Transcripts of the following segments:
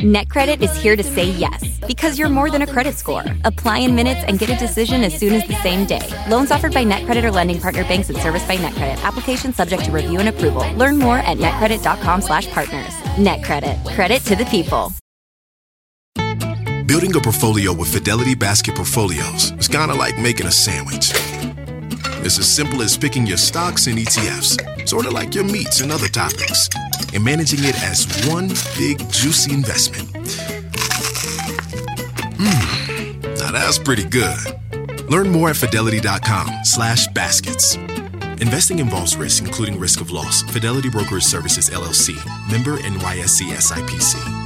NetCredit is here to say yes because you're more than a credit score. Apply in minutes and get a decision as soon as the same day. Loans offered by NetCredit or lending partner banks and serviced by NetCredit. Application subject to review and approval. Learn more at netcredit.com/partners. NetCredit. Credit to the people. Building a portfolio with Fidelity Basket Portfolios is kind of like making a sandwich. It's as simple as picking your stocks and ETFs, sort of like your meats and other topics, and managing it as one big juicy investment. Mmm, now that's pretty good. Learn more at fidelity.com slash baskets. Investing involves risk, including risk of loss. Fidelity Brokers Services, LLC. Member NYSE SIPC.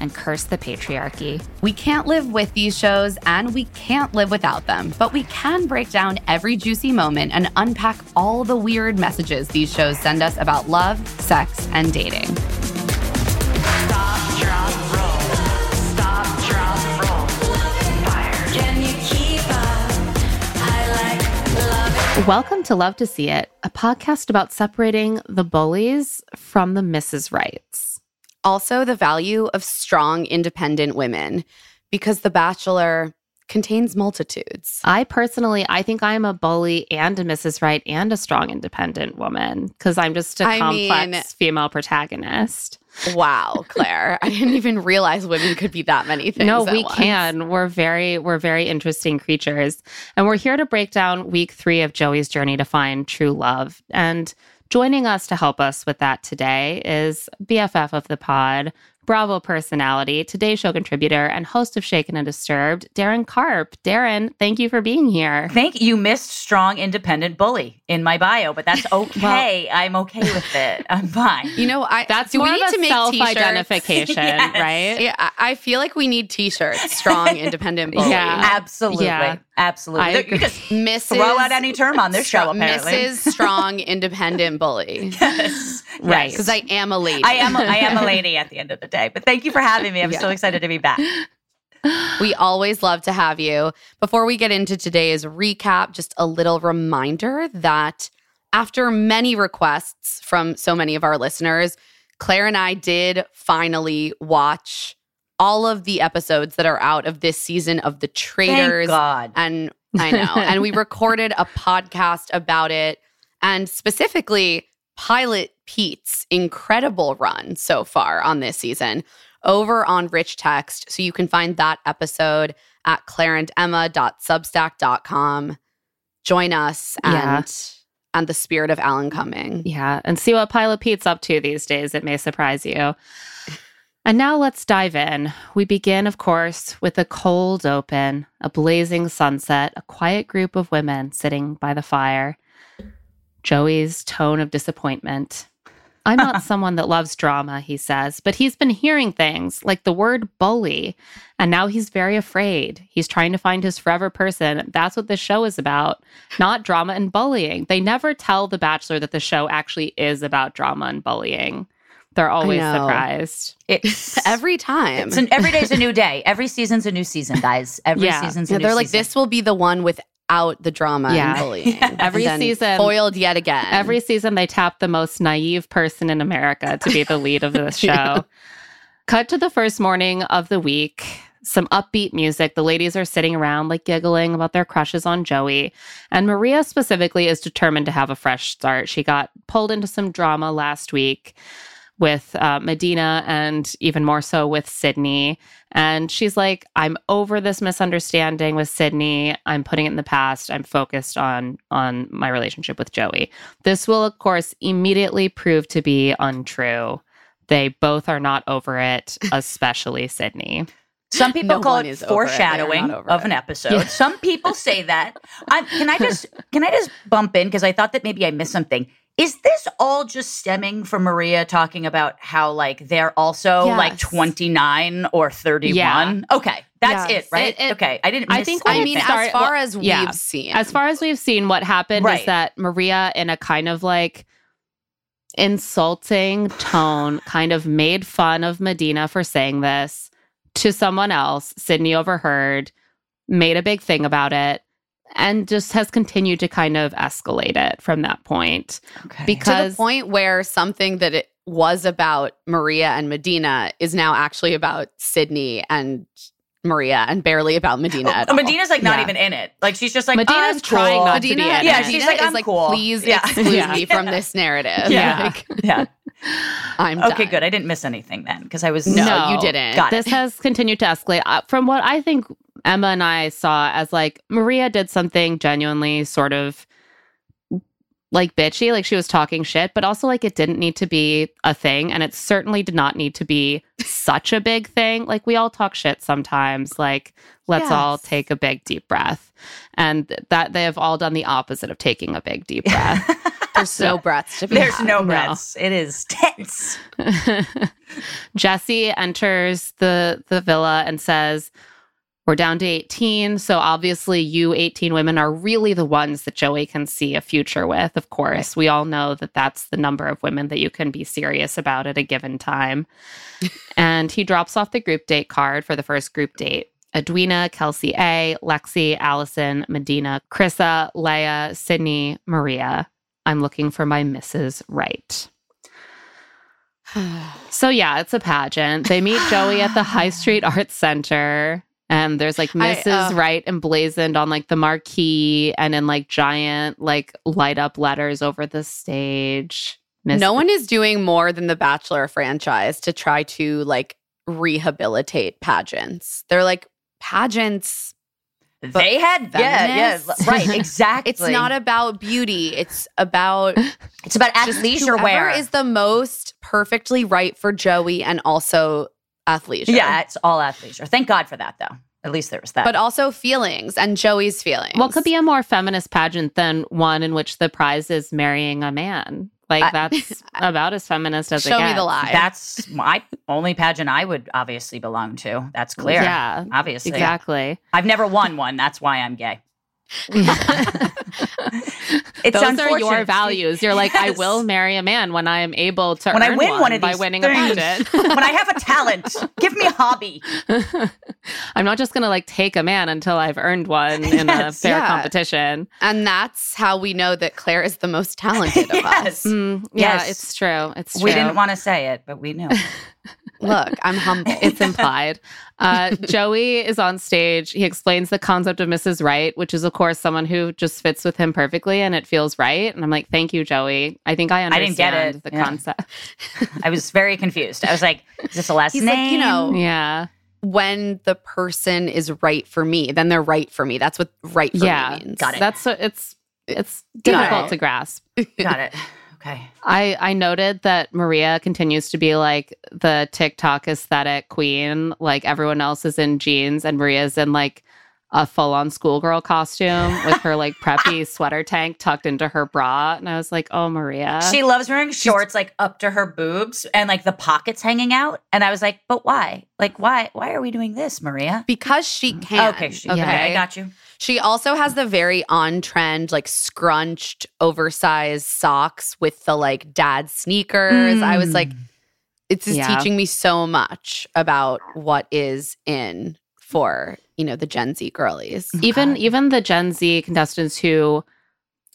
and curse the patriarchy. We can't live with these shows and we can't live without them, but we can break down every juicy moment and unpack all the weird messages these shows send us about love, sex, and dating. Stop, drop. Stop, drop, like. Welcome to Love to See It, a podcast about separating the bullies from the Mrs. Rights. Also, the value of strong, independent women, because The Bachelor contains multitudes. I personally, I think I'm a bully and a Mrs. Right and a strong, independent woman because I'm just a I complex mean- female protagonist. Wow, Claire. I didn't even realize women could be that many things. No, we once. can. We're very, we're very interesting creatures, and we're here to break down week three of Joey's journey to find true love. And joining us to help us with that today is BFF of the pod, Bravo personality, Today Show contributor, and host of Shaken and Disturbed, Daryn Carp. Daryn, thank you for being here. Thank you. Missed strong independent bully in my bio, but that's okay. I'm okay with it. I'm fine. You know, I That's do more we need of to make t-shirts? self-identification, Yes. right? Yeah, I I feel like we need T-shirts. Strong, independent bully. Yeah. Absolutely. Yeah. Absolutely. I There- agree. You just Mrs. throw out any term on this show, Strong- apparently. Mrs. Strong, independent bully. Yes. Right. Because I am a lady. I am. A, I am a lady at the end of the day. But thank you for having me. I'm Yeah. so excited to be back. We always love to have you. Before we get into today's recap, just a little reminder that after many requests from so many of our listeners, Claire and I did finally watch all of the episodes that are out of this season of The Thank Traitors. God. And I know. and we recorded a podcast about it and specifically Pilot Pete's incredible run so far on this season over on Rich Text. So you can find that episode at claireandemma.substack.com. Join us and Yeah. and the spirit of Alan Cumming. Yeah, and see what Pilot Pete's up to these days. It may surprise you. And now let's dive in. We begin, of course, with a cold open, a blazing sunset, a quiet group of women sitting by the fire. Joey's tone of disappointment. I'm not someone that loves drama, he says, but he's been hearing things like the word bully, and now he's very afraid. He's trying to find his forever person. That's what this show is about, not drama and bullying. They never tell The Bachelor that the show actually is about drama and bullying. They're always surprised. It's Every time. It's an, every day's a new day. Every season's a new season, guys. Every Yeah. season's a Yeah, new they're like, season. this will be the one without the drama Yeah. and bullying. Every And then season- Foiled yet again. Every season, they tap the most naive person in America to be the lead of the show. Yeah. Cut to the first morning of the week. Some upbeat music. The ladies are sitting around, like giggling about their crushes on Joey. And Maria specifically is determined to have a fresh start. She got pulled into some drama last week with uh, Madina and even more so with Sydney. And she's like, I'm over this misunderstanding with Sydney. I'm putting it in the past. I'm focused on on my relationship with Joey. This will, of course, immediately prove to be untrue. They both are not over it, especially Sydney. Some people No call one it is over it. Foreshadowing not over of it. an episode. Some people say that. I, can I just can I just bump in because I thought that maybe I missed something. Is this all just stemming from Maria talking about how like they're also like 29 or 31? Yeah. Okay. That's Yes. it, right? It- it- okay. I didn't I think I mean, started- as far well, as we've seen, As far as we've seen, what happened Right. is that Maria, in a kind of like insulting tone, kind of made fun of Madina for saying this to someone else. Sydney overheard, made a big thing about it, and just has continued to kind of escalate it from that point. okay. to Because the point where something that it was about Maria and Madina is now actually about Sydney and Maria and barely about Madina at all. Madina's like not Yeah. even in it. Like she's just like Madina's "I'm trying cool." not to Madina, be in Yeah, it. she's Madina like, is "I'm like, cool." please Yeah. exclude Yeah. me from this narrative. Yeah. Like, yeah. I'm Okay, done. good. I didn't miss anything then because I was No, No. you didn't. Got it. this has continued to escalate. Uh, From what I think Emma and I saw as like Maria did something genuinely sort of like bitchy, like she was talking shit, but also like it didn't need to be a thing. And it certainly did not need to be such a big thing. Like we all talk shit sometimes. Like let's all take a big deep breath. And that they have all done the opposite of taking a big deep breath. There's no breaths to be There's had. no No. breaths. It is tense. Jesse enters the the villa and says, "We're down to 18, so obviously you 18 women are really the ones that Joey can see a future with. Of course, we all know that that's the number of women that you can be serious about at a given time." and he drops off the group date card for the first group date. Edwina, Kelsey A, Lexi, Allison, Madina, Chrissa, Lea, Sydney, Maria. I'm looking for my Mrs. Right. So yeah, it's a pageant. They meet Joey at the High Street Arts Center. And there's like I, Mrs. uh, Wright emblazoned on like the marquee and in like giant like light up letters over the stage. Miss- No one is doing more than the Bachelor franchise to try to like rehabilitate pageants. They're like pageants. they had yeah, feminists? yeah, right, exactly. It's not about beauty. It's about It's about just athleisure whoever wear. is the most perfectly right for Joey and also athleisure. yeah, it's all athleisure. Thank God for that, though. At least there was that. But also feelings and Joey's feelings. What could be a more feminist pageant than one in which the prize is marrying a man? Like I- that's about as feminist as it Show me the lie. That's my only pageant I would obviously belong to. That's clear. Yeah, Obviously. exactly. I've never won one. That's why I'm gay. It's Those are your values. You're like, I will marry a man when I am able to When I win one, one of by these winning things. a pageant. when I have a talent, give me a hobby. I'm not just gonna like take a man until I've earned one in Yes, a fair yeah. competition. and that's how we know that Claire is the most talented of Yes. us. Mm, yeah, Yes. it's true. It's true. We didn't want to say it, but we knew. Look, I'm humble. it's implied. Uh, Joey is on stage. He explains the concept of Mrs. Right, which is, of course, someone who just fits with him perfectly and it feels right. And I'm like, thank you, Joey. I think I I understand didn't get it. the Yeah. concept. I was very confused. I was like, is this a last He's name? like, you know, Yeah. when the person is right for me, then they're right for me. That's what right for yeah. me means. Got it. That's it's, it's difficult it. to grasp. Got it. Okay. I, I noted that Maria continues to be like the TikTok aesthetic queen. Like everyone else is in jeans and Maria's in like a full on schoolgirl costume with her like preppy sweater tank tucked into her bra. And I was like, oh, Maria. She loves wearing shorts like up to her boobs and like the pockets hanging out. And I was like, but why? Like, why? Why are we doing this, Maria? Because she mm. can. Okay, she, Okay. okay, I got you. She also has the very on trend, like scrunched, oversized socks with the like dad sneakers. I was like, mm. it's just Yeah. teaching me so much about what is in for, you know, the Gen Z girlies. even um, even the Gen Z contestants who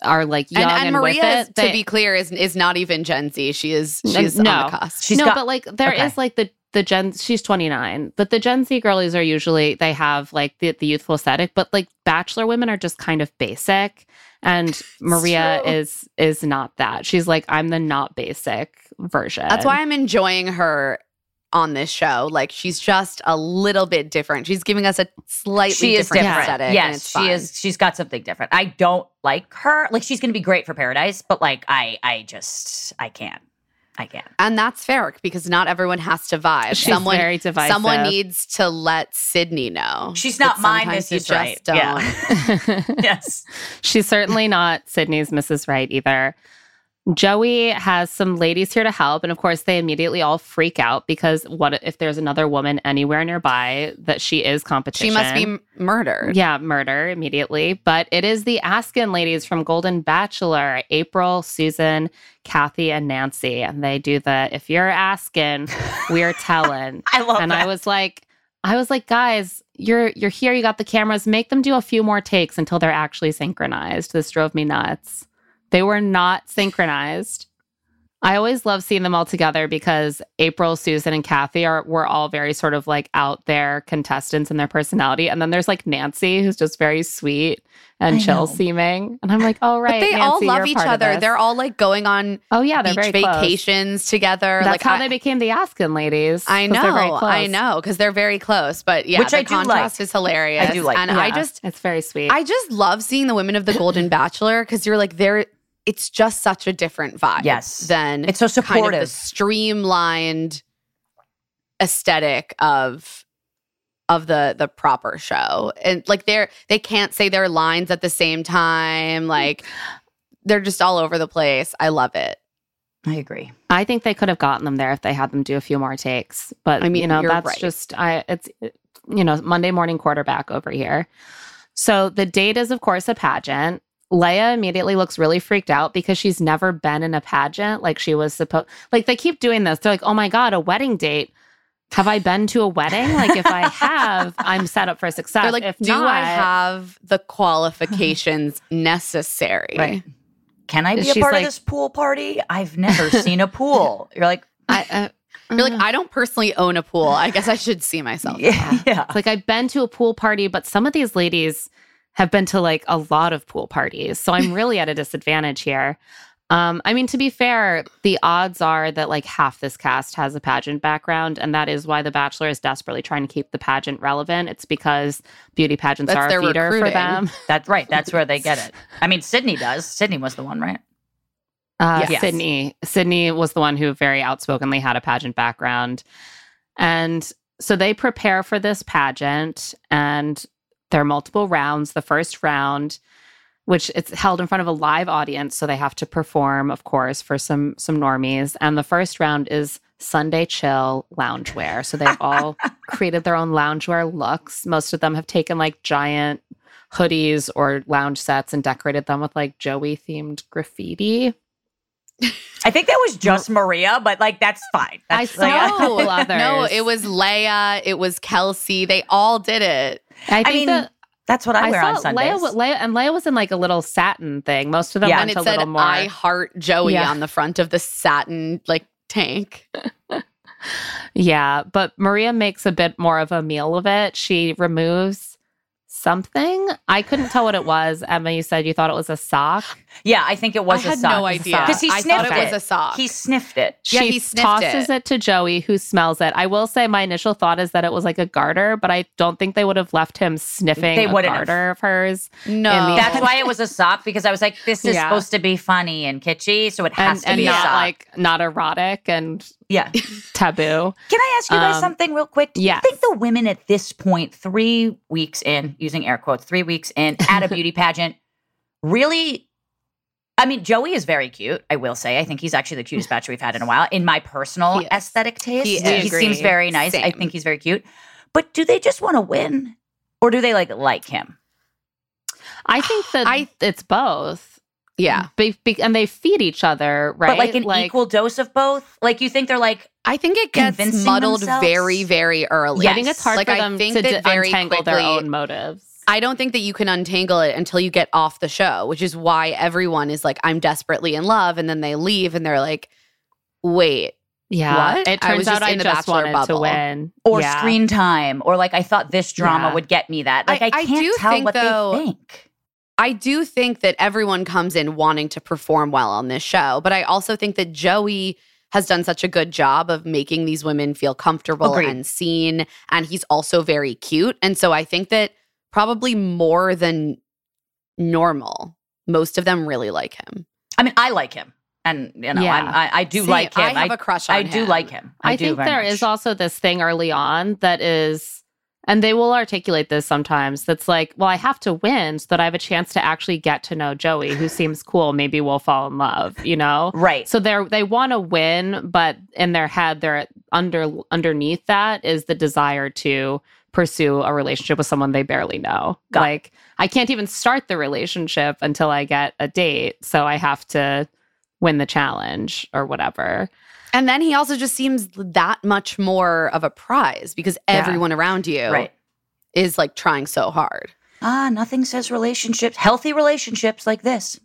are like young And, and, and Maria, with is, it, to be clear, is is not even Gen Z. She is she's no. on the cusp. She's no, got- but like there is okay. like the the Gen. She's twenty nine, but the Gen Z girlies are usually they have like the the youthful aesthetic, but like Bachelor women are just kind of basic, and Maria is is not that. She's like I'm the not basic version. That's why I'm enjoying her on this show. Like she's just a little bit different. She's giving us a slightly She is different different. aesthetic. and Yes, it's she fun. is. She's got something different. I don't like her. Like she's going to be great for Paradise, but like I, I just, I can't. I can't. And that's fair because not everyone has to vibe. She's someone very divisive. someone needs to let Sydney know. She's not mine, sometimes you Mrs. Right. Yeah. don't. yes. She's certainly not Sydney's Mrs. Right either. Joey has some ladies here to help. And of course, they immediately all freak out because what if there's another woman anywhere nearby that she is competition? She must be m- murdered. Yeah, murder immediately. But it is the Askin ladies from Golden Bachelor April, Susan, Kathy, and Nancy. And they do the if you're asking, we're telling. I love and that. I was like, I was like, guys, you're you're here, you got the cameras, make them do a few more takes until they're actually synchronized. This drove me nuts. They were not synchronized. I always love seeing them all together because April, Susan, and Kathy are were all very sort of like out there contestants in their personality. And then there's like Nancy, who's just very sweet and I chill know. seeming. And I'm like, oh But right. they all love you're each other. They're all like going on oh yeah, they're beach very close. vacations together. That's like how I, they became the Askin ladies. I they're very know, close. I know, because they're very close. But yeah, Which the I do contrast like. is hilarious. I do like. and I just, it's very sweet. I just love seeing the women of the Golden Bachelor because you're like they're. It's just such a different vibe. Yes. than It's so kind of the supportive. streamlined aesthetic of of the the proper show and like they're they can't say their lines at the same time like they're just all over the place i love it I agree. I think they could have gotten them there if they had them do a few more takes. But I mean, you know, that's right. just I it's you know, Monday morning quarterback over here. So the date is of course a pageant. Lea immediately looks really freaked out because she's never been in a pageant like she was supposed like they keep doing this. They're like, "Oh my god, a wedding date." Have I been to a wedding? Like if I have, I'm set up for success. they're like if do not, i have the qualifications necessary Right. Can I be a part like- of this pool party? I've never seen a pool. You're like, I, uh, you're like i don't personally own a pool i guess i should see myself yeah, yeah. Like I've been to a pool party, but some of these ladies have been to like a lot of pool parties. So I'm really at a disadvantage here. Um, I mean, to be fair, the odds are that like half this cast has a pageant background, and that is why The Bachelor is desperately trying to keep the pageant relevant. It's because beauty pageants That's are a feeder for them. That's right. That's where they get it. I mean, Sydney does. Sydney was the one, right? Uh, Yes. Sydney. Sydney was the one who very outspokenly had a pageant background. And so they prepare for this pageant and there are multiple rounds. The first round, which it's held in front of a live audience, so they have to perform, of course, for some some normies. And the first round is Sunday chill loungewear. So they've all created their own loungewear looks. Most of them have taken like giant hoodies or lounge sets and decorated them with like Joey themed graffiti. I think that was just Maria, but like that's fine. I saw like, a couple no, others. no, it was Lea, it was Kelsey. They all did it. I think I mean, that that's what I, I, wear on saw Sundays. Lea, Lea, and Lea was in like a little satin thing. Most of them Yeah. went and it a said little more. I heart Joey Yeah. on the front of the satin like tank. yeah, but Maria makes a bit more of a meal of it. She removes something. I couldn't tell what it was. Emma, you said you thought it was a sock. Yeah, I think it was I a had sock. no idea. because he I sniffed thought it was a sock. He sniffed it. Yeah, she he sniffed tosses it. it. to Joey, who smells it. I will say my initial thought is that it was like a garter, but I don't think they would have left him sniffing They a wouldn't have. garter of hers. No. That's why it was a sock because I was like, this is Yeah. supposed to be funny and kitschy, so it has And, to and be a not sock. like not erotic and yeah. taboo. Can I ask you guys Um, something real quick? Do yes. you think the women at this point, three weeks in, using air quotes, three weeks in at a beauty pageant, really? I mean, Joey is very cute. I will say, I think he's actually the cutest batch we've had in a while. In my personal He aesthetic taste, He he, seems very nice. I think he's very cute. But do they just want to win, or do they like like him? I think that I- it's both. yeah. Be, be, and they feed each other, right? But like an equal dose of both. Like you think they're like I think it gets muddled themselves? very, very early. I think it's hard like, for I them think to d- very untangle their own motives. I don't think that you can untangle it until you get off the show, which is why everyone is like, I'm desperately in love. And then they leave and they're like, wait, Yeah, What? it I turns was out just I in the just Bachelor wanted bubble. to win, or Yeah. screen time, or like I thought this drama Yeah. would get me that. Like I, I- I can't do tell think, what though- they think. I do think that everyone comes in wanting to perform well on this show, but I also think that Joey has done such a good job of making these women feel comfortable Agreed. and seen. And he's also very cute. And so I think that probably more than normal, most of them really like him. I mean, I like him, and you know, Yeah. I'm, I, I do See, like him. I have a crush on I do like him. I, I, think very there much. is also this thing early on that is And they will articulate this sometimes. That's like, well, I have to win so that I have a chance to actually get to know Joey, who seems cool. Maybe we'll fall in love, you know? Right. So they're they want to win, but in their head, they're under underneath that is the desire to pursue a relationship with someone they barely know. Got it. like I can't even start the relationship until I get a date, so I have to win the challenge or whatever. And then he also just seems that much more of a prize because Yeah. everyone around you Right. is like trying so hard. Ah, nothing says relationships, healthy relationships like this.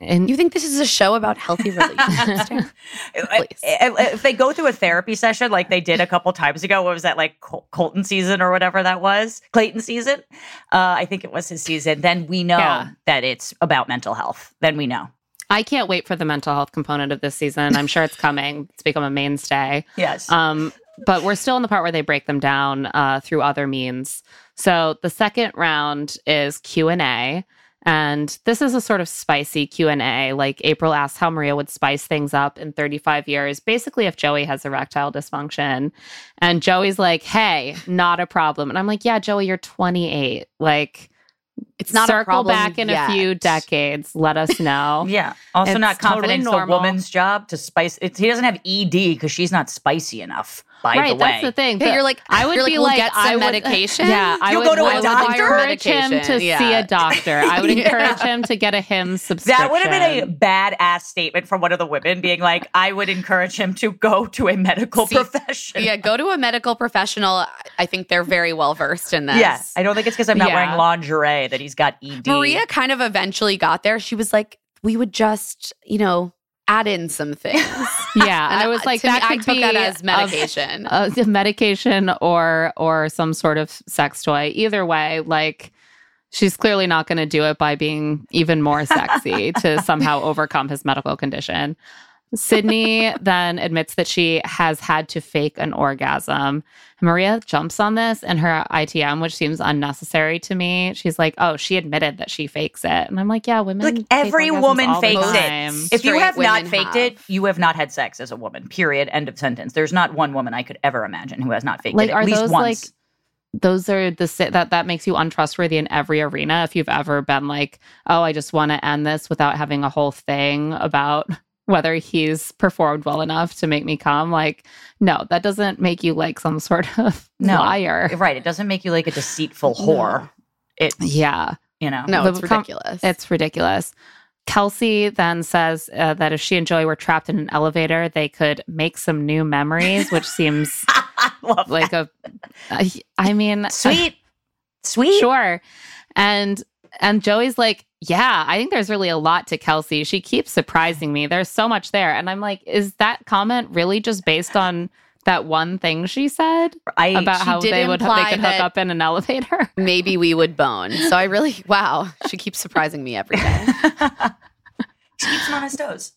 And You think this is a show about healthy relationships? If if they go through a therapy session like they did a couple times ago, what was that like Col- Colton season or whatever that was? Clayton season? Uh, I think it was his season. Then we know Yeah. that it's about mental health. Then we know. I can't wait for the mental health component of this season. I'm sure it's coming. It's become a mainstay. Yes. Um, but we're still in the part where they break them down uh, through other means. So the second round is Q and A, and this is a sort of spicy Q and A. Like April asked how Maria would spice things up in 35 years, basically if Joey has erectile dysfunction, and Joey's like, "Hey, not a problem," and I'm like, "Yeah, Joey, you're 28. Like, It's not a circle problem back in a few decades. Let us know." yeah. Also, It's not confident totally it's the woman's job to spice. It's, he doesn't have ED because she's not spicy enough. By right, the way, that's the thing. Yeah, you're like, I would you're like, be "We'll get some I would, medication? Yeah, I You'll would, go to a I would doctor? encourage him to Medication, see a doctor. I would Yeah. encourage him to get a him subscription. That would have been a badass statement from one of the women, being like, "I would encourage him to go to a medical See, profession." Yeah, go to a medical professional. I think they're very well versed in this. Yeah, I don't think it's because I'm not Yeah. wearing lingerie that he's got ED. Maria kind of eventually got there. She was like, we would just, you know, add in some things. Yeah, and I was like, me, that I could took be that as medication. medication or or some sort of sex toy. Either way, like she's clearly not going to do it by being even more sexy to somehow overcome his medical condition. Sydney then admits that she has had to fake an orgasm. Maria jumps on this in her ITM, which seems unnecessary to me. She's like, "Oh, she admitted that she fakes it," and I'm like, "Yeah, women like every orgasms woman all fakes it. If you have not women faked it, you have not had sex as a woman. Period. End of sentence. There's not one woman I could ever imagine who has not faked Like, it at are least those, once. like, those are the si- that that makes you untrustworthy in every arena if you've ever been like oh i just want to end this without having a whole thing about whether he's performed well enough to make me come like no that doesn't make you like some sort of No. liar right. It doesn't make you like a deceitful whore. It, yeah you know. no, it's com- ridiculous. it's ridiculous kelsey then says uh, that if she and joey were trapped in an elevator they could make some new memories which seems I love like a I- i mean that. sweet, sweet. sure and and joey's like yeah i think there's really a lot to kelsey she keeps surprising me there's so much there and i'm like is that comment really just based on that one thing she said I about she how did they would they could hook up in an elevator Maybe we would bone. So I really, wow, she keeps surprising me every day. she keeps him on his toes.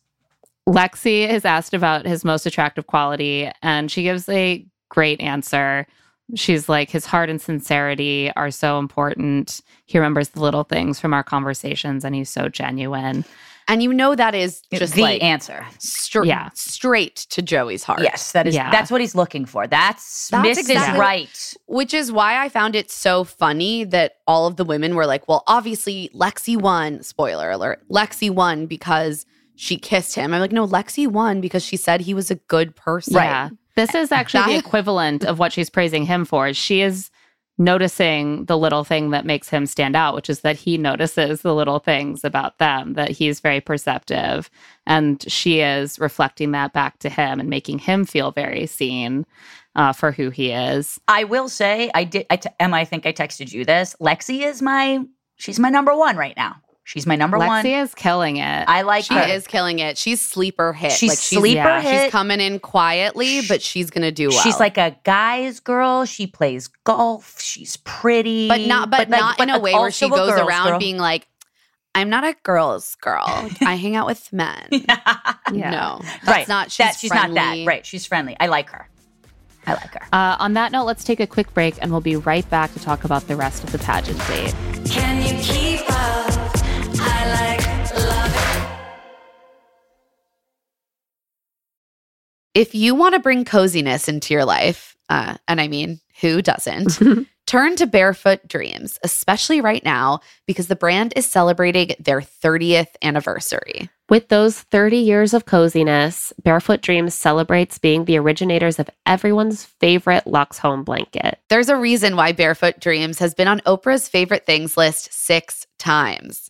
lexi is asked about his most attractive quality and she gives a great answer she's like his heart and sincerity are so important he remembers the little things from our conversations and he's so genuine And you know that is just the like answer. stra- Yeah. straight to Joey's heart. Yes, that is. Yeah. That's what he's looking for. That's, That's Miss exactly- is right. Which is why I found it so funny that all of the women were like, well, obviously Lexi won. Spoiler alert. Lexi won because she kissed him. I'm like, no, Lexi won because she said he was a good person. Yeah. This is actually the equivalent of what she's praising him for. She is noticing the little thing that makes him stand out, which is that he notices the little things about them, that he's very perceptive. And she is reflecting that back to him and making him feel very seen uh, for who he is. I will say, I did. I t- Emma, I think I texted you this. Lexi is my. She's my number one right now. She's my number Lexi one. is killing it. I like She her. is killing it. She's sleeper hit. She's like she's, sleeper yeah, hit. she's coming in quietly, but she's gonna do well. She's like a guy's girl. She plays golf. She's pretty, but not but, like- not in but a way where she goes around girl. being like, I'm not a girl's girl. I hang out with men. Yeah. No. That's right. not she's, that, she's not that. Right. She's friendly. I like her. I like her. Uh, on that note, let's take a quick break and we'll be right back to talk about the rest of the pageant date. Can you keep up? If you want to bring coziness into your life, uh, and I mean, who doesn't? Turn to Barefoot Dreams, especially right now, because the brand is celebrating their 30th anniversary. With those 30 years of coziness, Barefoot Dreams celebrates being the originators of everyone's favorite Lux home blanket. There's a reason why Barefoot Dreams has been on Oprah's favorite things list six times.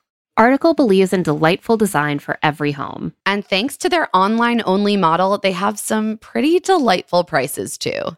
Article believes in delightful design for every home. And thanks to their online only model, they have some pretty delightful prices too.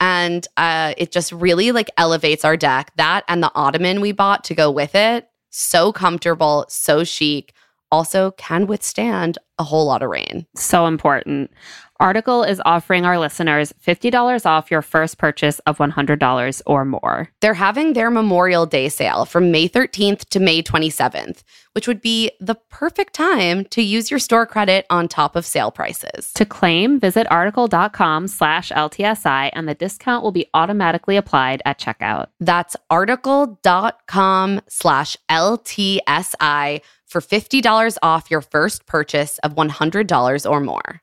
and uh, it just really like elevates our deck. That and the ottoman we bought to go with it, so comfortable, so chic. Also, can withstand a whole lot of rain. So important. Article is offering our listeners $50 off your first purchase of $100 or more. They're having their Memorial Day sale from May 13th to May 27th, which would be the perfect time to use your store credit on top of sale prices. To claim, visit article.com slash LTSI and the discount will be automatically applied at checkout. That's article.com slash LTSI for $50 off your first purchase of $100 or more.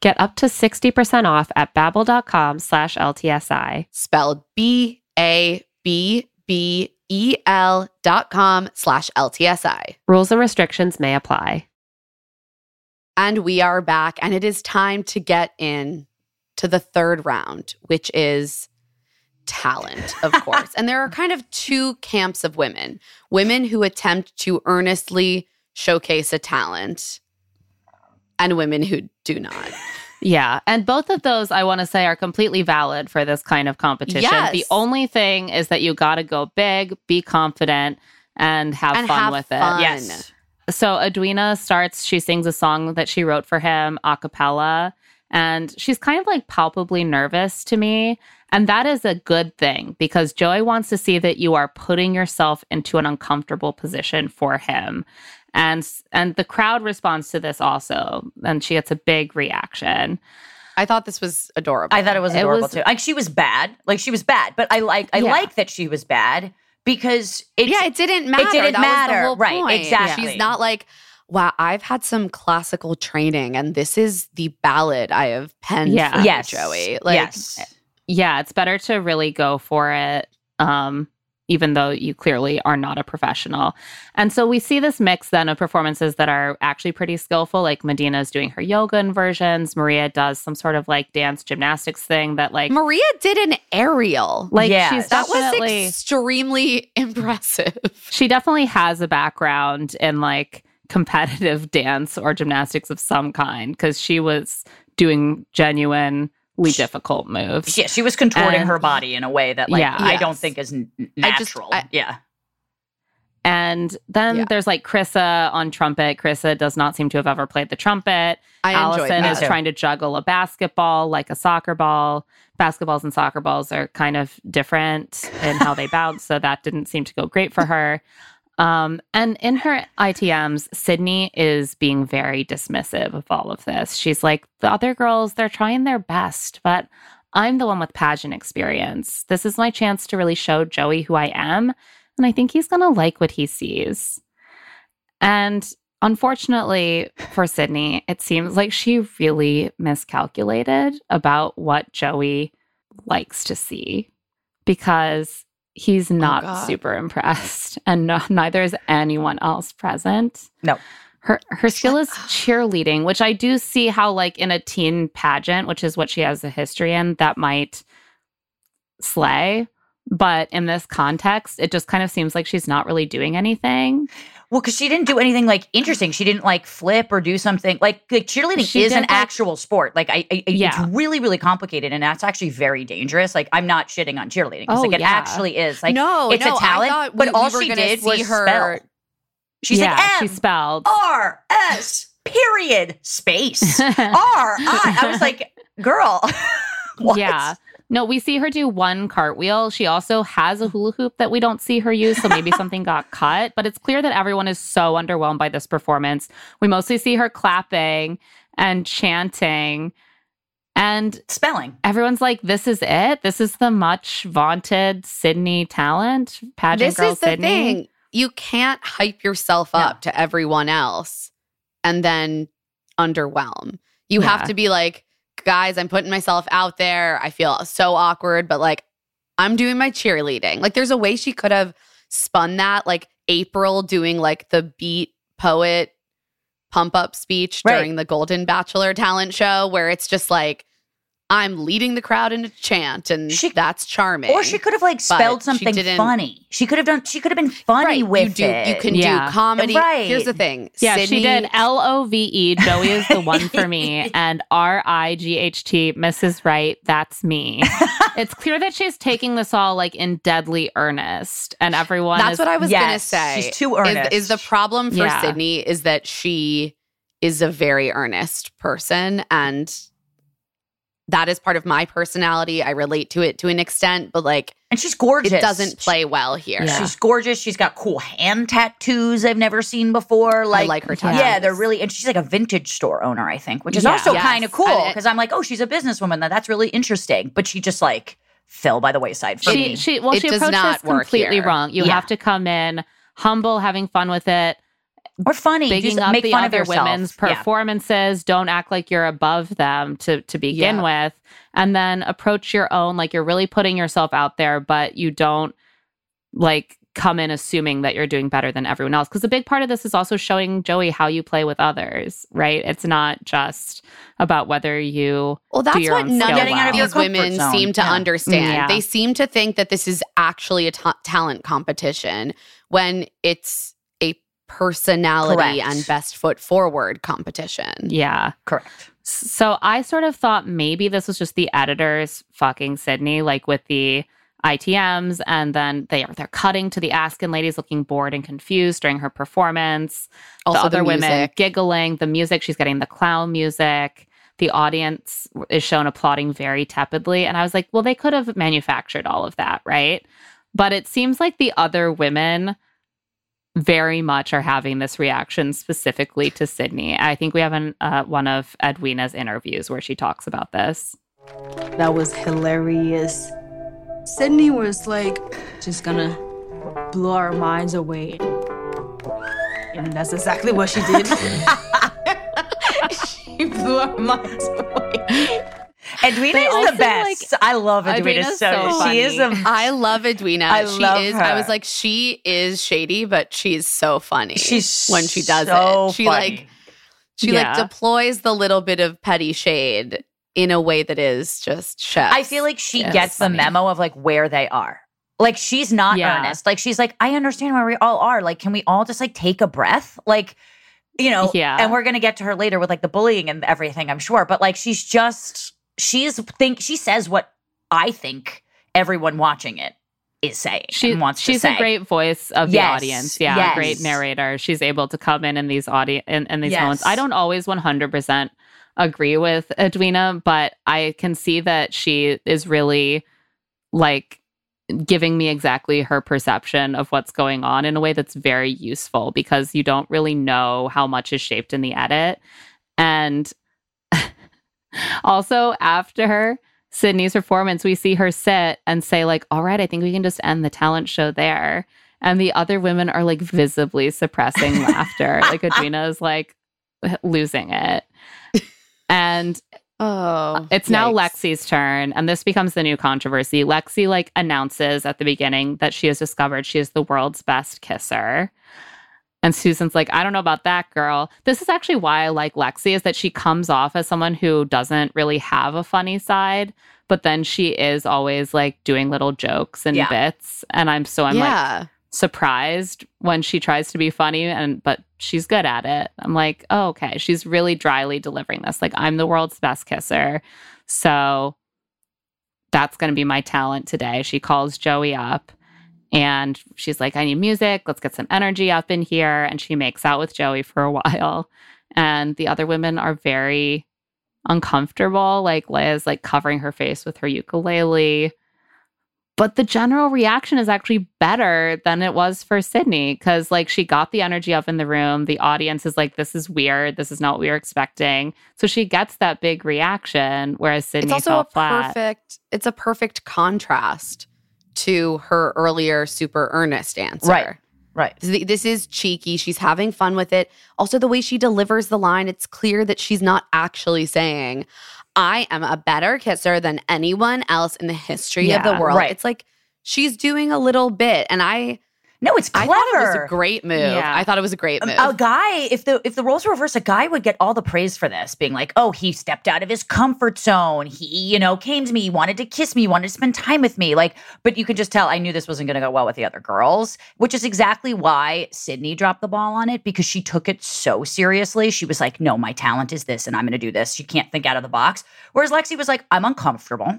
Get up to 60% off at babbel.com slash LTSI. Spelled B-A-B-B-E-L dot com slash LTSI. Rules and restrictions may apply. And we are back, and it is time to get in to the third round, which is talent, of course. and there are kind of two camps of women women who attempt to earnestly showcase a talent, and women who do not. Yeah. And both of those, I want to say, are completely valid for this kind of competition. Yes. The only thing is that you got to go big, be confident, and have And fun have with fun. it. Yes. So Edwina starts, she sings a song that she wrote for him a cappella, and she's kind of like palpably nervous to me. And that is a good thing because Joey wants to see that you are putting yourself into an uncomfortable position for him. And and the crowd responds to this also, and she gets a big reaction. I thought this was adorable. I thought it was It adorable was- too. Like she was bad. Like she was bad, but I like I Yeah. like that she was bad because it yeah, it didn't matter. It didn't that matter. Was the whole Right, point. exactly. She's not like, wow, I've had some classical training, and this is the ballad I have penned Yeah. for yes, you, Joey. Like, yes. Yeah, it's better to really go for it. Um, even though you clearly are not a professional. And so we see this mix then of performances that are actually pretty skillful. Like Madina's doing her yoga inversions. Maria does some sort of like dance gymnastics thing that like Maria did an aerial. like Yes. she's that was definitely extremely impressive. she definitely has a background in like competitive dance or gymnastics of some kind because she was doing genuinely difficult moves. Yeah, she was contorting And- her body in a way that, like, Yeah. I don't think is n- I just- natural. I- yeah, And then Yeah. there's like Chrissa on trumpet. Chrissa does not seem to have ever played the trumpet. I Allison is trying to juggle a basketball like a soccer ball. Basketballs and soccer balls are kind of different in how they bounce, so that didn't seem to go great for her. Um, and in her ITMs, Sydney is being very dismissive of all of this. She's like, the other girls, they're trying their best, but I'm the one with pageant experience. This is my chance to really show Joey who I am. And I think he's going to like what he sees. And unfortunately for Sydney, it seems like she really miscalculated about what Joey likes to see because he's oh, not God. super impressed and no, neither is anyone else present. No. Her her skill is cheerleading, which I do see how like in a teen pageant, which is what she has a history in, that might slay. But in this context, it just kind of seems like she's not really doing anything. Well, because she didn't do anything like interesting. She didn't like flip or do something like like cheerleading She is an like- actual sport. Like I, I Yeah. it's really really complicated, and that's actually very dangerous. Like I'm not shitting on cheerleading. Oh, like it yeah. actually is. Like no, it's no, a talent, thought but all we she did was her. spell. She's yeah, like she spelled. R S period space R I. I was like, girl. Yeah. No, we see her do one cartwheel. She also has a hula hoop that we don't see her use, so maybe something got cut. But it's clear that everyone is so underwhelmed by this performance. We mostly see her clapping and chanting, and Spelling. everyone's like, "This is it. This is the much vaunted Sydney talent, pageant This girl is the Sydney." thing. You can't hype yourself No. up to everyone else and then underwhelm. You Yeah. have to be like, guys, I'm putting myself out there. I feel so awkward, but like, I'm doing my cheerleading. Like, there's a way she could have spun that, like April doing like the beat poet pump up speech Right. during the Golden Bachelor talent show, where it's just like, I'm leading the crowd in a chant, and She- that's charming. Or she could have like spelled something didn't- funny. She could have done. She could have been funny right. with you do, it. You can Yeah. do comedy. Right. Here's the thing. Yeah, Sydney, she did L O V E. Joey is the one for me, and R I G H T. Mrs. Right, that's me. it's clear that she's taking this all like in deadly earnest, and everyone. That's is, what I was gonna say. she's too Is, earnest. is the problem for Yeah. Sydney is that she is a very earnest person, and that is part of my personality. I relate to it to an extent, but like and she's gorgeous. it doesn't play well here. Yeah. She's gorgeous. She's got cool hand tattoos I've never seen before. Like, like her Yeah, they're really, and she's like a vintage store owner, I think, which is Yeah. also Yes. kind of cool because I'm like, oh, she's a businesswoman. That that's really interesting. But she just like fell by the wayside for she me. she well It she does approached not this work completely here. wrong. You Yeah. have to come in humble, having fun with it, or funny, bigging just up make the fun of other yourself. women's Yeah. performances. Don't act like you're above them to to begin Yeah. with, and then approach your own like you're really putting yourself out there, but you don't like come in assuming that you're doing better than everyone else. Because a big part of this is also showing Joey how you play with others, right? It's not just about whether you Well, that's your what own none skill of Getting out of these women zone. seem to Yeah. understand. Mm, yeah. They seem to think that this is actually a talent competition when it's a personality Correct. and best foot forward competition. yeah. Correct. So I sort of thought maybe this was just the editors fucking Sydney, like with the ITMs, and then they are they're cutting to the Askin ladies looking bored and confused during her performance. Also, the other the women giggling, the music, she's getting the clown music. The audience is shown applauding very tepidly. And I was like, well, they could have manufactured all of that, right? But it seems like the other women very much are having this reaction specifically to Sydney. I think we have an, uh, one of Edwina's interviews where she talks about this. That was hilarious. Sydney was like, just gonna blow our minds away. And that's exactly what she did. she blew our minds away. Edwina They is also, the best. I love Edwina Edwina's so. so she is a. funny. I love Edwina. I she love is. I was like, she is shady, but she's so funny. She's when she does so it. She funny. like she Yeah. like deploys the little bit of petty shade in a way that is just chef. I feel like she Yes, gets the memo of like where they are. Like she's not Yeah. earnest. Like she's like, I understand where we all are. Like, can we all just like take a breath? Like, you know, Yeah. And we're gonna get to her later with like the bullying and everything, I'm sure. But like she's just she's think she says what I think everyone watching it is saying She, and wants she's to say. a great voice of the audience. Yeah, yes. great narrator. She's able to come in in these audience in, in these Yes. moments. I don't always 100% agree with Edwina, but I can see that she is really like giving me exactly her perception of what's going on in a way that's very useful because you don't really know how much is shaped in the edit. And also after Sydney's performance, we see her sit and say, like, all right, I think we can just end the talent show there. And the other women are like visibly suppressing laughter. Like Edwina is like losing it. And oh, it's now. Lexi's turn, and this becomes the new controversy. Lexi like announces at the beginning that she has discovered she is the world's best kisser. And Susan's like, I don't know about that girl. This is actually why I like Lexi, is that she comes off as someone who doesn't really have a funny side, but then she is always like doing little jokes and Yeah. bits. And I'm so I'm like surprised when she tries to be funny and but she's good at it. I'm like, oh, okay. She's really dryly delivering this. Like, I'm the world's best kisser. So that's gonna be my talent today. She calls Joey up and she's like, I need music. Let's get some energy up in here. And she makes out with Joey for a while. And the other women are very uncomfortable. Like Lea's like covering her face with her ukulele. But the general reaction is actually better than it was for Sydney because, like, she got the energy up in the room. The audience is like, "This is weird. This is not what we were expecting." So she gets that big reaction, whereas Sydney It's also a flat. perfect. It's a perfect contrast to her earlier super earnest answer. Right. Right. This is cheeky. She's having fun with it. Also, the way she delivers the line, it's clear that she's not actually saying, I am a better kisser than anyone else in the history of the world. right. It's like she's doing a little bit. And I, No, it's clever. I thought it was a great move. Yeah. I thought it was a great um, move. a guy if the if the roles were reversed a guy would get all the praise for this being like oh he stepped out of his comfort zone he you know came to me he wanted to kiss me he wanted to spend time with me like but you could just tell i knew this wasn't going to go well with the other girls which is exactly why sydney dropped the ball on it because she took it so seriously she was like no my talent is this and i'm going to do this she can't think out of the box whereas lexi was like i'm uncomfortable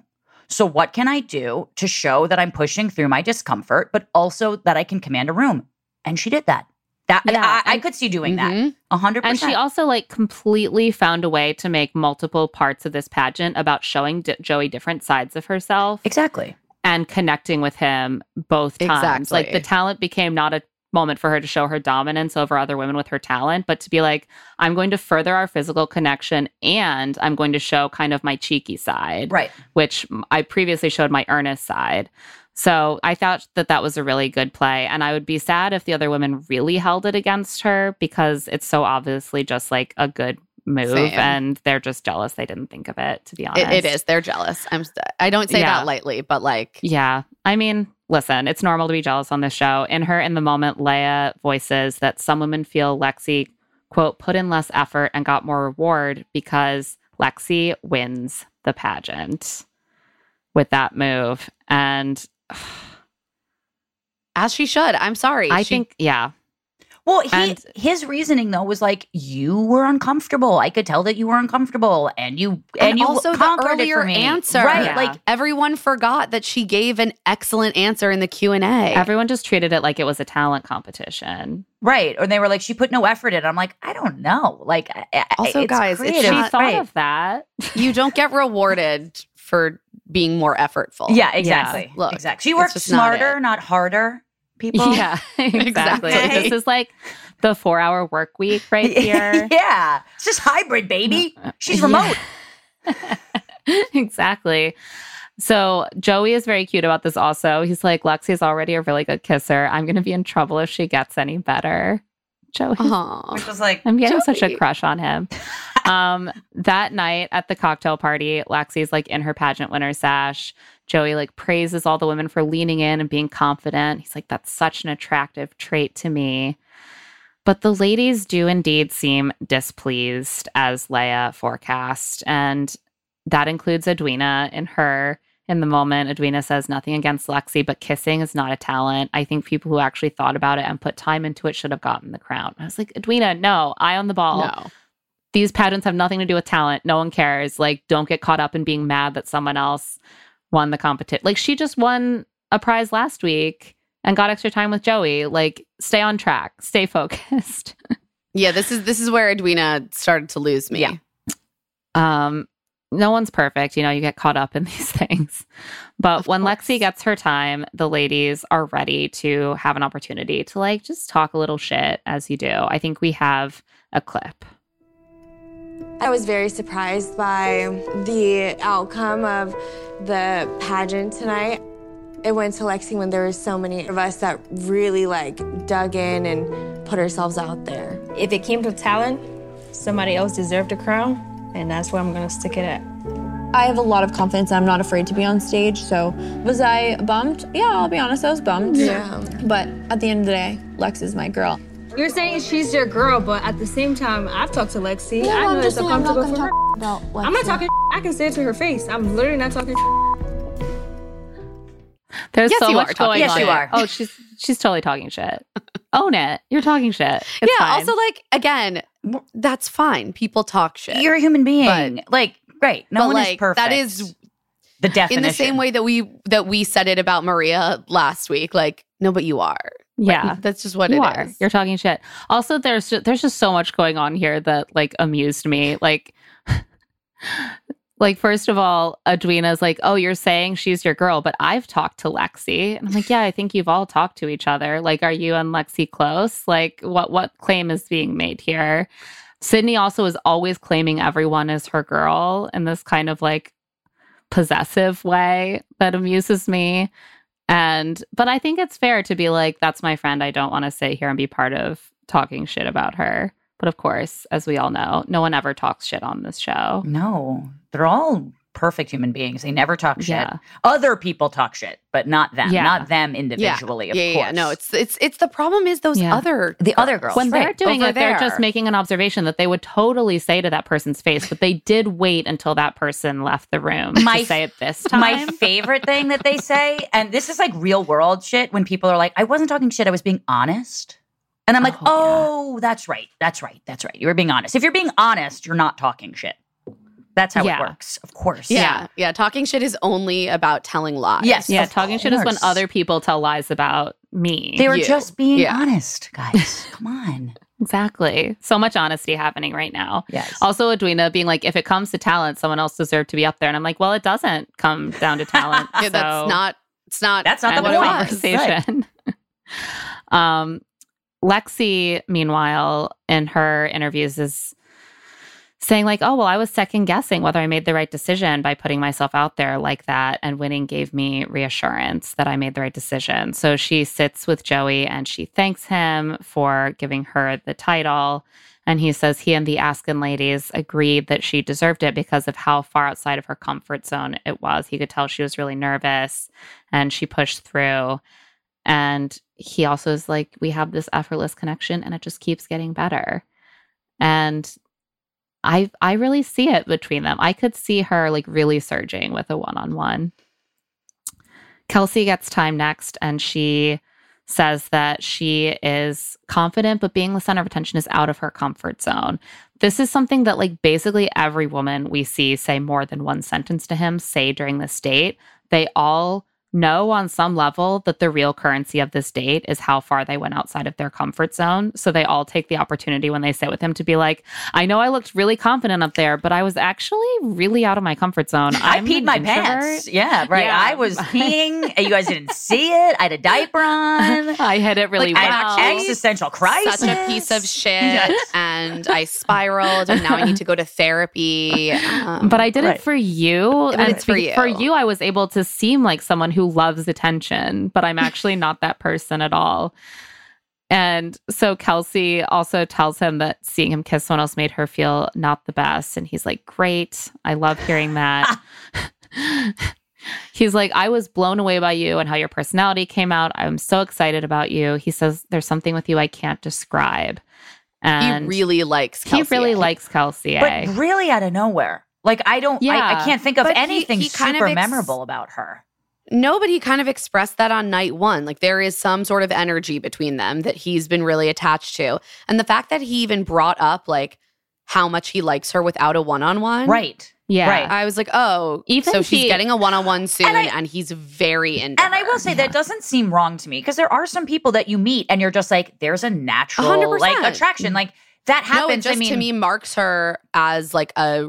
so what can i do to show that i'm pushing through my discomfort but also that i can command a room and she did that that Yeah, I, I could see doing that Mhm. a hundred And she also like completely found a way to make multiple parts of this pageant about showing D- Joey different sides of herself Exactly. and connecting with him both times. Like the talent became not a moment for her to show her dominance over other women with her talent, but to be like, I'm going to further our physical connection and I'm going to show kind of my cheeky side, Right. which I previously showed my earnest side. So I thought that that was a really good play. And I would be sad if the other women really held it against her because it's so obviously just like a good move Same. and they're just jealous they didn't think of it, to be honest. It, it is. They're jealous. I'm. I don't say Yeah. that lightly, but like, Yeah. I mean, listen, it's normal to be jealous on this show. In her in the moment, Lea voices that some women feel Lexi, quote, put in less effort and got more reward because Lexi wins the pageant with that move. And as she should. I'm sorry. I She- think, yeah, Well, he, And- his reasoning though was like you were uncomfortable. I could tell that you were uncomfortable, and you and, And, you also the conquered it earlier answer. right? Yeah. Like Everyone forgot that she gave an excellent answer in the Q&A. Everyone just treated it like it was a talent competition. right, or they were like she put no effort in. I'm like I don't know. Like I- I- Also, it's guys, it's creative. She not- thought right. of that. you don't get rewarded for being more effortful. Yeah, exactly. Look, exactly. She worked just not smarter, not, harder. People. Yeah, exactly. This is like the four hour work week right here. yeah, it's just hybrid, baby. She's Yeah. remote. exactly. So Joey is very cute about this also. He's like, Lexi's already a really good kisser. I'm going to be in trouble if she gets any better. Joey. Which was like, I'm getting such a crush on him. Um, that night at the cocktail party, Lexi's like in her pageant winner sash. Joey like praises all the women for leaning in and being confident. He's like, that's such an attractive trait to me. But the ladies do indeed seem displeased, as Lea forecast. And that includes Edwina in her in the moment. Edwina says nothing against Lexi, but kissing is not a talent. I think people who actually thought about it and put time into it should have gotten the crown. I was like, Edwina, no, eye on the ball. No. These pageants have nothing to do with talent. No one cares. Like, don't get caught up in being mad that someone else won the competition. Like, she just won a prize last week and got extra time with Joey. Like, stay on track, stay focused. Yeah, this is this is where Edwina started to lose me. Yeah. um no one's perfect you know you get caught up in these things but Of when course. lexi gets her time the ladies are ready to have an opportunity to like just talk a little shit as you do i think we have a clip I was very surprised by the outcome of the pageant tonight. It went to Lexi when there were so many of us that really like dug in and put ourselves out there. If it came to talent, somebody else deserved a crown, and that's where I'm gonna stick it at. I have a lot of confidence. I'm not afraid to be on stage. So, was I bummed? Yeah, I'll be honest, I was bummed. Yeah. But at the end of the day, Lex is my girl. You're saying she's your girl, but at the same time, I've talked to Lexi. Yeah, I know I'm it's just saying uncomfortable gonna for talk her. about Lex. I'm not talking. I can say it to her face. I'm literally not talking. there's Yes, so you much are talking going Yes, on you here. are. oh she's she's totally talking shit own it you're talking shit It's yeah. fine. Also, like again, that's fine. People talk shit. You're a human being. like, great. No one like is perfect. that is the definition. in the same way that we that we said it about Maria last week. Like, no, but you are. Yeah That's just what you it are. is. You're talking shit. Also, there's ju- there's just so much going on here that like amused me. Like, like first of all, Edwina's like, "Oh, you're saying she's your girl, but I've talked to Lexi," and I'm like, "Yeah, I think you've all talked to each other. Like, are you and Lexi close? Like, what what claim is being made here?" Sydney also is always claiming everyone is her girl in this kind of like possessive way that amuses me. And but I think it's fair to be like, that's my friend. I don't want to sit here and be part of talking shit about her. But of course, as we all know, no one ever talks shit on this show. No, they're all perfect human beings. They never talk shit. Yeah. Other people talk shit, but not them. Yeah. Not them individually. yeah, Of yeah, course. yeah. No, it's it's it's the problem is those other the other girls. When they're doing it, they're just making an observation that they would totally say to that person's face, but they did wait until that person left the room My- to say it this time. My favorite thing that they say, and this is like real world shit, when people are like, I wasn't talking shit, I was being honest. And I'm like, Oh, oh, that's right. That's right. That's right. You were being honest. If you're being honest, you're not talking shit. That's how Yeah. it works. Of course. yeah, yeah. Talking shit is only about telling lies. Yes. yeah, of talking shit is when other people tell lies about me. They were You. just being Yeah. honest, guys. Come on. exactly. So much honesty happening right now. Yes. Also, Edwina being like, if it comes to talent, someone else deserved to be up there. And I'm like, well, it doesn't come down to talent. Yeah, that's not. It's not. That's not the of point. conversation. um, Lexi, meanwhile, in her interviews, is saying like, "Oh, well, I was second guessing whether I made the right decision by putting myself out there like that, and winning gave me reassurance that I made the right decision." So she sits with Joey and she thanks him for giving her the title. And he says he and the Askin ladies agreed that she deserved it because of how far outside of her comfort zone it was. He could tell she was really nervous and she pushed through. And he also is like, we have this effortless connection and it just keeps getting better. And I I really see it between them. I could see her like really surging with a one-on-one. Kelsey gets time next and she says that she is confident, but being the center of attention is out of her comfort zone. This is something that, like, basically every woman we see say more than one sentence to him say during this date. They all know on some level that the real currency of this date is how far they went outside of their comfort zone. So they all take the opportunity when they sit with him to be like, I know I looked really confident up there, but I was actually really out of my comfort zone. I I'm peed my introvert." pants. Yeah, right. Yeah. I was peeing. and you guys didn't see it. I had a diaper on. I hit it really Like, I well. had existential crisis. Such a piece of shit, Yes. and I spiraled, and now I need to go to therapy. Um, but I did Right. it for you. But and it's for be- For you. you, I was able to seem like someone who loves attention, but I'm actually not that person at all. And so Kelsey also tells him that seeing him kiss someone else made her feel not the best. And he's like, Great. I love hearing that. he's like, I was blown away by you and how your personality came out. I'm so excited about you. He says, There's something with you I can't describe. And he really likes. he Kelsey. really likes Kelsey. but really out of nowhere. Like I don't. I, I can't think of But he- anything he kind of super ex- memorable about her. No, but he kind of expressed that on night one. Like there is some sort of energy between them that he's been really attached to. And the fact that he even brought up like how much he likes her without a one on one. Right. yeah. Right. I was like, oh, Even so she's he- getting a one on one soon, And and, he's very into And I will her. say that doesn't seem wrong to me because there are some people that you meet and you're just like, there's a natural 100%. like attraction. Like that no, it happens. just I mean, to me marks her as like a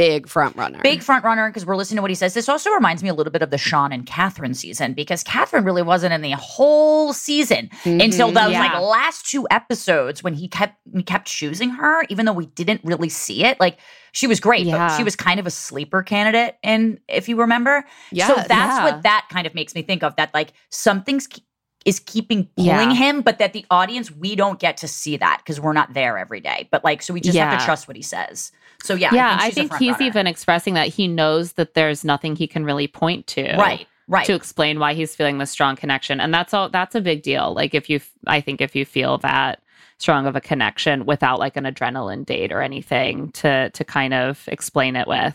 big front runner. big front runner because we're listening to what he says. This also reminds me a little bit of the Sean and Catherine season because Catherine really wasn't in the whole season until Mhm. those Yeah. like last two episodes when he kept he kept choosing her, even though we didn't really see it. Like she was great, but she was kind of a sleeper candidate. And if you remember, yeah, so that's Yeah. what that kind of makes me think of. That like something's ke- is keeping pulling Yeah. him, but that the audience we don't get to see that because we're not there every day. But like, so we just have to trust what he says. So yeah, yeah, I I think, a think he's runner. even expressing that he knows that there's nothing he can really point to. right, right. To explain why he's feeling this strong connection. And that's all that's a big deal. Like if you I think if you feel that strong of a connection without like an adrenaline date or anything to to kind of explain it with.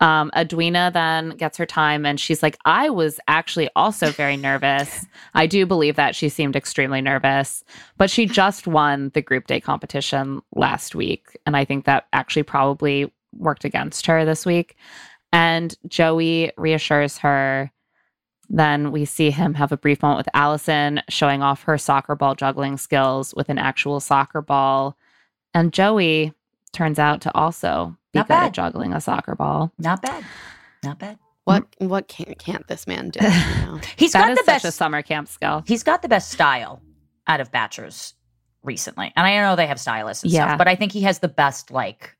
Um, Edwina then gets her time and she's like, I was actually also very nervous. I do believe that she seemed extremely nervous, but she just won the group day competition last week. And I think that actually probably worked against her this week. And Joey reassures her. Then we see him have a brief moment with Allison, showing off her soccer ball juggling skills with an actual soccer ball. And Joey turns out to also Not good bad. at juggling a soccer ball. Not bad. Not bad. what what can't can't this man do? You know? He's That got is the such best a summer camp skill. He's got the best style out of Bachelors recently. And I know they have stylists and Yeah. stuff, but I think he has the best like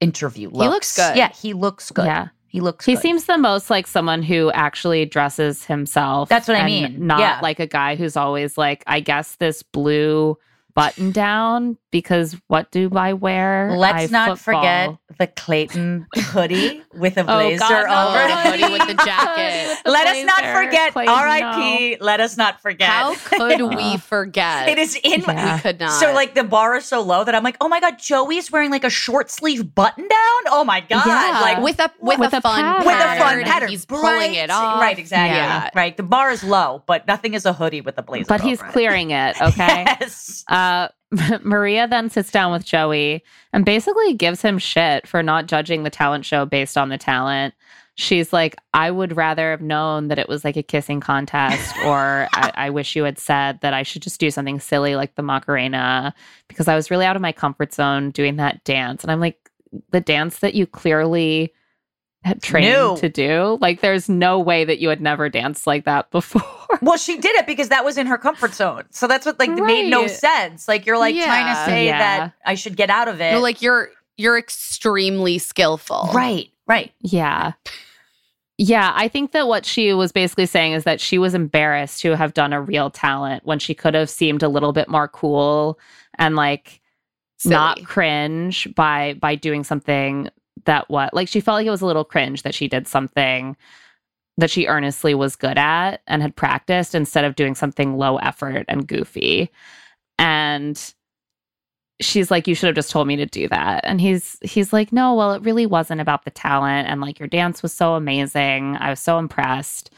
interview looks. He looks good. Yeah, he looks good. Yeah. He looks good. He good. seems the most like someone who actually dresses himself. That's what I mean. Not Yeah. like a guy who's always like, I guess this blue button down because what do I wear? Let's I not forget the Clayton hoodie with a Oh, blazer God, no. over The it. hoodie with the jacket. The Let us not forget Clayton, R.I.P. Let us not forget. How could we forget? it is in my Yeah. We could not. So like the bar is so low that I'm like, oh my god, Joey's wearing like a short sleeve button down. Oh my god, Yeah. like with a with, With a, a fun pattern. with a fun pattern. He's Bright. pulling it off. Right, exactly. Yeah. Right. The bar is low, but nothing is a hoodie with a blazer. But he's over it. clearing it, okay? Yes. Uh, Uh, Maria then sits down with Joey and basically gives him shit for not judging the talent show based on the talent. She's like, I would rather have known that it was like a kissing contest, or I, I wish you had said that I should just do something silly like the Macarena because I was really out of my comfort zone doing that dance. And I'm like, the dance that you clearly trained Knew. to do, like, there's no way that you had never danced like that before. Well, she did it because that was in her comfort zone. So that's what like made no sense. Like you're like trying to say Yeah. that I should get out of it. No, like you're you're extremely skillful. right, right. Yeah. Yeah, I think that what she was basically saying is that she was embarrassed to have done a real talent when she could have seemed a little bit more cool and like Silly. not cringe by by doing something that what like she felt like it was a little cringe that she did something that she earnestly was good at and had practiced instead of doing something low effort and goofy. And she's like you should have just told me to do that and he's he's like no well it really wasn't about the talent and like your dance was so amazing i was so impressed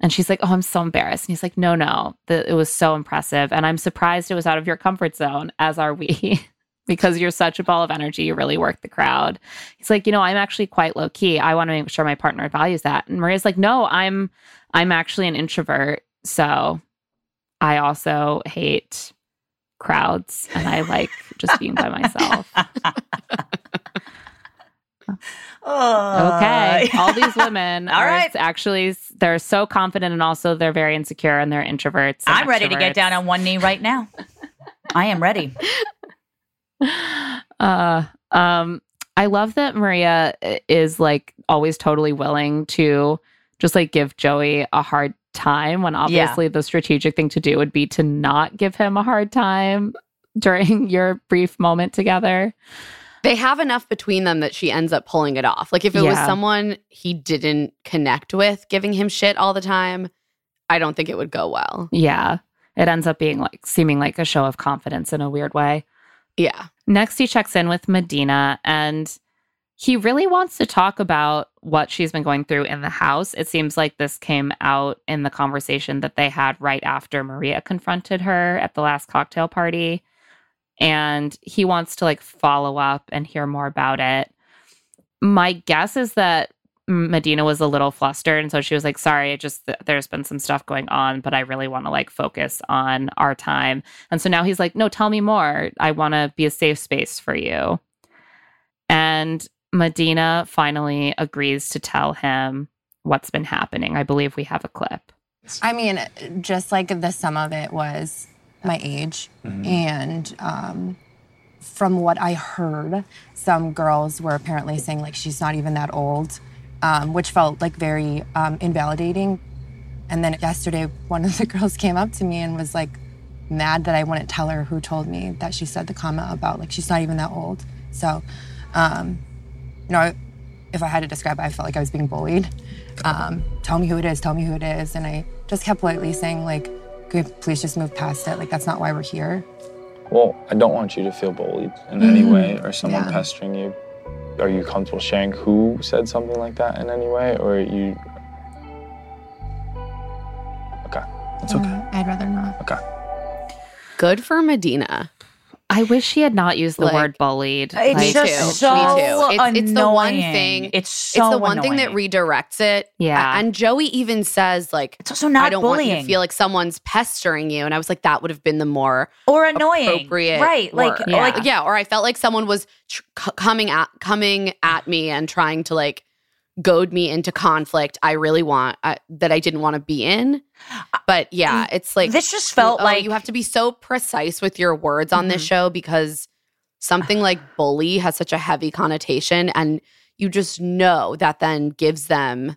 And she's like, Oh, I'm so embarrassed. And he's like, No, no, the, it was so impressive. And I'm surprised it was out of your comfort zone, as are we, because you're such a ball of energy. You really work the crowd. He's like, You know, I'm actually quite low key. I want to make sure my partner values that. And Maria's like, No, I'm, I'm actually an introvert. So I also hate crowds and I like just being by myself. Oh, Okay. All these women All are right. actually they're so confident and also they're very insecure and they're introverts. and I'm ready to get down on one knee right now. I am ready. Uh um I love that Maria is like always totally willing to just like give Joey a hard time when obviously the strategic thing to do would be to not give him a hard time during your brief moment together. They have enough between them that she ends up pulling it off. Like if it was someone he didn't connect with, giving him shit all the time, I don't think it would go well. Yeah. It ends up being like seeming like a show of confidence in a weird way. Yeah. Next, he checks in with Madina and he really wants to talk about what she's been going through in the house. It seems like this came out in the conversation that they had right after Maria confronted her at the last cocktail party. And he wants to like follow up and hear more about it. My guess is that Madina was a little flustered. And so she was like, sorry, it just, there's been some stuff going on, but I really want to like focus on our time. And so now he's like, no, tell me more. I want to be a safe space for you. And Madina finally agrees to tell him what's been happening. I believe we have a clip. I mean, just like the sum of it was my age. And um, from what I heard, some girls were apparently saying, like, she's not even that old, um, which felt like very um, invalidating. And then yesterday, one of the girls came up to me and was like, mad that I wouldn't tell her who told me that she said the comment about, like, she's not even that old. So, um, you know, if I had to describe it, I felt like I was being bullied. Um, tell me who it is, tell me who it is. And I just kept politely saying, like, could we please just move past it? Like, that's not why we're here. Well, I don't want you to feel bullied in any Mhm. way or someone Yeah. pestering you. Are you comfortable sharing who said something like that in any way, or are you? Okay, it's okay. Uh, I'd rather not. Okay. Good for Madina. I wish she had not used the Like- word bullied. It's Me just too. so Me too. It's, it's the one thing. It's so it's the one thing that redirects it. Yeah. And Joey even says like, It's also not I don't want you bullying to feel like someone's pestering you. And I was like, that would have been the more or annoying, appropriate, right? Like. Yeah. like yeah, or I felt like someone was tr- coming at coming at me and trying to like goad me into conflict. I really want uh, that I didn't want to be in. But yeah, it's like this just felt oh, like you have to be so precise with your words on this show because something like bully has such a heavy connotation and you just know that then gives them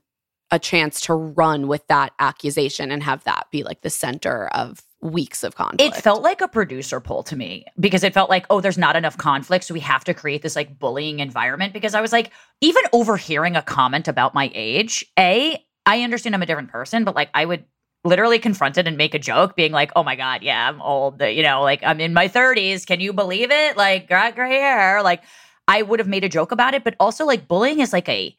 a chance to run with that accusation and have that be like the center of weeks of conflict. It felt like a producer pull to me because it felt like, oh, there's not enough conflict. So we have to create this like bullying environment. Because I was like, even overhearing a comment about my age, A, I understand I'm a different person, but like I would literally confront it and make a joke, being like, oh my God, yeah, I'm old. You know, like I'm in my 30s. Can you believe it? Like, got gray hair. Like, I would have made a joke about it. But also, like, bullying is like a,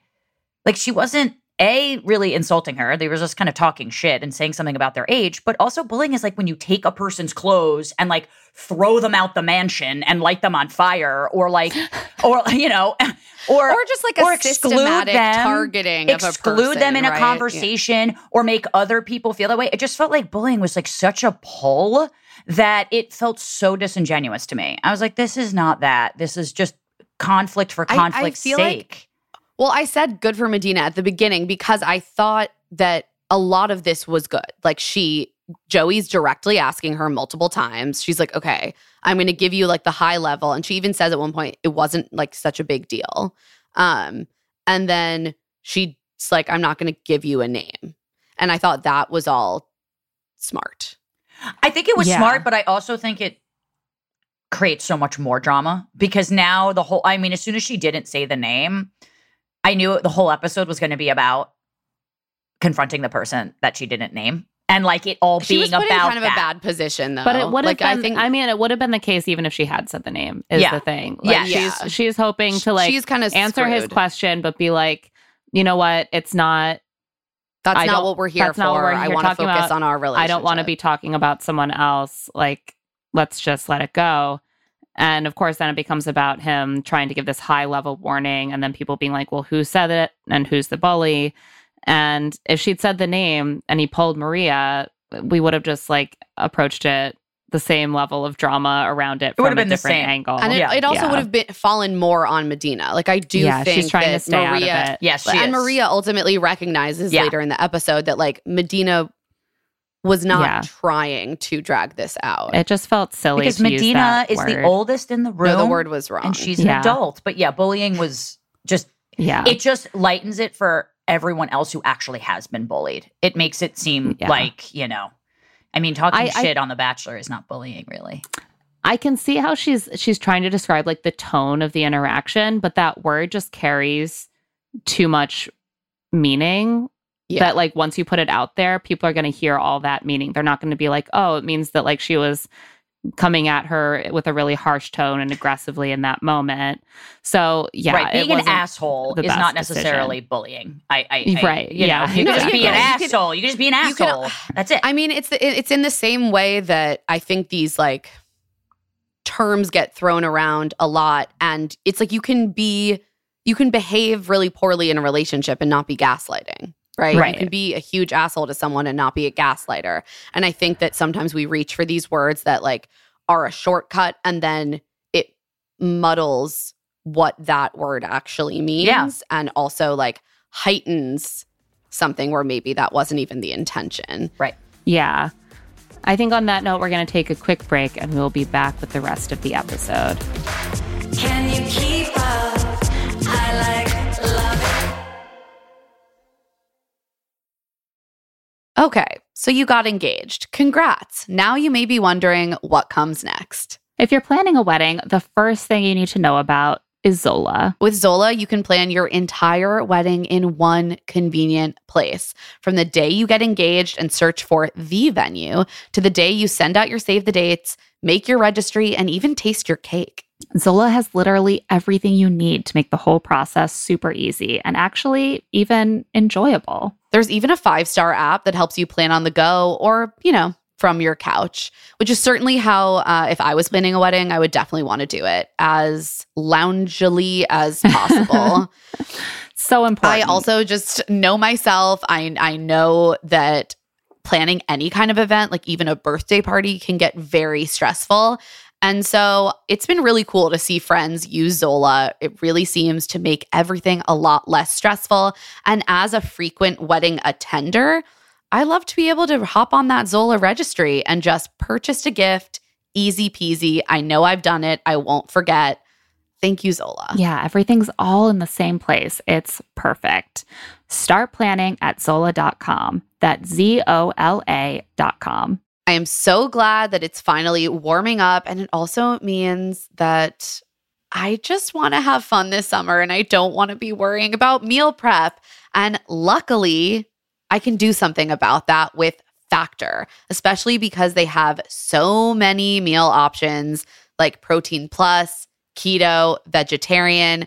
like, she wasn't a really insulting her. They were just kind of talking shit and saying something about their age but also bullying is like when you take a person's clothes and like throw them out the mansion and light them on fire or like or you know or or just like a or exclude systematic them, targeting of a exclude them in person, a right? conversation or make other people feel that way. It just felt like bullying was like such a pull that it felt so disingenuous to me. I was like this is not that. This is just conflict for I- I conflict's feel like- sake Well, I said good for Madina at the beginning because I thought that a lot of this was good. Like she Joey's directly asking her multiple times. She's like, "Okay, I'm going to give you like the high level." And she even says at one point it wasn't like such a big deal. Um and then she's like, "I'm not going to give you a name." And I thought that was all smart. I think it was Yeah. smart, but I also think it creates so much more drama because now the whole I mean, as soon as she didn't say the name, I knew the whole episode was going to be about confronting the person that she didn't name. And like it all She being was put in about kind of that. a bad position though. But it would have like been. I I, mean, it would have been the case even if she had said the name. Is Yeah. the thing? Yeah. Like, Yeah. she's she's hoping to like she's kind of answer his question, but be like, you know what? It's not. That's I not what we're here that's not what for. we're I here want to talking focus about. on our relationship. I don't want to be talking about someone else. Like, let's just let it go. And of course, then it becomes about him trying to give this high level warning, and then people being like, well, who said it? And who's the bully? And if she'd said the name and he pulled Maria, we would have just like approached it the same level of drama around it, It would from have a been the different same. angle. And it, Yeah. it also Yeah. would have been fallen more on Madina. Like I do yeah, think she's trying that to stay Maria, out of it. Yes, she and is. Maria ultimately recognizes Yeah. later in the episode that like Madina was not Yeah. trying to drag this out. It just felt silly because to use Madina that is the oldest in the room. no, the word was wrong. and she's an adult. But yeah, bullying was just Yeah, it just lightens it for everyone else who actually has been bullied. It makes it seem Yeah. like, you know, I mean, talking I- I- shit on The Bachelor is not bullying, really. I can see how she's she's trying to describe like the tone of the interaction, but that word just carries too much meaning yeah. that like once you put it out there, people are going to hear all that meaning. They're not going to be like, "Oh, it means that like she was coming at her with a really harsh tone and aggressively in that moment." So, yeah, right. it Being an asshole the is best not decision. necessarily bullying. I, I, I Right, You yeah, know, you can just be an exactly. You asshole. You can just be an you can- asshole. Uh, That's it. I mean, it's the, it's in the same way that I think these like terms get thrown around a lot, and it's like you can be you can behave really poorly in a relationship and not be gaslighting. Right? Right. You can be a huge asshole to someone and not be a gaslighter. And I think that sometimes we reach for these words that like are a shortcut and then it muddles what that word actually means Yeah. and also like heightens something where maybe that wasn't even the intention. right. Yeah. I think on that note, we're going to take a quick break and we'll be back with the rest of the episode. Okay, so you got engaged. Congrats. Now you may be wondering what comes next. If you're planning a wedding, the first thing you need to know about is Zola. With Zola, you can plan your entire wedding in one convenient place. From the day you get engaged and search for the venue to the day you send out your save the dates, make your registry, and even taste your cake. Zola has literally everything you need to make the whole process super easy and actually even enjoyable. There's even a five star app that helps you plan on the go or, you know, from your couch, which is certainly how, uh, if I was planning a wedding, I would definitely want to do it as loungily as possible. So important. I also just know myself. I I know that planning any kind of event, like even a birthday party, can get very stressful. And so it's been really cool to see friends use Zola. It really seems to make everything a lot less stressful. And as a frequent wedding attender, I love to be able to hop on that Zola registry and just purchase a gift. Easy peasy. I know I've done it. I won't forget. Thank you, Zola. Yeah, everything's all in the same place. It's perfect. Start planning at Zola.com. That's Z O L A.com. I am so glad that it's finally warming up. And it also means that I just want to have fun this summer and I don't want to be worrying about meal prep. And luckily, I can do something about that with Factor, especially because they have so many meal options like protein plus, keto, vegetarian,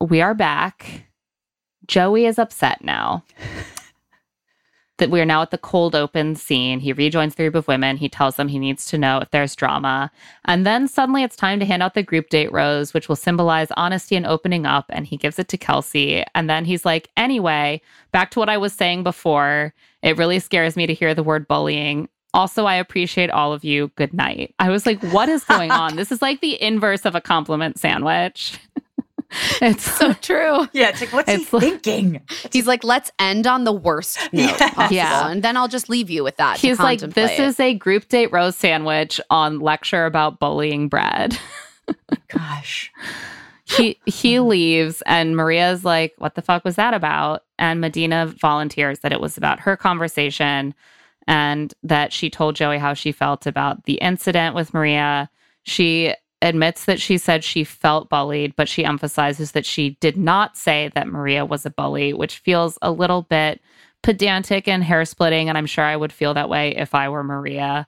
we are back. Joey is upset now that we are now at the cold open scene. He rejoins the group of women. He tells them he needs to know if there's drama. And then suddenly it's time to hand out the group date rose, which will symbolize honesty and opening up. And he gives it to Kelsey. And then he's like, anyway, back to what I was saying before. It really scares me to hear the word bullying. Also, I appreciate all of you. Good night. I was like, what is going on? this is like the inverse of a compliment sandwich. it's so true. Yeah, it's like, what's It's he like- thinking? He's like, let's end on the worst note possible. Yeah. And then I'll just leave you with that. to He's like, this contemplate. is a group date rose sandwich on lecture about bullying bread. Gosh. he he mm. leaves and Maria's like, what the fuck was that about? And Madina volunteers that it was about her conversation and that she told Joey how she felt about the incident with Maria. She admits that she said she felt bullied, but she emphasizes that she did not say that Maria was a bully, which feels a little bit pedantic and hair splitting. And I'm sure I would feel that way if I were Maria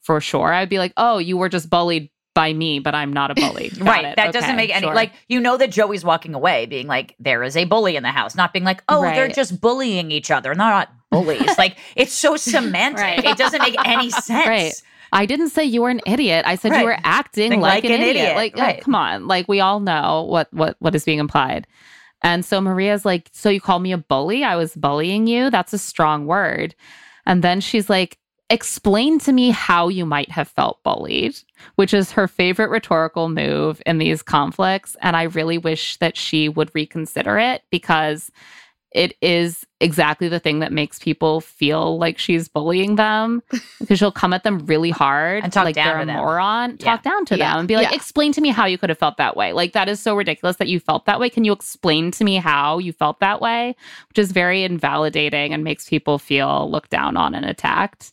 for sure. I'd be like, oh, you were just bullied by me, but I'm not a bully. Right. it. That doesn't make any sure. like you know that Joey's walking away being like, there is a bully in the house, not being like, oh, they're just bullying each other. They're not bullies. like it's so semantic. Right. It doesn't make any sense. Right. I didn't say you were an idiot. I said Right. you were acting Think like, an, idiot. Like, uh, right. come on. Like, we all know what what what is being implied. And so Maria's like, "So you call me a bully? I was bullying you? That's a strong word." And then she's like, "Explain to me how you might have felt bullied," which is her favorite rhetorical move in these conflicts. And I really wish that she would reconsider it because it is exactly the thing that makes people feel like she's bullying them because she'll come at them really hard And talk like down they're to a them. moron. Talk down to Yeah. them and be like Yeah. explain to me how you could have felt that way. Like that is so ridiculous that you felt that way. Can you explain to me how you felt that way? Which is very invalidating and makes people feel looked down on and attacked.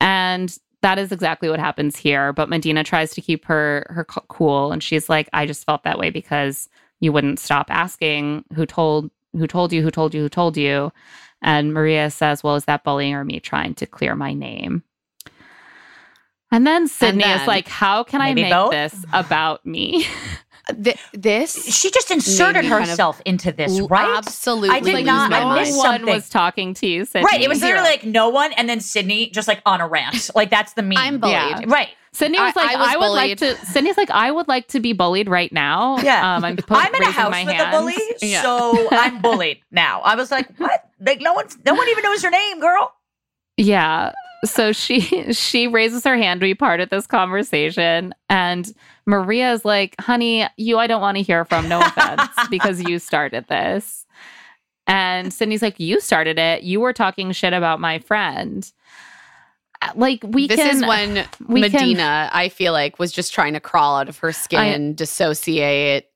And that is exactly what happens here. But madina tries to keep her her cool and she's like i just felt that way because you wouldn't stop asking who told who told you who told you who told you? And maria says well is that bullying or me trying to clear my name? And then sydney is then- like how can i make both? this about me Th- this She just inserted Maybe kind of- herself into this, right? absolutely I did lose not. my I mind. missed no one something. was talking to you sydney right. It was literally like no one, and then Sydney just like on a rant. Like that's the meme. I'm bullied. Yeah. Right. Sydney was like, I I, was would like to. Sydney's like, I would like to be bullied right now. Yeah. um, I'm, po- I'm in a house with hand. a bully, Yeah. so I'm bullied now. I was like, what? Like no one's no one even knows your name, girl. Yeah. So she she raises her hand to be part of this conversation, and Maria is like, "Honey, you I don't want to hear from. No offense, because you started this." And Sydney's like, "You started it. You were talking shit about my friend." Uh, Like we this can. is when we can- Madina, I feel like, was just trying to crawl out of her skin, dissociate.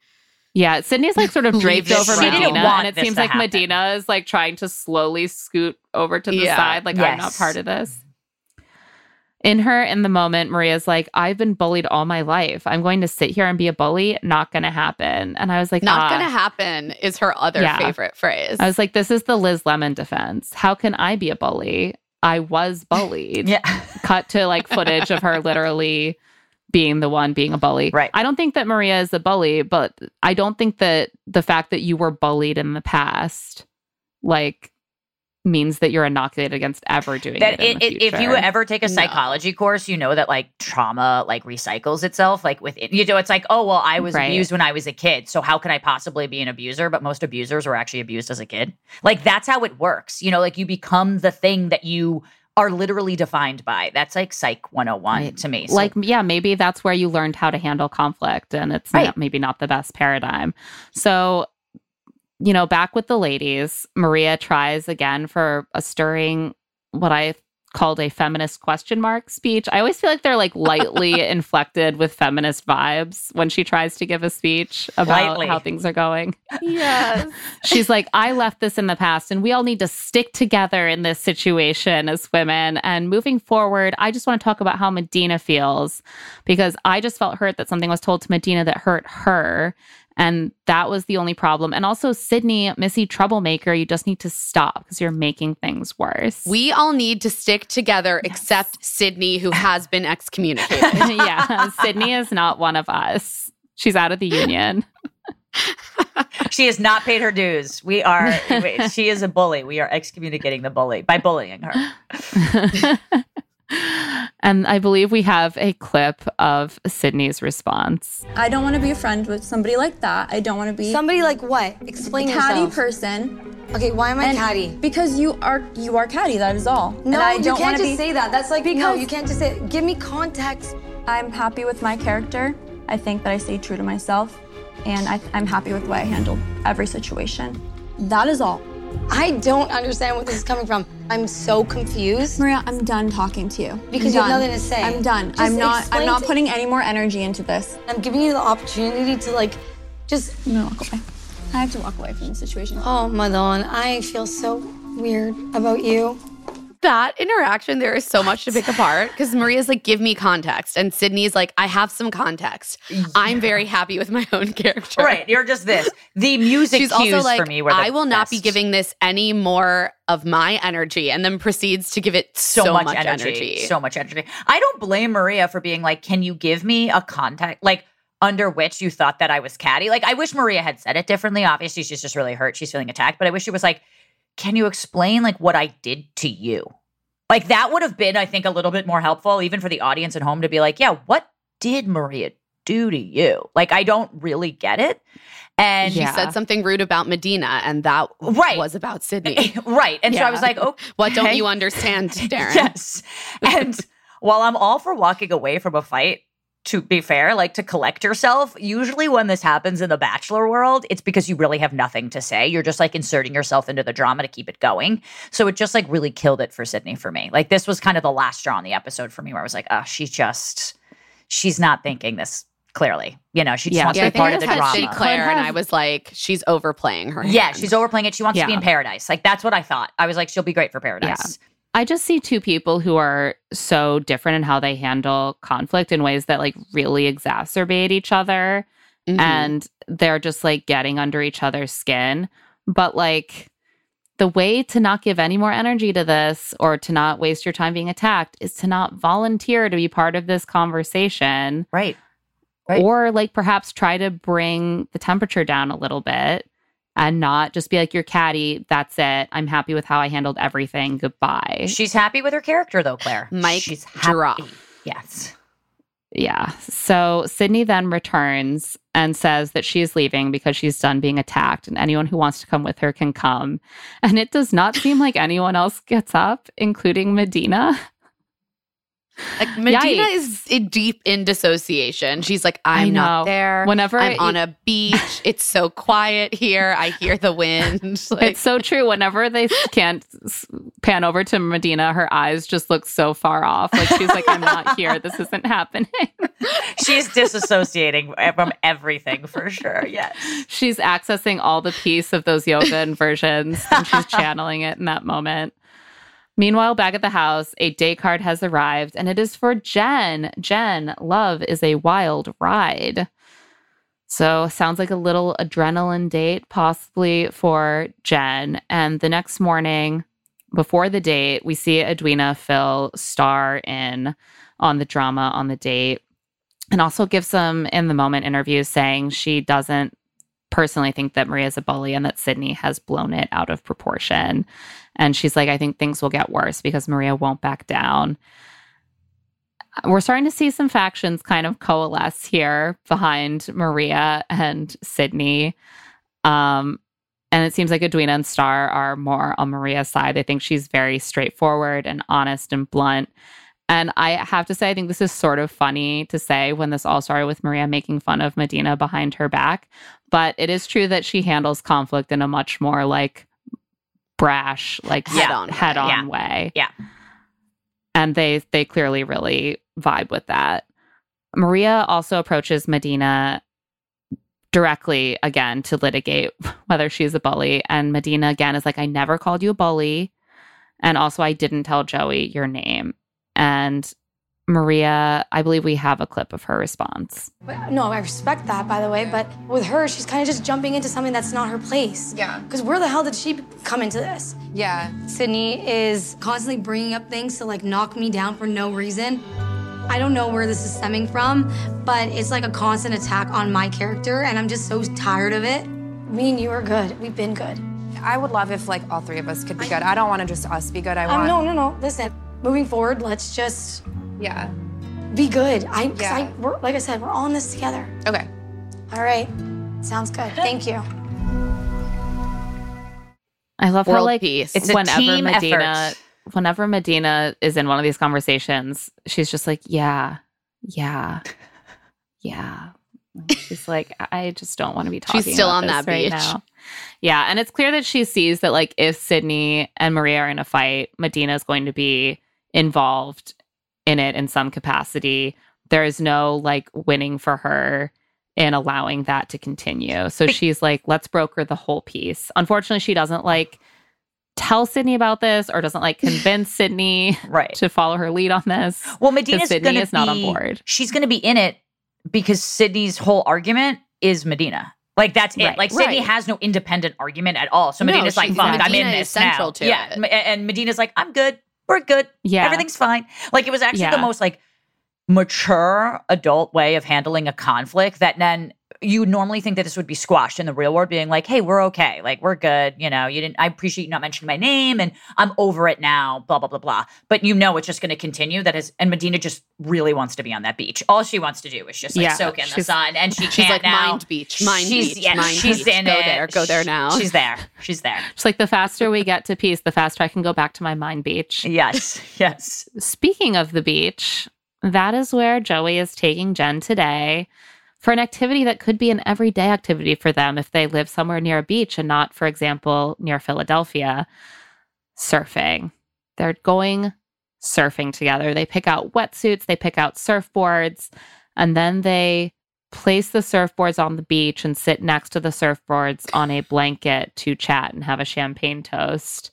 Yeah, Sydney's like sort of draped over. She Madina, didn't want and it seems like happen. Madina is like trying to slowly scoot over to the Yeah. side, like I'm not part of this. In her, in the moment, Maria's like, "I've been bullied all my life. I'm going to sit here and be a bully. Not going to happen." And I was like, Not "Ah." gonna happen is her other Yeah. favorite phrase. I was like, "This is the Liz Lemon defense. How can I be a bully? I was bullied." Yeah. cut to like footage of her literally being the one being a bully. Right. I don't think that Maria is a bully, but I don't think that the fact that you were bullied in the past like means that you're inoculated against ever doing that it. in it, the it, if you ever take a No. psychology course, you know that like trauma like recycles itself. Like with you know, it's like, oh well, I was Right. abused when I was a kid, so how can I possibly be an abuser? But most abusers were actually abused as a kid. Like that's how it works. You know, like you become the thing that you are literally defined by. That's like Psych 101 Right. to me. So- like yeah maybe that's where you learned how to handle conflict and it's Right. not, maybe not the best paradigm so you know back with the ladies maria tries again for a stirring what i called a feminist question mark speech i always feel like they're like lightly inflected with feminist vibes when she tries to give a speech about Lightly. how things are going yes. She's like, I left this in the past, and we all need to stick together in this situation as women. And moving forward, I just want to talk about how Madina feels because I just felt hurt that something was told to Madina that hurt her. And that was the only problem. And also, Sydney, Missy, troublemaker, you just need to stop because you're making things worse. We all need to stick together except Sydney, who has been excommunicated. yeah, Sydney is not one of us. She's out of the union. she has not paid her dues. We are. she is a bully. We are excommunicating the bully by bullying her. And I believe we have a clip of Sydney's response. I don't want to be a friend with somebody like that. I don't want to be somebody like what? Explain a catty yourself. person. Okay, why am I And catty? Because you are you are catty. That is all. No, and I don't can't wanna just be, say that. That's like no, because you can't just say. Give me context. I'm happy with my character. I think that I stay true to myself, and I, I'm happy with the way I handle every situation. That is all. I don't understand where this is coming from. I'm so confused. Maria, I'm done talking to you. Because you have nothing to say. I'm done. Just I'm not. I'm not putting any more energy into this. I'm giving you the opportunity to like, just. I'm gonna walk away. I have to walk away from the situation. Oh, Madon, I feel so weird about you. That interaction, there is so much to pick apart because Maria's like, give me context. And Sydney's like, I have some context. I'm very happy with my own character. Right. You're just this. The music She's cues also like, for me were I will not be giving this any more of my energy, and then proceeds to give it so, so, much, much energy, energy. So much energy. I don't blame Maria for being like, can you give me a context like under which you thought that I was catty? Like I wish Maria had said it differently. Obviously, she's just really hurt. She's feeling attacked. But I wish she was like, can you explain like what I did to you? Like that would have been, I think, a little bit more helpful, even for the audience at home to be like, yeah, what did Maria do to you? Like, I don't really get it. And she said something rude about Madina, and that Right. was about Sydney. right. And so I was like, okay. Oh, what don't you understand, Daryn? Yes. And while I'm all for walking away from a fight, to be fair, like to collect yourself, usually when this happens in the bachelor world, it's because you really have nothing to say. You're just like inserting yourself into the drama to keep it going. So it just like really killed it for Sydney for me. Like this was kind of the last straw in the episode for me where I was like, oh, she's just, she's not thinking this clearly. You know, she just wants Yeah, to be part of the drama. texted Claire, and I was like, she's overplaying her. yeah, she's overplaying it. She wants to be in paradise. Like that's what I thought. I was like, she'll be great for paradise. I just see two people who are so different in how they handle conflict in ways that like really exacerbate each other. Mhm. And they're just like getting under each other's skin. But like the way to not give any more energy to this or to not waste your time being attacked is to not volunteer to be part of this conversation. Right. Right. Or like perhaps try to bring the temperature down a little bit and not just be like, your caddy. That's it. I'm happy with how I handled everything. Goodbye. She's happy with her character though, Claire. mike She's happy. drop. Yes. Yeah. So Sydney then returns and says that she's leaving because she's done being attacked and anyone who wants to come with her can come. And it does not seem like anyone else gets up, including Madina. Like Madina Yikes. is in deep in dissociation. She's like, I'm know. not there. Whenever I'm it- on a beach, it's so quiet here. I hear the wind. Like, it's so true. Whenever they can't pan over to Madina, her eyes just look so far off. Like she's like, I'm not here. This isn't happening. She's disassociating eh, from everything for sure. Yes. she's accessing all the peace of those yoga inversions and she's channeling it in that moment. Meanwhile, back at the house, a day card has arrived and it is for Jen. Jen, love is a wild ride. So, sounds like a little adrenaline date, possibly for Jen. And the next morning, before the date, we see Edwina Phil star in on the drama on the date and also give some in the moment interviews saying she doesn't personally think that Maria's a bully and that Sydney has blown it out of proportion. And she's like, I think things will get worse because Maria won't back down. We're starting to see some factions kind of coalesce here behind Maria and Sydney. Um, and it seems like Edwina and Star are more on Maria's side. They think she's very straightforward and honest and blunt. And I have to say, I think this is sort of funny to say when this all started with Maria making fun of Madina behind her back. But it is true that she handles conflict in a much more like brash, like Head-on way. head on Yeah. way. Yeah. And they they clearly really vibe with that. Maria also approaches Madina directly again to litigate whether she's a bully. And Madina again is like, I never called you a bully. And also, I didn't tell Joey your name. And Maria, I believe we have a clip of her response. No, I respect that, by the way. But with her, she's kind of just jumping into something that's not her place. Yeah. Because where the hell did she come into this? Yeah. Sydney is constantly bringing up things to like knock me down for no reason. I don't know where this is stemming from, but it's like a constant attack on my character, and I'm just so tired of it. Me and you are good. We've been good. I would love if like all three of us could be good. I don't want to just us be good. I Um, want no, no, no. Listen, moving forward, let's just Yeah. be good. I, 'cause Yeah. I we're, like I said, we're all in this together. Okay. All right. Sounds good. Thank you. I love how World like peace. It's a whenever team Madina effort. whenever Madina is in one of these conversations, she's just like, Yeah, yeah, yeah. She's like, I just don't want to be talking. She's still about on this that right beach. now. Yeah, and it's clear that she sees that like if Sydney and Maria are in a fight, Madina is going to be involved in it in some capacity. There is no like winning for her in allowing that to continue. So she's like, let's broker the whole piece. Unfortunately, she doesn't like tell Sydney about this or doesn't like convince Sydney Right. to follow her lead on this. Well, Madina's Sydney gonna is not on board. She's going to be in it because Sydney's whole argument is Madina. Like that's it. Right. Like Sydney Right. has no independent argument at all. So No, Madina's like, she's- "Fuck, I'm Madina in is this central now." to yeah, it. And Madina's like, "I'm good. We're good. Yeah. everything's fine." Like it was actually Yeah. the most like mature adult way of handling a conflict that then you normally think that this would be squashed in the real world being like hey we're okay like we're good you know you didn't i appreciate you not mentioning my name and i'm over it now blah blah blah blah but you know it's just going to continue that is and madina just really wants to be on that beach all she wants to do is just like Yeah, soak in the sun and she She's can't like now. mind beach, mind she's, beach, yeah, mind she's beach. in Go it. there, go there now. she's there she's there It's like the faster we get to peace, the faster I can go back to my mind beach. yes yes Speaking of the beach, that is where Joey is taking Jen today for an activity that could be an everyday activity for them if they live somewhere near a beach and not, for example, near Philadelphia. Surfing. They're going surfing together. They pick out wetsuits, they pick out surfboards, and then they place the surfboards on the beach and sit next to the surfboards on a blanket to chat and have a champagne toast.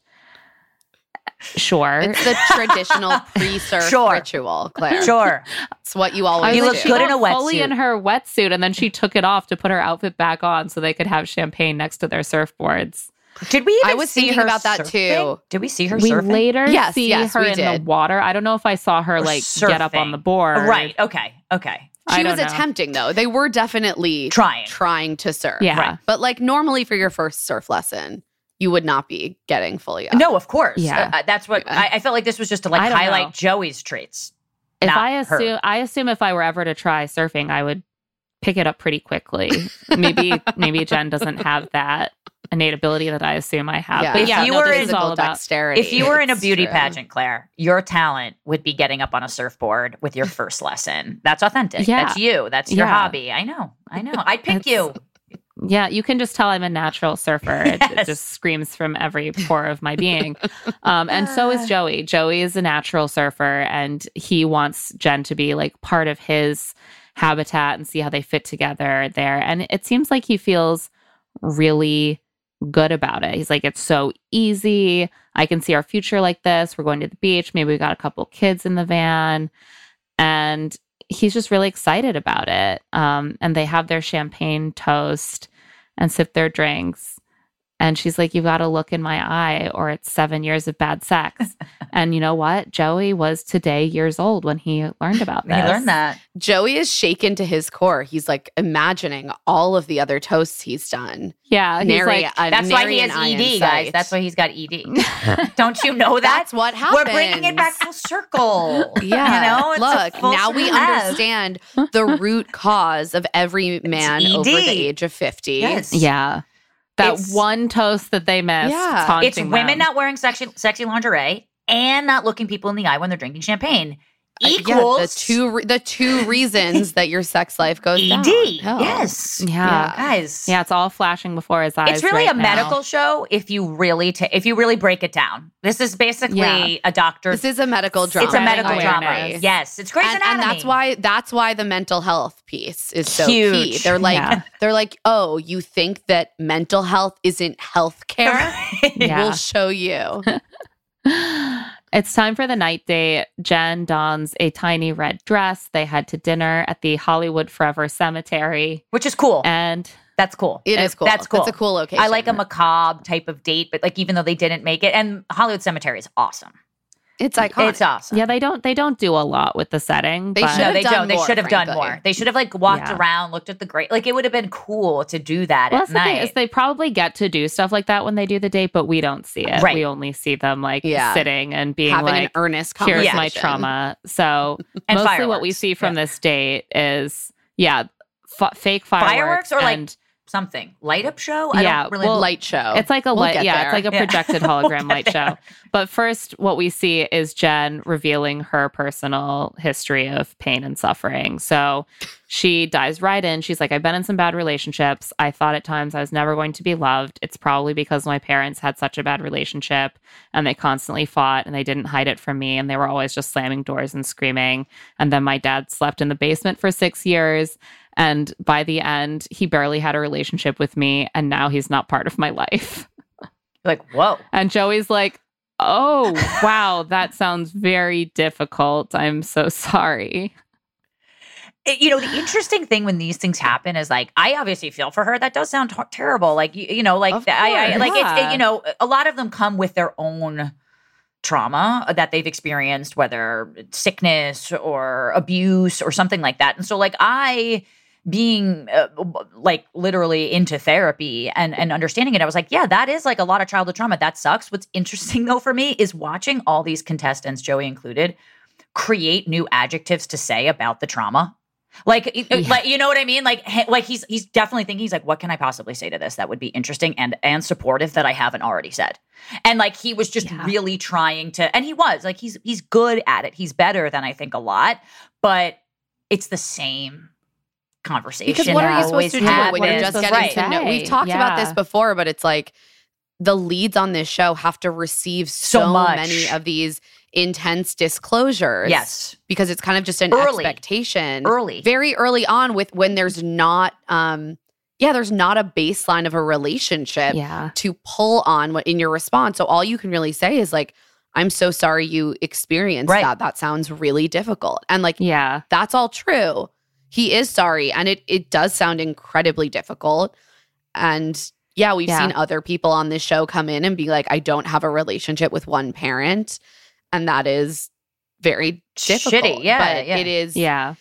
Sure. It's the traditional pre-surf Sure. ritual, Claire. sure It's what you I always was You look she good in got a fully wetsuit. in her wetsuit, and then she took it off to put her outfit back on so they could have champagne next to their surfboards. did we even I was see thinking her about that too. did we see her We surfing later Yes, see yes, her we in the water. I don't know if I saw her Or like get up on the board. right okay okay She don't was know. attempting though. They were definitely Trying. trying to surf. Yeah. Right. But like normally for your first surf lesson, you would not be getting fully up. No, of course. Yeah. Uh, that's what Yeah. I, I felt like this was just to like highlight know. Joey's traits. If not I her. assume, I assume if I were ever to try surfing, I would pick it up pretty quickly. maybe, maybe Jen doesn't have that innate ability that I assume I have. Yeah. But If yeah, you no, were this in is all physical about. dexterity. If you were in a beauty true. pageant, Claire, your talent would be getting up on a surfboard with your first lesson. That's authentic. Yeah. That's you. That's your Yeah. hobby. I know. I know. I'd pick It's- you. Yeah, you can just tell I'm a natural surfer. It, it just screams from every pore of my being. Um, and so is Joey. Joey is a natural surfer, and he wants Jen to be like part of his habitat and see how they fit together there. And it seems like he feels really good about it. He's like, it's so easy. I can see our future like this. We're going to the beach. Maybe we got a couple kids in the van. And he's just really excited about it. Um, and they have their champagne toast and sip their drinks. And she's like, You've got to look in my eye, or it's seven years of bad sex. and you know what? Joey was today years old when he learned about He learned that. Joey is shaken to his core. He's like imagining all of the other toasts he's done. Yeah. He's Nary, like, uh, That's why he has ED, guys. That's why he's got ED. Don't you know that? That's what happened. We're bringing it back happens. full circle. Yeah. You know, it's Look, full now we circle. understand the root cause of every man over the age of 50. Yes. Yeah. That It's- one toast that they missed. Yeah. taunting It's women them. not wearing sexy, sexy lingerie and not looking people in the eye when they're drinking champagne. Uh, yeah, Equals the two re- the two reasons that your sex life goes ED. down. Hell. Yes. Yeah. Guys. Yeah, it's all flashing before his eyes. It's really right a now. medical show if you really ta- if you really break it down. This is basically Yeah. a doctor. This is a medical drama. It's a medical Spreading drama. Yes, it's Grey's and, Anatomy. and that's why that's why the mental health piece is so Huge. key. They're like Yeah. they're like, oh, you think that mental health isn't health care? Yeah. We'll show you. It's time for the night date. Jen dons a tiny red dress. They head to dinner at the Hollywood Forever Cemetery. which is cool. And That's cool. It is cool. That's cool. It's a cool location. I like a macabre type of date, but like even though they didn't make it, and Hollywood Cemetery is awesome. It's iconic. It's awesome. Yeah, they don't they don't do a lot with the setting. They but- should No, have they done don't. They more, should have done more. They should have like walked Yeah. around, looked at the great. Like it would have been cool to do that Well, at that's the thing is they probably get to do stuff like that when they do the date, but we don't see it. Right. We only see them like Yeah. sitting and being Having like, an earnest "Here's my trauma." So And mostly what we see from Yeah. this date is yeah, f- fake fireworks, Fireworks or, like, and Something light up show. I Yeah, don't really well, Light show. It's like a We'll light, yeah, there. it's like a Yeah. projected We'll hologram light there. show. But first, what we see is Jen revealing her personal history of pain and suffering. So she dives right in. She's like, I've been in some bad relationships. I thought at times I was never going to be loved. It's probably because my parents had such a bad relationship and they constantly fought and they didn't hide it from me. And they were always just slamming doors and screaming. And then my dad slept in the basement for six years. And by the end, he barely had a relationship with me. And now he's not part of my life. like whoa. And Joey's like, Oh, wow, that sounds very difficult. I'm so sorry. It- you know the interesting thing when these things happen is like I obviously feel for her. That does sound t- terrible. Like you, you know, like Of I, I course. like it's it, you know a lot of them come with their own trauma that they've experienced, whether sickness or abuse or something like that. And so like I being uh, like literally into therapy and and understanding it i was like yeah that is like a lot of childhood trauma that sucks what's interesting though for me is watching all these contestants joey included create new adjectives to say about the trauma like, it- like you know what I mean? Like, like he's he's definitely thinking he's like, what can I possibly say to this that would be interesting and and supportive that I haven't already said? And like he was just Yeah. really trying to, and he was like he's he's good at it. He's better than I think a lot, but it's the same conversation. Because what are you supposed to do when you're just getting to to know? We've talked about this before, but it's like the leads on this show have to receive so, So many of these intense disclosures. Yes. Because it's kind of just an Early. expectation. Early. Very early on with when there's not um yeah, there's not a baseline of a relationship Yeah. to pull on what in your response. So all you can really say is like, I'm so sorry you experienced Right. that. That sounds really difficult. And like Yeah. that's all true. He is sorry. And it it does sound incredibly difficult. And yeah, we've Yeah. seen other people on this show come in and be like, I don't have a relationship with one parent. And that is very difficult. Shitty. Yeah, But yeah. it is Yeah.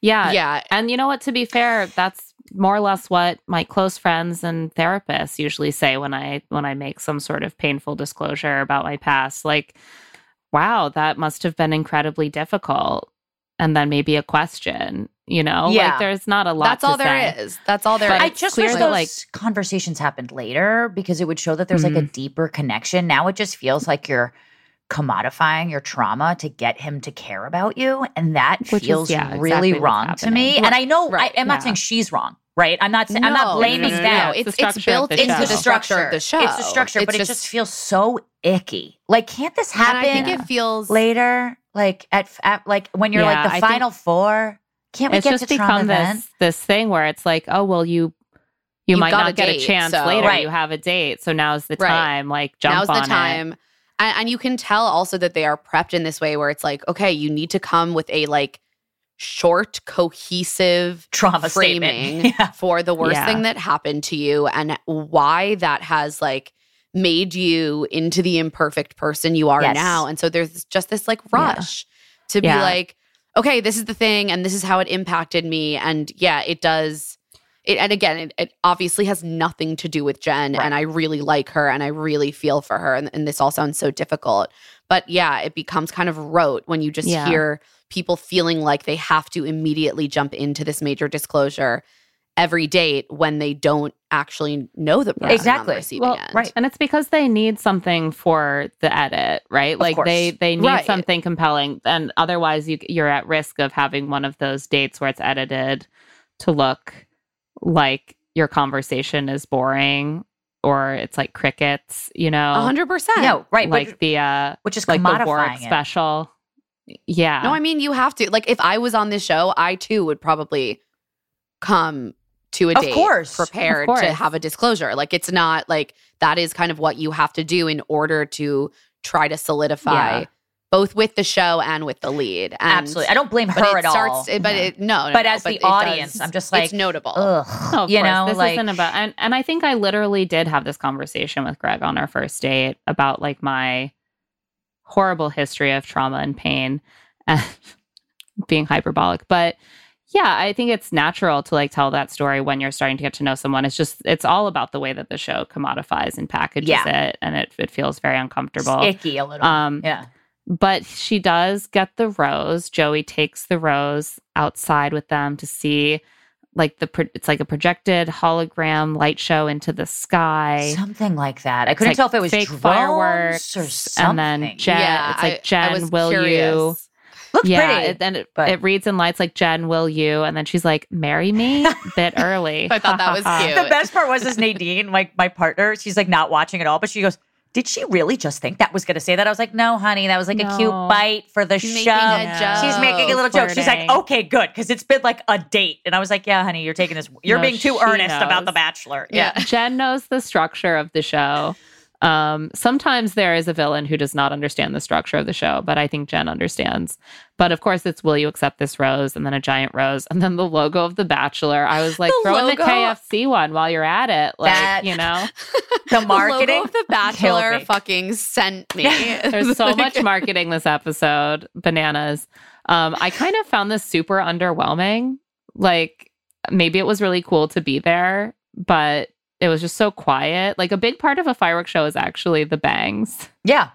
Yeah. yeah. And you know what? To be fair, that's more or less what my close friends and therapists usually say when I when I make some sort of painful disclosure about my past. Like, wow, that must have been incredibly difficult. And then maybe a question, you know? Yeah. Like there's not a lot That's to all there say. is. That's all there is. But I just clear wish those like- conversations happened later because it would show that there's like a Mhm. deeper connection. Now it just feels like you're commodifying your trauma to get him to care about you, and that Which is, feels yeah, really exactly wrong to me. happening. And I know Right, I, am yeah. not saying she's wrong, right? I'm not. sa- I'm not blaming no, no, no, them. no. It's the It's, it's built the into show. the structure of the show. It's the structure, It's but it just feels so icky. Like, can't this and happen I think it feels later? Like at, at like when you're Yeah, like I the think final four. Can't we it's get just to become this this thing where it's like, oh well, you you You've might not a get a chance so- later. Right. You have a date, so now's the Right. time. Like jump now's on the it. time. And, and you can tell also that they are prepped in this way where it's like, okay, you need to come with a like short, cohesive Trauma framing. Yeah. for the worst Yeah. thing that happened to you and why that has like made you into the imperfect person you are Yes. now. And so there's just this like rush to be like, okay, this is the thing and this is how it impacted me. And yeah, it does. It, and again, it, it obviously has nothing to do with Jen, Right. and I really like her and I really feel for her. And, and this all sounds so difficult. But yeah, it becomes kind of rote when you just Yeah. hear people feeling like they have to immediately jump into this major disclosure every date when they don't actually know the person Exactly. on the receiving Well, end. right. and it's because they need something for the edit, right? like they course. they need Right. something compelling, and otherwise you you're at risk of having one of those dates where it's edited to look like your conversation is boring or it's like crickets, you know, A hundred percent. No, right. like which, the uh which is like the Warwick it. special. Yeah, No, I mean you have to. Like if I was on this show, I too would probably come to a Of date course. Of prepared course. to have a disclosure. Like it's not like that is kind of what you have to do in order to try to solidify Yeah. both with the show and with the lead. And, Absolutely. I don't blame but her it at starts, all. it- but No. it no, no But no, as the audience, does- I'm just like, it's notable. Ugh. Oh, of you course. know, this like isn't about and, and I think I literally did have this conversation with Greg on our first date about like my horrible history of trauma and pain and being hyperbolic. But yeah, I think it's natural to like tell that story when you're starting to get to know someone. It's just it's all about the way that the show commodifies and packages Yeah. it and it it feels very uncomfortable. Icky a little. Um yeah. but she does get the rose. Joey takes the rose outside with them to see like the pro- it's like a projected hologram light show into the sky. Something like that. I couldn't like tell if it was fake fireworks or something. and then Jen. Yeah, it's like I- I Jen, was will you? Curious. Looks yeah, pretty, it, and it, but- it reads in lights like Jen, will you? And then she's like, marry me, bit early. I thought that was cute. the best part was is Nadine, like my partner, she's like not watching at all, but she goes, Did she really just think that was gonna say that? I was like, No, honey, that was like a cute bite for the She's show. making a joke. She's making a little joke. She's like, Okay, good, because it's been like a date. And I was like, Yeah, honey, you're taking this you're No, being too she earnest about the bachelor. Yeah. Yeah. Jen knows the structure of the show. Um, sometimes there is a villain who does not understand the structure of the show, but I think Jen understands. But of course, it's will you accept this rose, and then a giant rose, and then the logo of the Bachelor. I was like, The throw in the? KFC one while you're at it, like That- you know. The The marketing logo of the Bachelor fucking sent me. There's so much marketing this episode, bananas. Um, I kind of found this super underwhelming. Like maybe it was really cool to be there, but it was just so quiet. Like a big part of a fireworks show is actually the bangs. Yeah.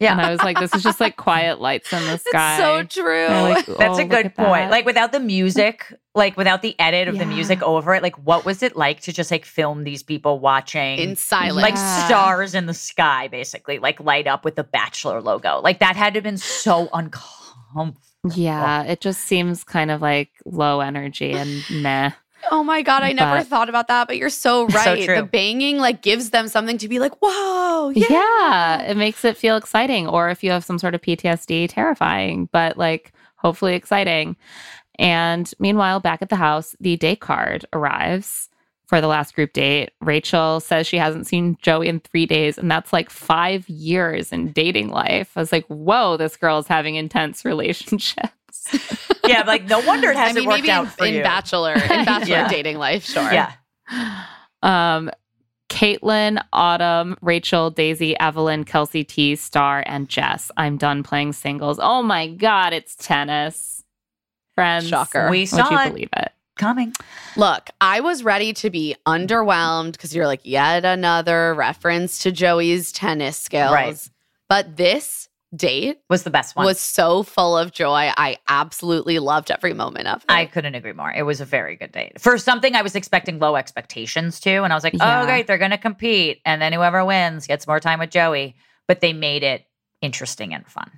Yeah. And I was like, this is just like quiet lights in the sky. It's so true. They're like, That's "Oh, a good point. that." Like without the music, like without the edit of the music over it, like what was it like to just like film these people watching in silence. like Yeah. stars in the sky, basically, like light up with the Bachelor logo. Like that had to have been so uncomfortable. yeah, it just seems kind of like low energy and meh. Oh my god, I never But- thought about that, but you're so right. true. the banging like gives them something to be like, whoa, yeah. Yeah. it makes it feel exciting. Or if you have some sort of PTSD, terrifying, but like hopefully exciting. And meanwhile, back at the house, the date card arrives for the last group date. Rachel says she hasn't seen Joey in three days, and that's like five years in dating life. I was like, whoa, this girl is having intense relationships. Yeah, like no wonder it hasn't mean, worked maybe out in, for in you. bachelor, in bachelor Yeah. dating life, sure. Yeah. Um, Caitlin, Autumn, Rachel, Daisy, Evelyn, Kelsey T, Star, and Jess. I'm done playing singles. Oh my God, it's tennis. Friends. Shocker. We Would saw you it believe it? coming. Look, I was ready to be underwhelmed because you're like, yet another reference to Joey's tennis skills. Right. But this date Was the best one. was so full of joy. I absolutely loved every moment of it. I couldn't agree more. It was a very good date. For something I was expecting low expectations to, and I was like, oh, Yeah. oh great, they're gonna compete. And then whoever wins gets more time with Joey. But they made it interesting and fun.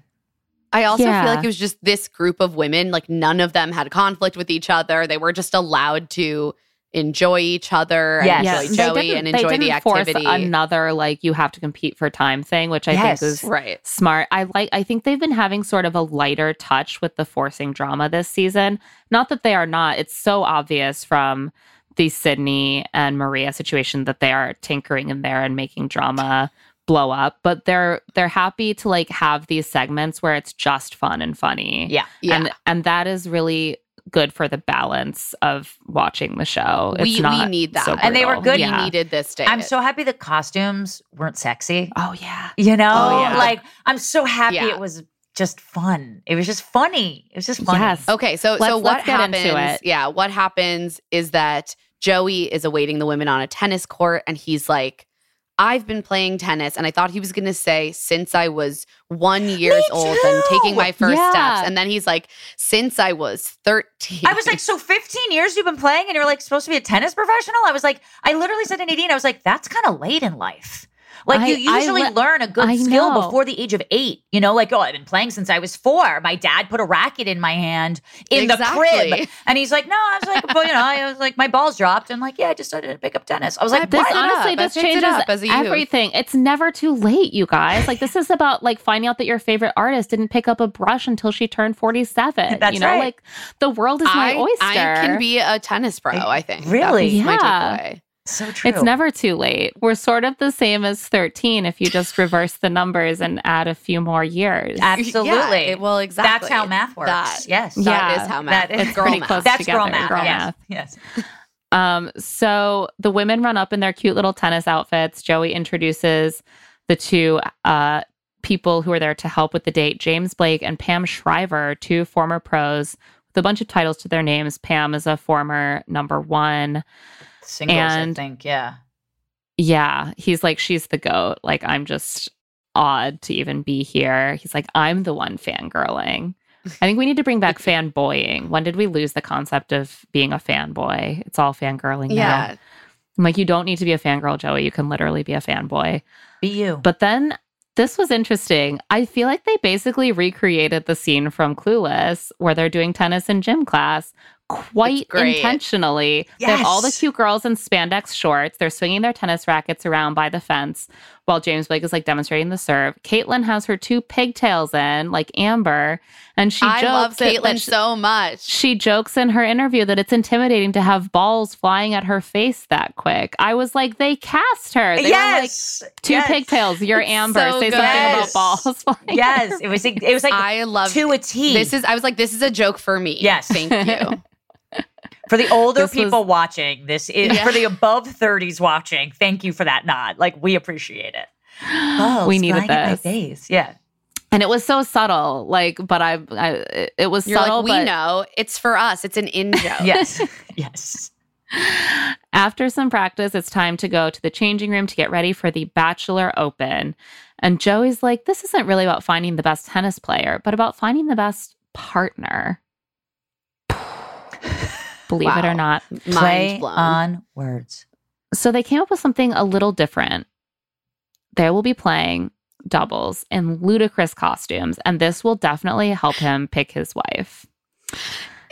I also Yeah. feel like it was just this group of women, like none of them had conflict with each other. They were just allowed to enjoy each other Yes. and enjoy Joey and enjoy the activity. another like you have to compete for time thing, which I Yes. think is right. smart. I like I think they've been having sort of a lighter touch with the forcing drama this season. Not that they are not. It's so obvious from the Sydney and Maria situation that they are tinkering in there and making drama blow up, but they're they're happy to like have these segments where it's just fun and funny. Yeah. Yeah. And and that is really good for the balance of watching the show. It's we, we need that. so And they were good. Yeah. We needed this day. I'm so happy the costumes weren't sexy. Oh yeah. You know? Oh, yeah. Like I'm so happy Yeah. it was just fun. It was just funny. It was just funny. Yes. Okay, so Let's- so what let's get happens? into it. Yeah, what happens is that Joey is awaiting the women on a tennis court, and he's like, "I've been playing tennis," and I thought he was going to say since I was one years old and taking my first Yeah. steps, and then he's like, "Since I was 13. I was like, so 15 years you've been playing and you're like supposed to be a tennis professional? I was like, I literally said to Nadine, I was like, that's kind of late in life. Like I- you usually le- learn a good I skill know. before the age of eight. You know, like, oh, I've been playing since I was four. My dad put a racket in my hand in the crib. And he's like, no, I was like, well, you know, I was like, my balls dropped. And like, yeah, I just started to pick up tennis. I was like, This what? honestly I just picked it changes up as a everything. It's never too late, you guys. Like this is about like finding out that your favorite artist didn't pick up a brush until she turned 47. That's you know, right. like the world is my I, oyster. I can be a tennis pro. I think Really? That's my Yeah. Takeaway. So true. It's never too late. We're sort of the same as 13 if you just reverse the numbers and add a few more years. Absolutely. Yeah, well, exactly. That's how math works. That- yes. that Yeah. is how math. That is it's girl pretty math. close That's together, girl math. girl yes. math. Yes. Um, so the women run up in their cute little tennis outfits. Joey introduces the two uh, people who are there to help with the date James Blake and Pam Shriver, two former pros with a bunch of titles to their names. Pam is a former number one. Singles, I And- think. Yeah. Yeah, he's like, she's the goat. Like, I'm just odd to even be here. He's like, I'm the one fangirling. I think we need to bring back fanboying. When did we lose the concept of being a fanboy? It's all fangirling now. Yeah. I'm like, you don't need to be a fangirl, Joey. You can literally be a fanboy. Be you. But then this was interesting. I feel like they basically recreated the scene from Clueless where they're doing tennis in gym class quite great. intentionally. They have all the cute girls in spandex shorts. They're swinging their tennis rackets around by the fence while James Blake is like demonstrating the serve. Caitlin has her two pigtails in, like Amber, and she I jokes love that- Caitlyn she- so much. she jokes in her interview that it's intimidating to have balls flying at her face that quick. I was like, they cast her. They were yes. like, two yes. pigtails. You're It's Amber. so Say good. something Yes. about balls flying. at Yes. her It was. It was like I love to a T. This is I was like, this is a joke for me. Yes. Thank you. for the older This was- people watching. This is Yeah. for the above thirties watching. Thank you for that nod. Like we appreciate it. Balls we oh, needed flying at my this. face. Yeah. And it was so subtle. Like, but I, I it- it was You're subtle. like, we but know it's for us. It's an in joke. Yes. yes. After some practice, it's time to go to the changing room to get ready for the Bachelor Open. And Joey's like, this isn't really about finding the best tennis player, but about finding the best partner. Believe it or not. Play Mind blown. on words. So they came up with something a little different. They will be playing doubles in ludicrous costumes, and this will definitely help him pick his wife.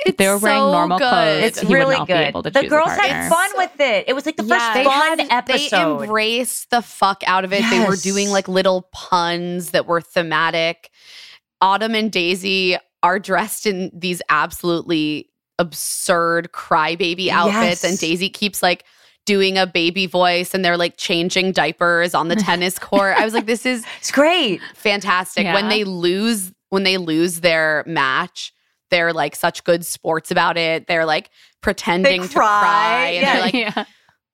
If they were wearing normal good. clothes, It's he would really not be able to the girls had fun with it. It was like the first They fun had- episode. They embraced the fuck out of it. They were doing like little puns that were thematic. Autumn and Daisy are dressed in these absolutely absurd crybaby outfits, Yes. and Daisy keeps like doing a baby voice and they're like changing diapers on the tennis court. I was like, this is it's great. fantastic. When they lose, when they lose their match, they're like such good sports about it. They're like pretending to cry. cry. And Yeah. they're like, yeah.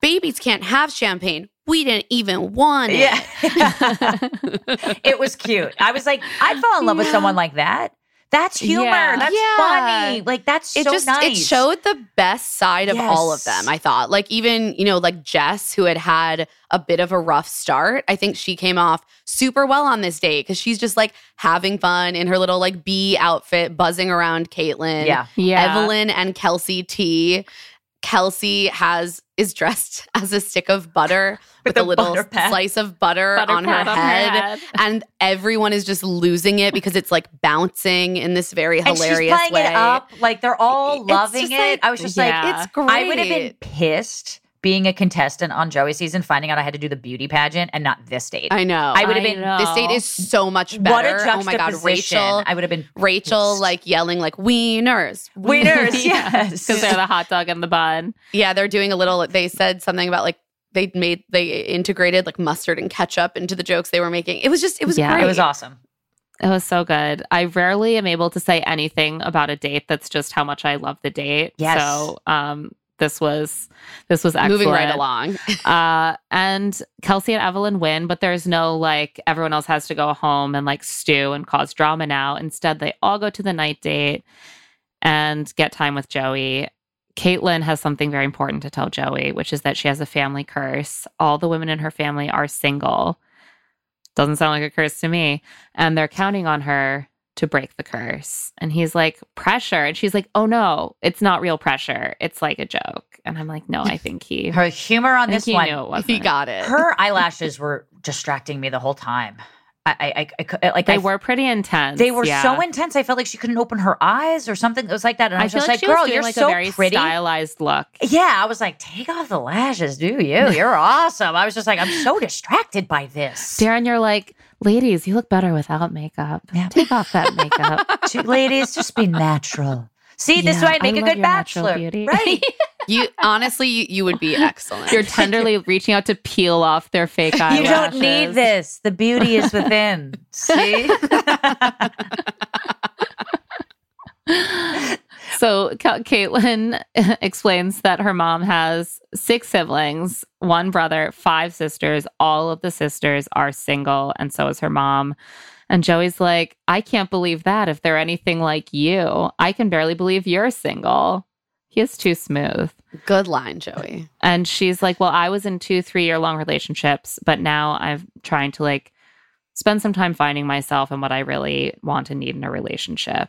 babies can't have champagne. We didn't even want it. Yeah. it was cute. I was like, I'd fall in love with someone like that. That's humor. Yeah. That's Yeah. funny. Like that's It so just nice. it showed the best side of all of them. I thought, like even you know, like Jess, who had had a bit of a rough start. I think she came off super well on this date because she's just like having fun in her little like bee outfit, buzzing around Caitlyn. Yeah. Yeah. Evelyn and Kelsey T. Kelsey has is dressed as a stick of butter with, With a little slice of butter, Butter on, her on her head, head. and everyone is just losing it because it's like bouncing in this very and she's hilarious playing way. it up. Like they're all loving it. like- I was just Yeah. like, It's great. I would have been pissed being a contestant on Joey season, finding out I had to do the beauty pageant and not this date. I know. I would have been know. This date is so much better. what a oh my god, juxtaposition. Rachel. I would have been Rachel pissed. like yelling like wieners. winners. yes, Because they're the hot dog and the bun. Yeah, they're doing a little they said something about like they made they integrated like mustard and ketchup into the jokes they were making. It was just it was Yeah. great. it was awesome. It was so good. I rarely am able to say anything about a date that's just how much I love the date. Yes. So um this was this was excellent. Moving right along. uh and Kelsey and Evelyn win, but there's no like everyone else has to go home and like stew and cause drama now. Instead, they all go to the night date and get time with Joey. Caitlin has something very important to tell Joey, which is that she has a family curse. All the women in her family are single. Doesn't sound like a curse to me. And they're counting on her to break the curse. And he's like, pressure. And she's like, oh no, it's not real pressure. It's like a joke. And I'm like, no, I think he, Her humor on this he one. knew it. He got it. Her eyelashes were distracting me the whole time. I, I, I, I like They I, were pretty intense. They were yeah. so intense. I felt like she couldn't open her eyes or something. It was like that, and I I was just like, like, "Girl, you're like so a very pretty." stylized look. Yeah, I was like, "Take off the lashes, do you? You're awesome." I was just like, "I'm so distracted by this." Daryn, you're like, ladies, you look better without makeup. Yeah. Take off that makeup. Two ladies, just be natural. See, this is Yeah, why I'd make I a good bachelor, beauty. right? You honestly you, you would be excellent. You're tenderly reaching out to peel off their fake you eyelashes. don't need this. The beauty is within. See? So Ca- Caitlin explains that her mom has six siblings, one brother, five sisters. All of the sisters are single, and so is her mom. And Joey's like, I can't believe that if they're anything like you. I can barely believe you're single. He is too smooth. Good line, Joey. And she's like, Well, I was in two, three year long relationships, but now I'm trying to like spend some time finding myself and what I really want and need in a relationship.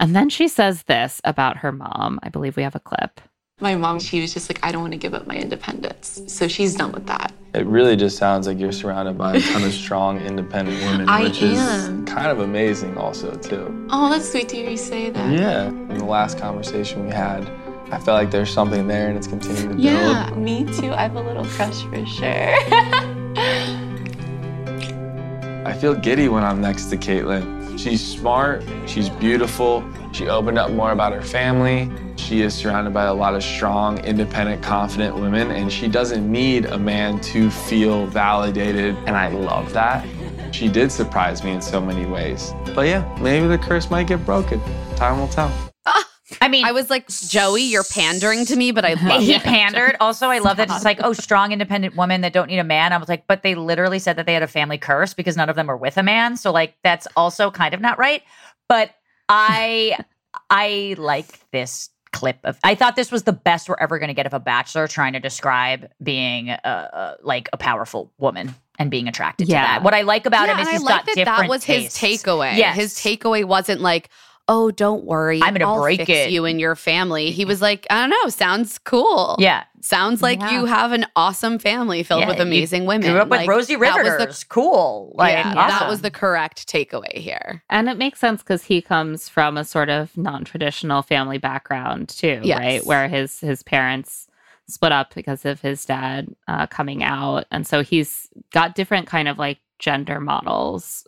And then she says this about her mom. I believe we have a clip. My mom, she was just like, I don't want to give up my independence. So she's done with that. It really just sounds like you're surrounded by a ton of strong, independent women, I which am. is kind of amazing, also too. Oh, that's sweet to hear you say that. Yeah. In the last conversation we had, I felt like there's something there, and it's continuing to build. Yeah, me too. I have a little crush for sure. I feel giddy when I'm next to Caitlin. She's smart, she's beautiful, she opened up more about her family. She is surrounded by a lot of strong, independent, confident women, and she doesn't need a man to feel validated, and I love that. She did surprise me in so many ways. But yeah, maybe the curse might get broken. Time will tell. I mean, I was like, Joey, you're pandering to me, but I love he it. pandered. Also, I love that it's like, oh, strong, independent women that don't need a man. I was like, but they literally said that they had a family curse because none of them were with a man. So, like, that's also kind of not right. But I, I like this clip of. I thought this was the best we're ever going to get of a bachelor trying to describe being a, a like a powerful woman and being attracted Yeah. to that. What I like about Yeah, him is and he's I like got that different. that was tastes. his takeaway. Yes. His takeaway wasn't like, oh, don't worry. I'm gonna I'll break fix it." you and your family. He was like, I don't know, sounds cool. Yeah. Sounds like Yeah. you have an awesome family filled Yeah, with you amazing women. Grew up with Like, Rosie that was the- cool. Like, yeah, that was the correct takeaway here. And it makes sense because he comes from a sort of non-traditional family background too, Yes. right? Where his his parents split up because of his dad uh, coming out, and so he's got different kind of like gender models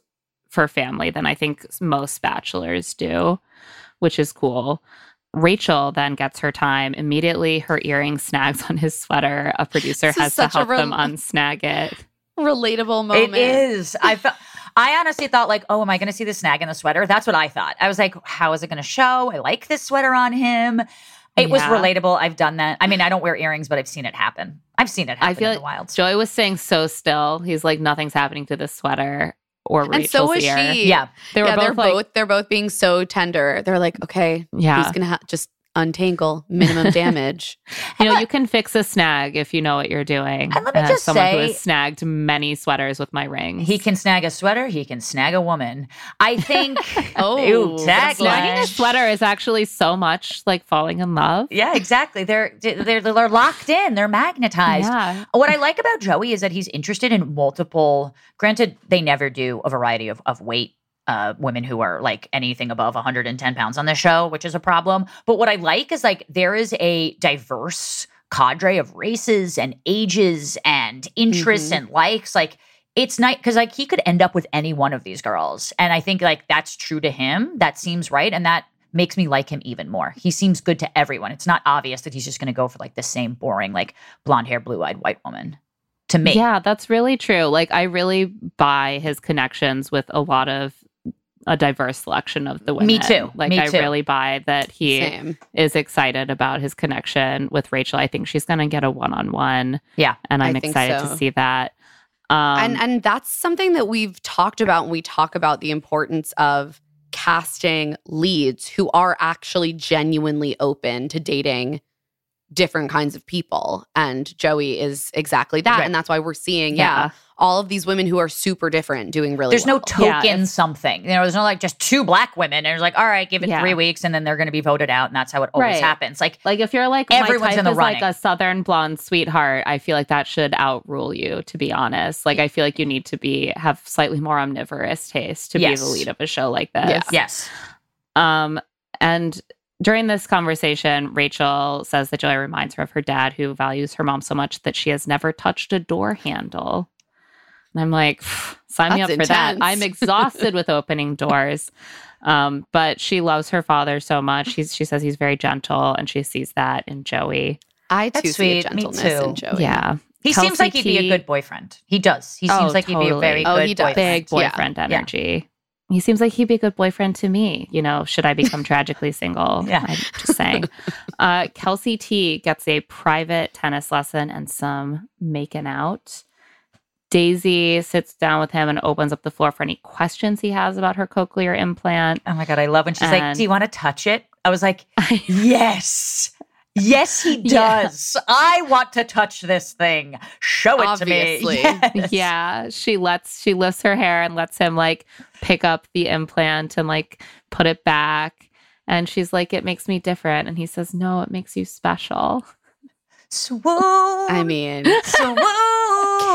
for family than I think most bachelors do, which is cool. Rachel then gets her time immediately. Her earring snags on his sweater. A producer has to such a help them unsnag it. Relatable moment. It is. I felt. I honestly thought like, oh, am I going to see the snag in the sweater? That's what I thought. I was like, how is it going to show? I like this sweater on him. It was relatable. I've done that. I mean, I don't wear earrings, but I've seen it happen. I've seen it happen I feel in like the wild. Joey was saying so still. He's like, nothing's happening to this sweater or And Rachel's so was ear. she. Yeah. They were yeah, both they're like, both they're both being so tender. They're like, okay, Yeah. he's gonna ha- just untangle minimum damage. you know, you can fix a snag if you know what you're doing. And let me As just someone who say- has snagged many sweaters with my ring. He can snag a sweater. He can snag a woman. I think. Oh, Ooh, that's tagline. Snagging a sweater is actually so much like falling in love. Yeah, exactly. They're they're they're locked in. They're magnetized. Yeah. What I like about Joey is that he's interested in multiple. Granted, they never do a variety of of weight. Uh, women who are like anything above 110 pounds on the show, which is a problem. But what I like is like there is a diverse cadre of races and ages and interests Mhm. and likes. Like it's nice because like he could end up with any one of these girls, and I think like that's true to him. That seems right, and that makes me like him even more. He seems good to everyone. It's not obvious that he's just going to go for like the same boring like blonde hair, blue eyed white woman. To me, Yeah, that's really true. Like I really buy his connections with a lot of a diverse selection of the women. Me too. Like Me I too. really buy that he Same. is excited about his connection with Rachel. I think she's going to get a one-on-one. Yeah. and I'm excited so. to see that. Um, and and that's something that we've talked about when we talk about the importance of casting leads who are actually genuinely open to dating different kinds of people and Joey is exactly that Right. and that's why we're seeing yeah, Yeah. all of these women who are super different doing really there's no well. token Yeah, something. You know, there's no like just two black women, and it's like, all right, give it Yeah. three weeks, and then they're going to be voted out, and that's how it always Right. happens. Like, Like if you're like Everyone's my type in the is like running. a southern blonde sweetheart, I feel like that should outrule you. To be honest, like I feel like you need to be have slightly more omnivorous taste to Yes. be the lead of a show like this. Yeah. yes, Um, and during this conversation, Rachel says that Joey reminds her of her dad, who values her mom so much that she has never touched a door handle. And I'm like, sign me up That's for that. I'm exhausted with opening doors. Um, but she loves her father so much. He's, she says he's very gentle, and she sees that in Joey. I too That's see a. Me gentleness too. in Joey. Yeah. he seems like he'd be a good boyfriend. He does. He seems Oh, like he'd be a very. Oh, good he does. boyfriend. Big boyfriend Yeah. energy. He seems like he'd be a good boyfriend to me. You know, should I become tragically single? Yeah. I'm just saying. Uh, Kelsey T gets a private tennis lesson and some making out. Daisy sits down with him and opens up the floor for any questions he has about her cochlear implant. Oh my God, I love when she's like, Do you want to touch it? I was like, Yes. Yes, he Yeah. does. I want to touch this thing. Show it Obviously. to me. Yes. Yeah, she lets she lifts her hair and lets him like pick up the implant and like put it back. And she's like, "It makes me different." And he says, "No, it makes you special." Swoon. I mean, Swoon.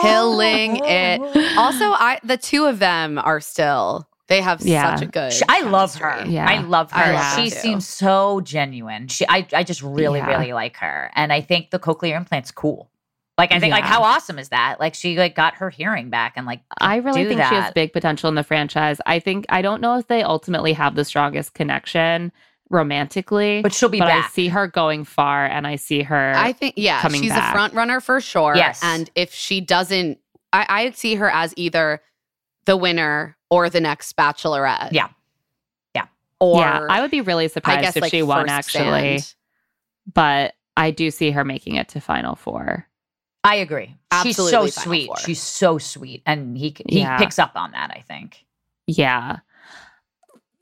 killing it. Also, I the two of them are still they have Yeah. such a good. She- I love her. Yeah. I love her. I love she too. seems so genuine. She, I, I just really, Yeah. really like her, and I think the cochlear implant's cool. Like, I think, like, how awesome is that? Like, she like got her hearing back, and like, I really do think she has big potential in the franchise. I think I don't know if they ultimately have the strongest connection romantically, but she'll be but I see her going far, and I see her. I think yeah, coming she's back. a front runner for sure. Yes. and if she doesn't, I, I see her as either the winner or the next Bachelorette. Yeah. Yeah. Or yeah, I would be really surprised guess if like she won. Actually, stand. but I do see her making it to final four. I agree. Absolutely She's so Final sweet. Four. She's so sweet, and he he Yeah. picks up on that. I think. Yeah.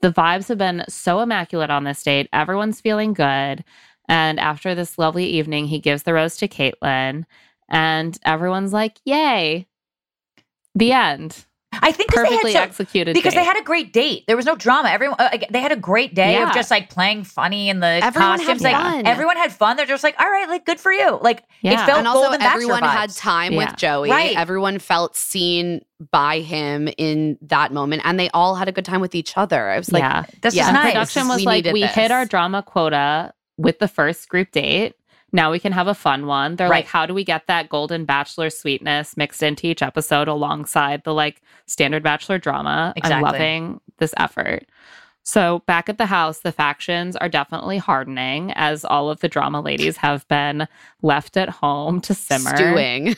The vibes have been so immaculate on this date. Everyone's feeling good. And after this lovely evening, he gives the rose to Caitlin, and everyone's like, Yay. The end. I think 'cause Perfectly they had so, executed. because they had a great date. There was no drama. Everyone uh, they had a great day Yeah. of just like playing funny in the Everyone had costumes. Like fun. everyone had fun. They're just like, all right, like good for you. Like it felt and also golden Bachelor everyone had vibes. time Yeah. with Joey. Right. Everyone felt seen by him in that moment, and they all had a good time with each other. I was like, yeah. This Yeah. is And nice. production was we like, needed we hit our drama quota with the first group date. Now we can have a fun one. They're Right. like, how do we get that golden bachelor sweetness mixed into each episode alongside the like standard bachelor drama? I'm loving this effort. So back at the house, the factions are definitely hardening as all of the drama ladies have been left at home to simmer. stewing.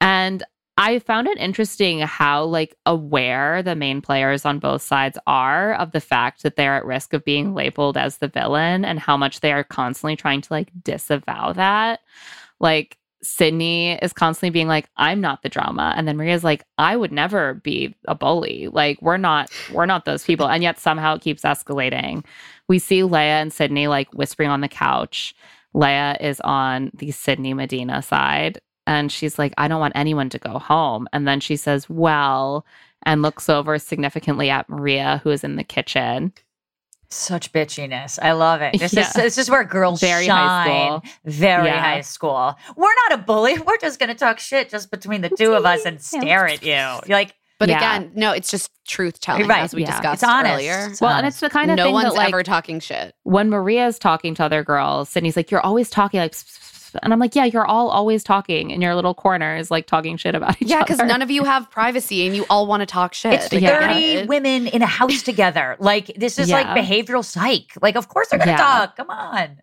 And I found it interesting how like aware the main players on both sides are of the fact that they're at risk of being labeled as the villain and how much they are constantly trying to like disavow that. Like Sydney is constantly being like, I'm not the drama. And then Maria's like, I would never be a bully. Like, we're not, we're not those people. And yet somehow it keeps escalating. We see Lea and Sydney like whispering on the couch. Lea is on the Sydney Madina side. And she's like, I don't want anyone to go home. And then she says, Well, and looks over significantly at Maria, who is in the kitchen. Such bitchiness. I love it. This Yeah. is this is where girls Very high shine. school. Very Yeah. high school. We're not a bully. We're just gonna talk shit just between the two of us and stare at you. You're like, But Yeah. again, no, it's just truth telling, Right. as we Yeah. discussed It's honest. earlier. It's well, and it's the kind of no thing one's that, like, ever talking shit. when Maria's talking to other girls, Sydney's like, You're always talking like. And I'm like, Yeah, you're all always talking in your little corners, like talking shit about each Yeah, other. Yeah, because none of you have privacy and you all want to talk shit. It's I get 30 it. women in a house together. Like this is like behavioral psych. Like, of course they're gonna Yeah. talk. Come on.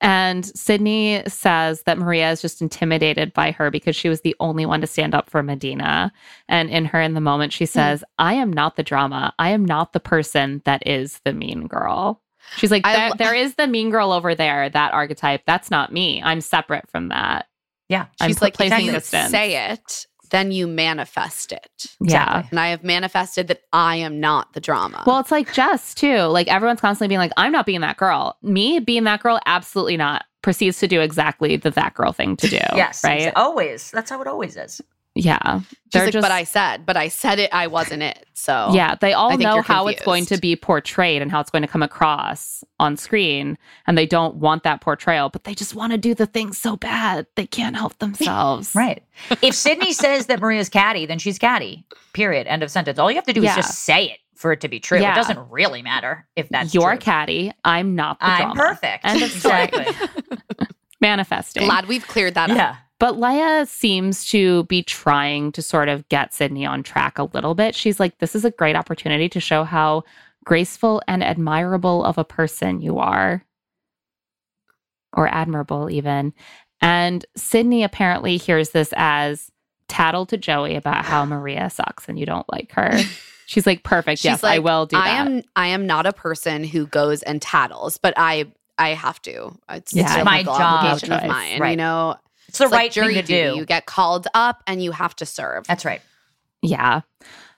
And Sydney says that Maria is just intimidated by her because she was the only one to stand up for Madina. And in her in the moment, she hmm. says, I am not the drama. I am not the person that is the mean girl. She's like, there, lo- there is the mean girl over there, that archetype. That's not me. I'm separate from that. Yeah. I'm She's like, if placing you distance. say it, then you manifest it. Yeah. And I have manifested that I am not the drama. Well, it's like Jess too. Like everyone's constantly being like, I'm not being that girl. Me being that girl, absolutely not. Proceeds to do exactly the that girl thing to do. Yes. Right. Always. That's how it always is. Yeah. She's They're like, just, but I said, but I said it, I wasn't it. So yeah, they all know you're how it's going to be portrayed and how it's going to come across on screen. And they don't want that portrayal, but they just want to do the thing so bad. They can't help themselves. Right. If Sydney says that Maria's catty, then she's catty. Period. End of sentence. All you have to do Yeah. is just say it for it to be true. Yeah. It doesn't really matter if that's You're true. catty. I'm not the I'm drama. perfect. End of exactly. Manifesting. glad we've cleared that up. But Lea seems to be trying to sort of get Sydney on track a little bit. She's like, this is a great opportunity to show how graceful and admirable of a person you are, or admirable, even. And Sydney apparently hears this as tattle to Joey about how Maria sucks and you don't like her. She's like, perfect. She's yes, I will do I that. am I am not a person who goes and tattles, but I I have to. It's, Yeah. It's my job. obligation of Choice. mine. You know, It's the It's like right thing jury to duty. do. You get called up and you have to serve. That's right. Yeah.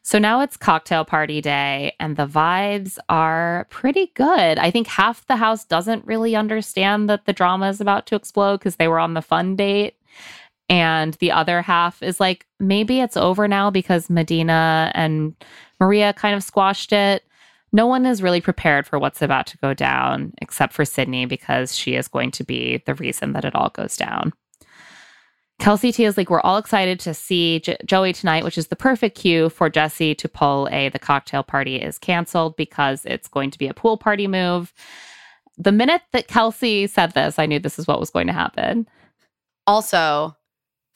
So now it's cocktail party day, and the vibes are pretty good. I think half the house doesn't really understand that the drama is about to explode because they were on the fun date. And the other half is like, maybe it's over now because Madina and Maria kind of squashed it. No one is really prepared for what's about to go down except for Sydney because she is going to be the reason that it all goes down. Kelsey T is like, we're all excited to see J- Joey tonight, which is the perfect cue for Jesse to pull a the cocktail party is canceled because it's going to be a pool party move. The minute that Kelsey said this, I knew this is what was going to happen. Also,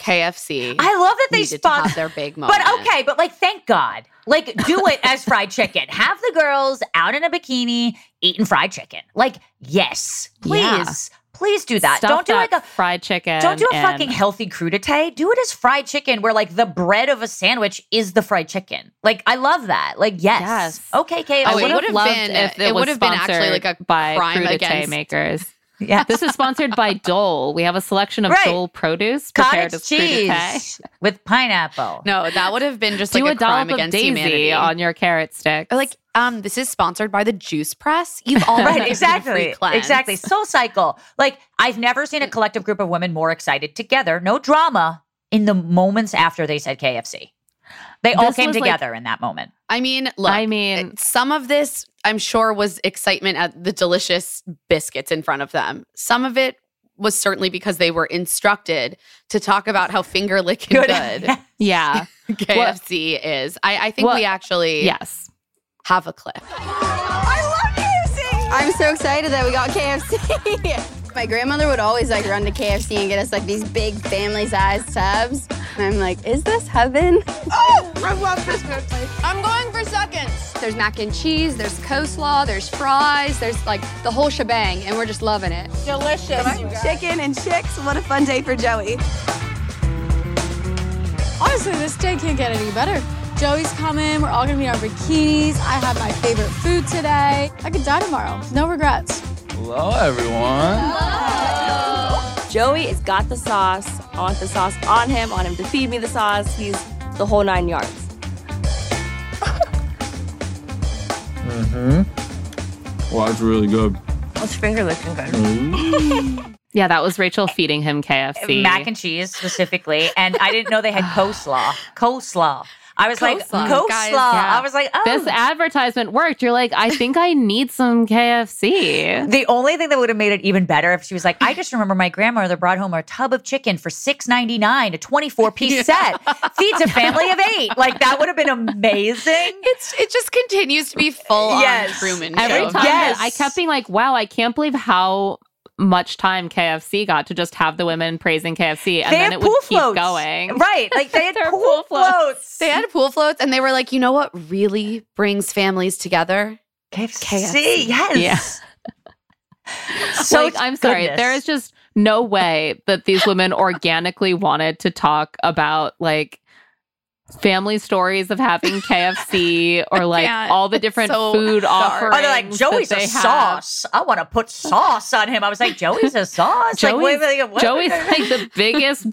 KFC. I love that they spot have their big moment. But okay, but like, thank God. Like, do it as fried chicken. Have the girls out in a bikini eating fried chicken. Like, yes, please, Yeah. Please do that. Stuff don't do that like a fried chicken. don't do a in- fucking healthy crudité. Do it as fried chicken, where like the bread of a sandwich is the fried chicken. Like, I love that. Like, yes, Yes. okay, KFC. I Oh, would have loved been- if it, it was would've been actually like a by crime crudité against- makers. Yeah. This is sponsored by Dole. We have a selection of Right. Dole produce prepared cottage as cheese with pineapple. No, that would have been just Do like a a, crime dollop of against Daisy humanity. on your carrot stick. like, um, this is sponsored by the Juice Press. You've already right exactly free exactly soul cycle like i've never seen a collective group of women more excited together no drama in the moments after they said kfc they all This came was like- together in that moment I mean, look. I mean, some of this, I'm sure, was excitement at the delicious biscuits in front of them. Some of it was certainly because they were instructed to talk about how finger licking Good. good, yeah. KFC is. I, I think Well, we actually Yes. have a clip. I love KFC. I'm so excited that we got KFC. My grandmother would always like run to KFC and get us like these big family-sized tubs. And I'm like, is this heaven? Oh, Red Lobster I'm going for seconds. There's mac and cheese, there's coleslaw, there's fries, there's like the whole shebang, and we're just loving it. Delicious. Chicken and chicks. What a fun day for Joey. Honestly, this day can't get any better. Joey's coming. We're all gonna be in our bikinis. I have my favorite food today. I could die tomorrow. No regrets. Hello, everyone. Joey has got the sauce. I want the sauce on him. I want him to feed me the sauce. He's the whole nine yards. Mm-hmm. Well, it's really good. It's finger licking good. Yeah, that was Rachel feeding him KFC. mac and cheese specifically and i didn't know they had coleslaw coleslaw i was like Coleslaw, coleslaw guys. i was like oh This advertisement worked. You're like, I think I need some KFC. The only thing that would have made it even better if she was like, I just remember my grandmother brought home a tub of chicken for six ninety nine, a twenty four piece set, feeds a family of eight. Like that would have been amazing. It's it just continues to be full Yes. on Truman Every Show. time Yes. I kept being like, wow, I can't believe how much time KFC got to just have the women praising KFC and They then it pool would keep floats. going. Right. Like they had pool, pool floats. floats. They had pool floats and they were like, you know what really brings families together? KFC. Yes. Yeah. So like, I'm sorry, goodness. there is just no way that these women organically wanted to talk about like family stories of having KFC or like can't. all the different So food dark. offerings. Oh, they're like Joey's that a they have. sauce. I want to put sauce on him. I was like, Joey's a sauce. Joey's, wait, wait, what? Joey's like the biggest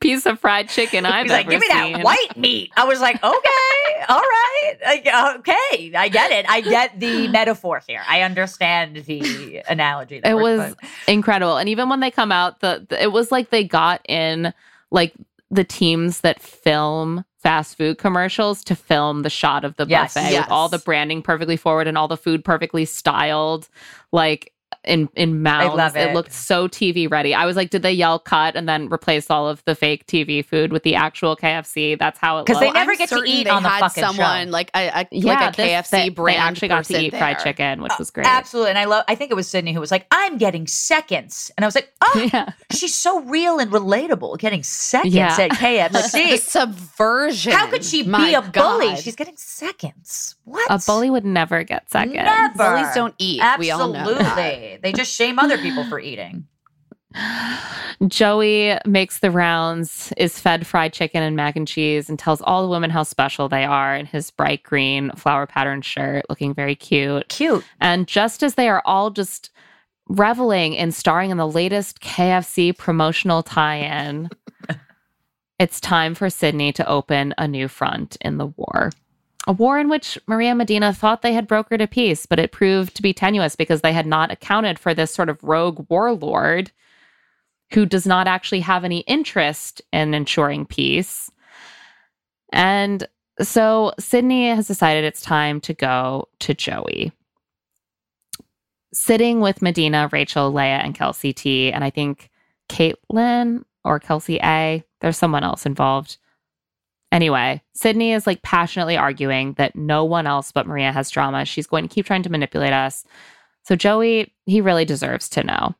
piece of fried chicken I've He's like, give me seen. that white meat. I was like, okay, all right, I- okay, I get it. I get the metaphor here. I understand the analogy. that it was putting. incredible and even when they come out the, the- it was like they got in like the teams that film fast food commercials to film the shot of the Yes. buffet Yes. with all the branding perfectly forward and all the food perfectly styled like in in mouths love it. looked so tv ready i was like did they yell cut and then replace all of the fake tv food with the actual kfc that's how it 'Cause they looked. never I'm get to eat they on the had fucking someone show. like a, a yeah, like a this- KFC they, brand they actually got to person eat fried chicken which was oh, great Absolutely. And I love I think it was Sydney who was like, I'm getting seconds. And I was like, oh, yeah she's so real and relatable, getting seconds Yeah. at The KFC. subversion. How could she My be a bully? She's getting seconds. What? a bully would never get second Never. Bullies don't eat. We all know They just shame other people for eating. Joey makes the rounds, is fed fried chicken and mac and cheese, and tells all the women how special they are in his bright green flower patterned shirt, looking very cute. Cute. And just as they are all just reveling in starring in the latest KFC promotional tie in, it's time for Sydney to open a new front in the war. A war in which Maria Madina thought they had brokered a peace, but it proved to be tenuous because they had not accounted for this sort of rogue warlord who does not actually have any interest in ensuring peace. And so Sydney has decided it's time to go to Joey. Sitting with Madina, Rachel, Lea, and Kelsey T, and I think Caitlin or Kelsey A. There's someone else involved. Anyway, Sydney is like passionately arguing that no one else but Maria has drama. She's going to keep trying to manipulate us. So Joey, he really deserves to know.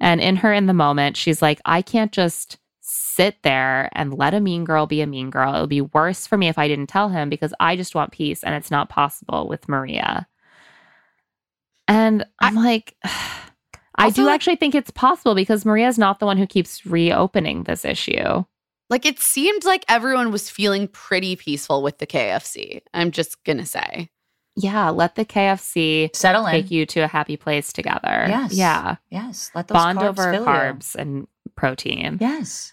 And in her in the moment, she's like, I can't just sit there and let a mean girl be a mean girl. It would be worse for me if I didn't tell him because I just want peace and it's not possible with Maria. And I'm like, I do actually think it's possible because Maria's not the one who keeps reopening this issue. Like it seemed like everyone was feeling pretty peaceful with the KFC. I'm just gonna say. Yeah, let the KFC settle in. take you to a happy place together. Yes. Yeah. Yes. Let those Bond carbs over fill you. carbs and protein. Yes.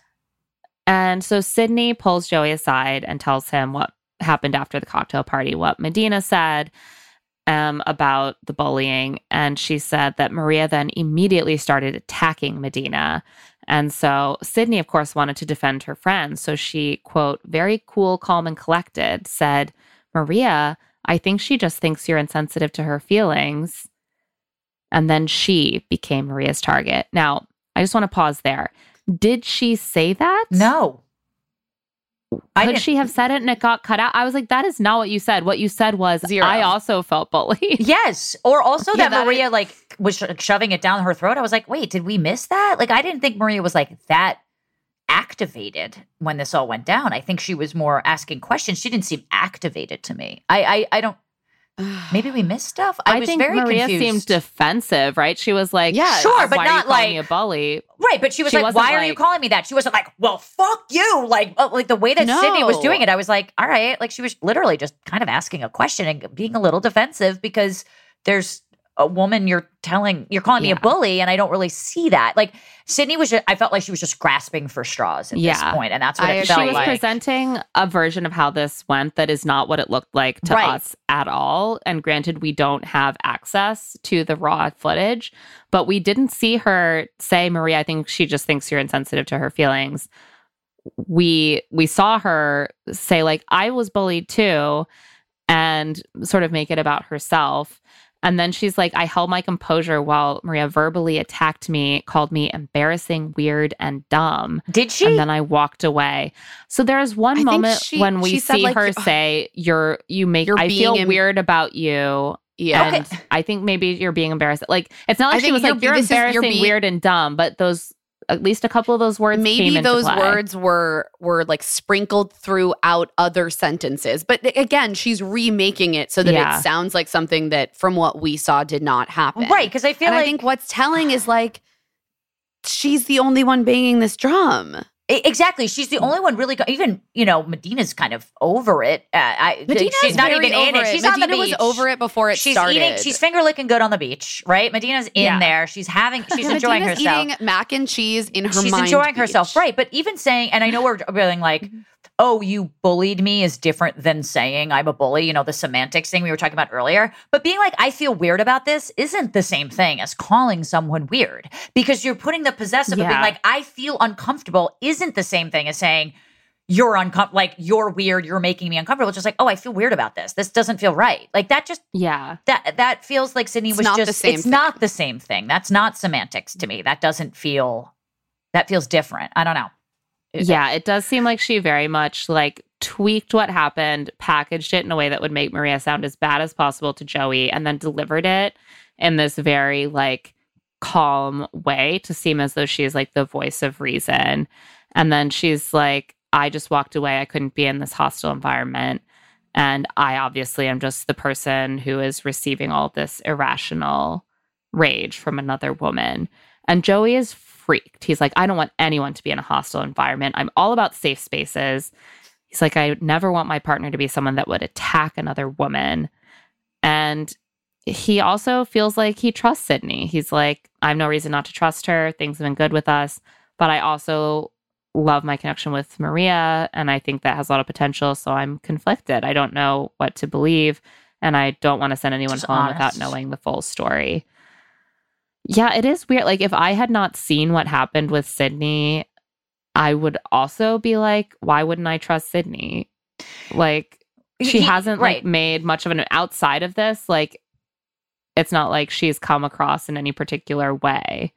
And so Sydney pulls Joey aside and tells him what happened after the cocktail party, what Madina said um, about the bullying. And she said that Maria then immediately started attacking Madina. And so Sydney, of course, wanted to defend her friend. So she, quote, very cool, calm, and collected, said, Maria, I think she just thinks you're insensitive to her feelings. And then she became Maria's target. Now, I just want to pause there. Did she say that? No. I Could she have said it and it got cut out? I was like, that is not what you said. What you said was, I also felt bullied. Yes. Or also Yeah, that, that Maria like was sho- shoving it down her throat. I was like, wait, did we miss that? Like, I didn't think Maria was like that activated when this all went down. I think she was more asking questions. She didn't seem activated to me. I I, I don't. Maybe we missed stuff. I, I, was think very Maria confused. seemed defensive, right? She was like, Yeah, sure, but why are you not like- me a bully." Right, but she was She like, "Why are you calling me that?" She wasn't like, "Well, fuck you!" Like, uh, like the way that Sydney was doing it, I was like, "All right." Like she was literally just kind of asking a question and being a little defensive because there's a woman you're telling you're calling me a bully, and I don't really see that. Like Sydney was, just, I felt like she was just grasping for straws at Yeah. this point, and that's what I- it she felt was like. presenting a version of how this went that is not what it looked like to Right. us at all. And granted, we don't have access to the raw footage, but we didn't see her say, marie I think she just thinks you're insensitive to her feelings. We we saw her say, like, I was bullied too, and sort of make it about herself. And then she's like, I held my composure while Maria verbally attacked me, called me embarrassing, weird, and dumb. Did she? And then I walked away. So there's one think moment she- when we see like, her y- say, You're you make You're I feel em- weird about you. Yeah. And I think maybe you're being embarrassed. Like it's not I like she was you're- like, You're this is- you're embarrassing, being- weird, and dumb, but those at least a couple of those words came maybe into those play. words were were like sprinkled throughout other sentences but again she's remaking it so that Yeah. it sounds like something that from what we saw did not happen right because I feel and like- i think what's telling is like she's the only one banging this drum Exactly. She's the only one really. Go- even you know, Madina's kind of over it. Uh, I, Madina's she's not even in it. it. She's on Madina the was beach. over it before it she's started. Eating, she's finger licking good on the beach, right? Madina's in Yeah. there. She's having. She's enjoying Madina's herself. eating mac and cheese in her she's enjoying beach. herself, right? But even saying, and I know we're feeling like, oh, you bullied me is different than saying I'm a bully. You know, the semantics thing we were talking about earlier. But being like, I feel weird about this isn't the same thing as calling someone weird because you're putting the possessive of being like, I feel uncomfortable isn't the same thing as saying, you're uncomfortable, like you're weird, you're making me uncomfortable. It's just like, oh, I feel weird about this. This doesn't feel right. Like that just Yeah. that that feels like Sydney It's was just it's thing. not the same thing. That's not semantics to me. That doesn't feel that feels different. I don't know. Yeah, it does seem like she very much like tweaked what happened, packaged it in a way that would make Maria sound as bad as possible to Joey, and then delivered it in this very like calm way to seem as though she's like the voice of reason. And then she's like, I just walked away. I couldn't be in this hostile environment. And I obviously am just the person who is receiving all this irrational rage from another woman. And Joey is freaked. He's like, I don't want anyone to be in a hostile environment. I'm all about safe spaces. He's like, I never want my partner to be someone that would attack another woman. And he also feels like he trusts Sydney. He's like, I have no reason not to trust her. Things have been good with us. But I also love my connection with Maria. And I think that has a lot of potential. So I'm conflicted. I don't know what to believe. And I don't want to send anyone Just home without knowing the full story. Yeah, it is weird. Like, if I had not seen what happened with Sydney, I would also be like, why wouldn't I trust Sydney? Like, she He- hasn't right. like made much of an outside of this. Like, it's not like she's come across in any particular way.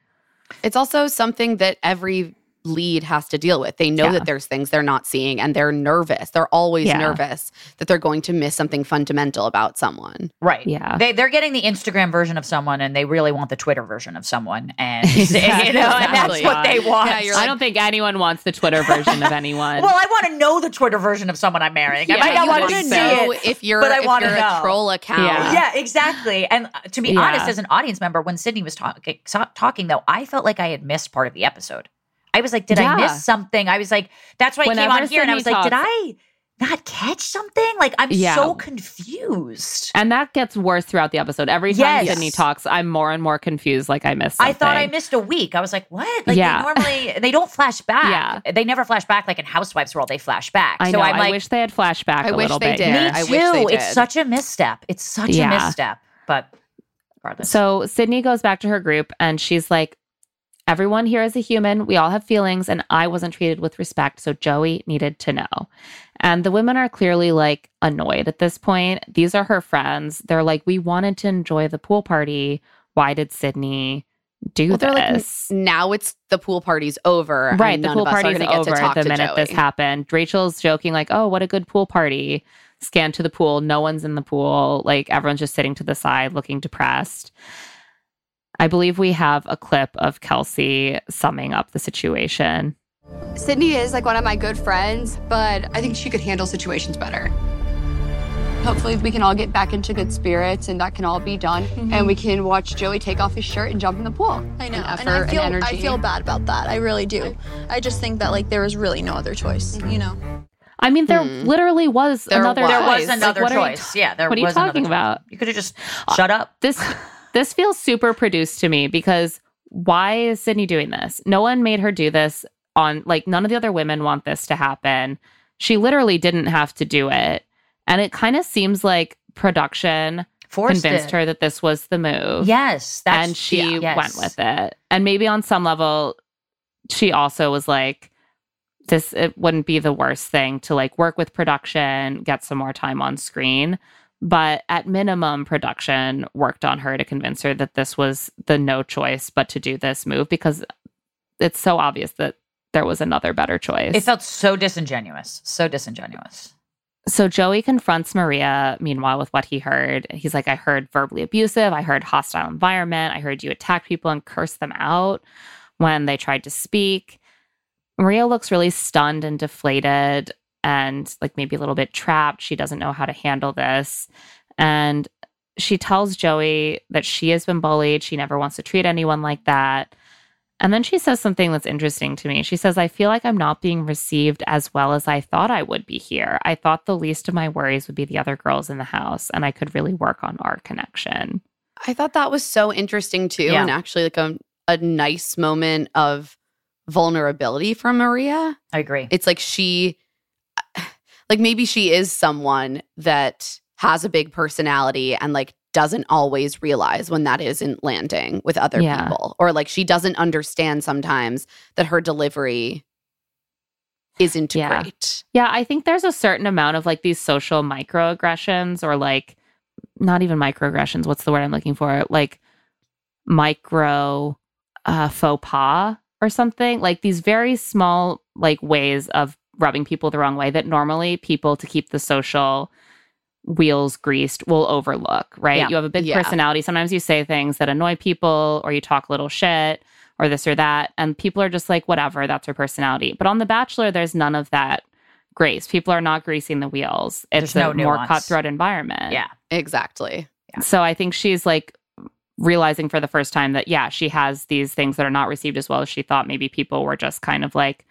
It's also something that every lead has to deal with. They know Yeah. that there's things they're not seeing and they're nervous. They're always Yeah. nervous that they're going to miss something fundamental about someone. Right. Yeah. They they're getting the Instagram version of someone and they really want the Twitter version of someone. And Exactly. you know, and that's what they want. I don't think anyone wants the Twitter version of anyone. well, I want to know the Twitter version of someone I'm marrying. I Yeah, might not you want wanna to see know it, if you're- but I if want to you're a know. troll account. Yeah. Yeah, exactly. And uh, to be Yeah. honest, as an audience member, when Sydney was talk- so- talking, though, I felt like I had missed part of the episode. I was like, did I miss something? I was like, that's why I came Whenever on here and I was Sydney like, did I not catch something? Like, I'm Yeah. so confused. and that gets worse throughout the episode. Every time Yes. Sydney talks, I'm more and more confused. Like I missed. I thought I missed a week. I was like, what? Like Yeah. they normally they don't flash back. Yeah. They never flash back like in Housewives world, they flash back. I so know. I'm I wish they had flashback I a wish little they bit. did. here. me I too. wish they It's such a misstep. It's such Yeah. a misstep. But regardless. So Sydney goes back to her group and she's like, Everyone here is a human. We all have feelings, and I wasn't treated with respect. So Joey needed to know. And the women are clearly like annoyed at this point. These are her friends. They're like, We wanted to enjoy the pool party. Why did Sydney do Well, they're like, this? now it's the pool party's over. right. The pool of us are party's over the minute this happened. Rachel's joking, like, Oh, what a good pool party. Scan to the pool. No one's in the pool. Like, everyone's just sitting to the side looking depressed. I believe we have a clip of Kelsey summing up the situation. Sydney is like one of my good friends, but I think she could handle situations better. Hopefully, we can all get back into good spirits and that can all be done. Mm-hmm. And we can watch Joey take off his shirt and jump in the pool. I know, And and, I feel and I feel bad about that. I really do. I just think that like there was really no other choice. Mm-hmm. You know. I mean, there Hmm. literally was There another was. there was choice. Like, another what are you choice. ta- yeah, there what are you was another talking choice. about? You could have just shut uh, up. This this feels super produced to me because why is Sydney doing this? No one made her do this on like none of the other women want this to happen. She literally didn't have to do it. And it kind of seems like production Forced convinced it. her that this was the move. Yes, that's and she yeah, yes. went with it. And maybe on some level, she also was like, this it wouldn't be the worst thing to like work with production, get some more time on screen. But at minimum, production worked on her to convince her that this was the no choice but to do this move because it's so obvious that there was another better choice. It felt so disingenuous. So disingenuous. So Joey confronts Maria, meanwhile, with what he heard. He's like, I heard verbally abusive. I heard hostile environment. I heard you attack people and curse them out when they tried to speak. Maria looks really stunned and deflated and like maybe a little bit trapped. She doesn't know how to handle this. And she tells Joey that she has been bullied. She never wants to treat anyone like that. And then she says something that's interesting to me. She says, I feel like I'm not being received as well as I thought I would be here. I thought the least of my worries would be the other girls in the house, and I could really work on our connection. I thought that was so interesting too, Yeah. and actually like a, a nice moment of vulnerability from Maria. I agree. It's like she, like maybe she is someone that has a big personality and like doesn't always realize when that isn't landing with other Yeah. people, or like she doesn't understand sometimes that her delivery isn't Yeah. great. Yeah, I think there's a certain amount of like these social microaggressions or like not even microaggressions. What's the word I'm looking for? Like micro uh, faux pas or something. Like these very small like ways of rubbing people the wrong way that normally people to keep the social wheels greased will overlook, right? Yeah. You have a big Yeah. personality. Sometimes you say things that annoy people or you talk a little shit or this or that. And people are just like, whatever, that's her personality. But on The Bachelor, there's none of that grace. People are not greasing the wheels. It's There's no a more cutthroat environment. Yeah. Exactly. So I think she's like realizing for the first time that yeah, she has these things that are not received as well as she thought. Maybe people were just kind of like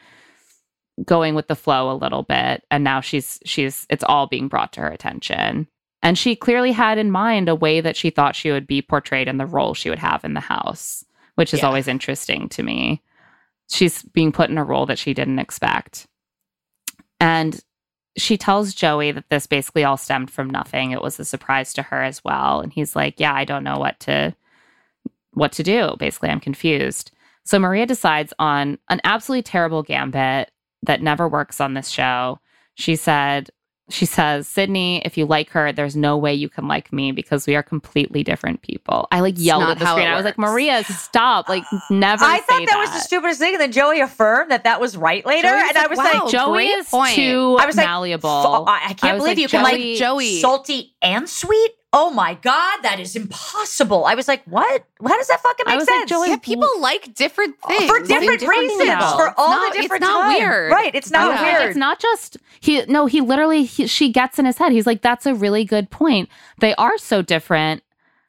going with the flow a little bit and now she's she's it's all being brought to her attention. And she clearly had in mind a way that she thought she would be portrayed in the role she would have in the house, which is Yeah. always interesting to me. She's being put in a role that she didn't expect. And she tells Joey that this basically all stemmed from nothing. It was a surprise to her as well. And he's like, "Yeah, I don't know what to what to do. Basically, I'm confused." So Maria decides on an absolutely terrible gambit that never works on this show. She said, she says, Sydney, if you like her, there's no way you can like me because we are completely different people. I like It's yelled at the screen. I was like. Maria, stop. Like, never I say thought that, was the stupidest thing, and then Joey affirmed that that was right later, Joey's and I was wow, like, Joey is point. too I was like, malleable. So- I, I I can't was believe like, you can Joey- like Joey- salty and sweet. Oh my god, that is impossible. I was like, what? How does that fucking make I was like, sense? Joey, Yeah, people like different things for different in reasons, people. for all not- the different It's not time. weird, right? It's not was like, weird. it's not just he. No, he literally he, she gets in his head. He's like, "That's a really good point. They are so different.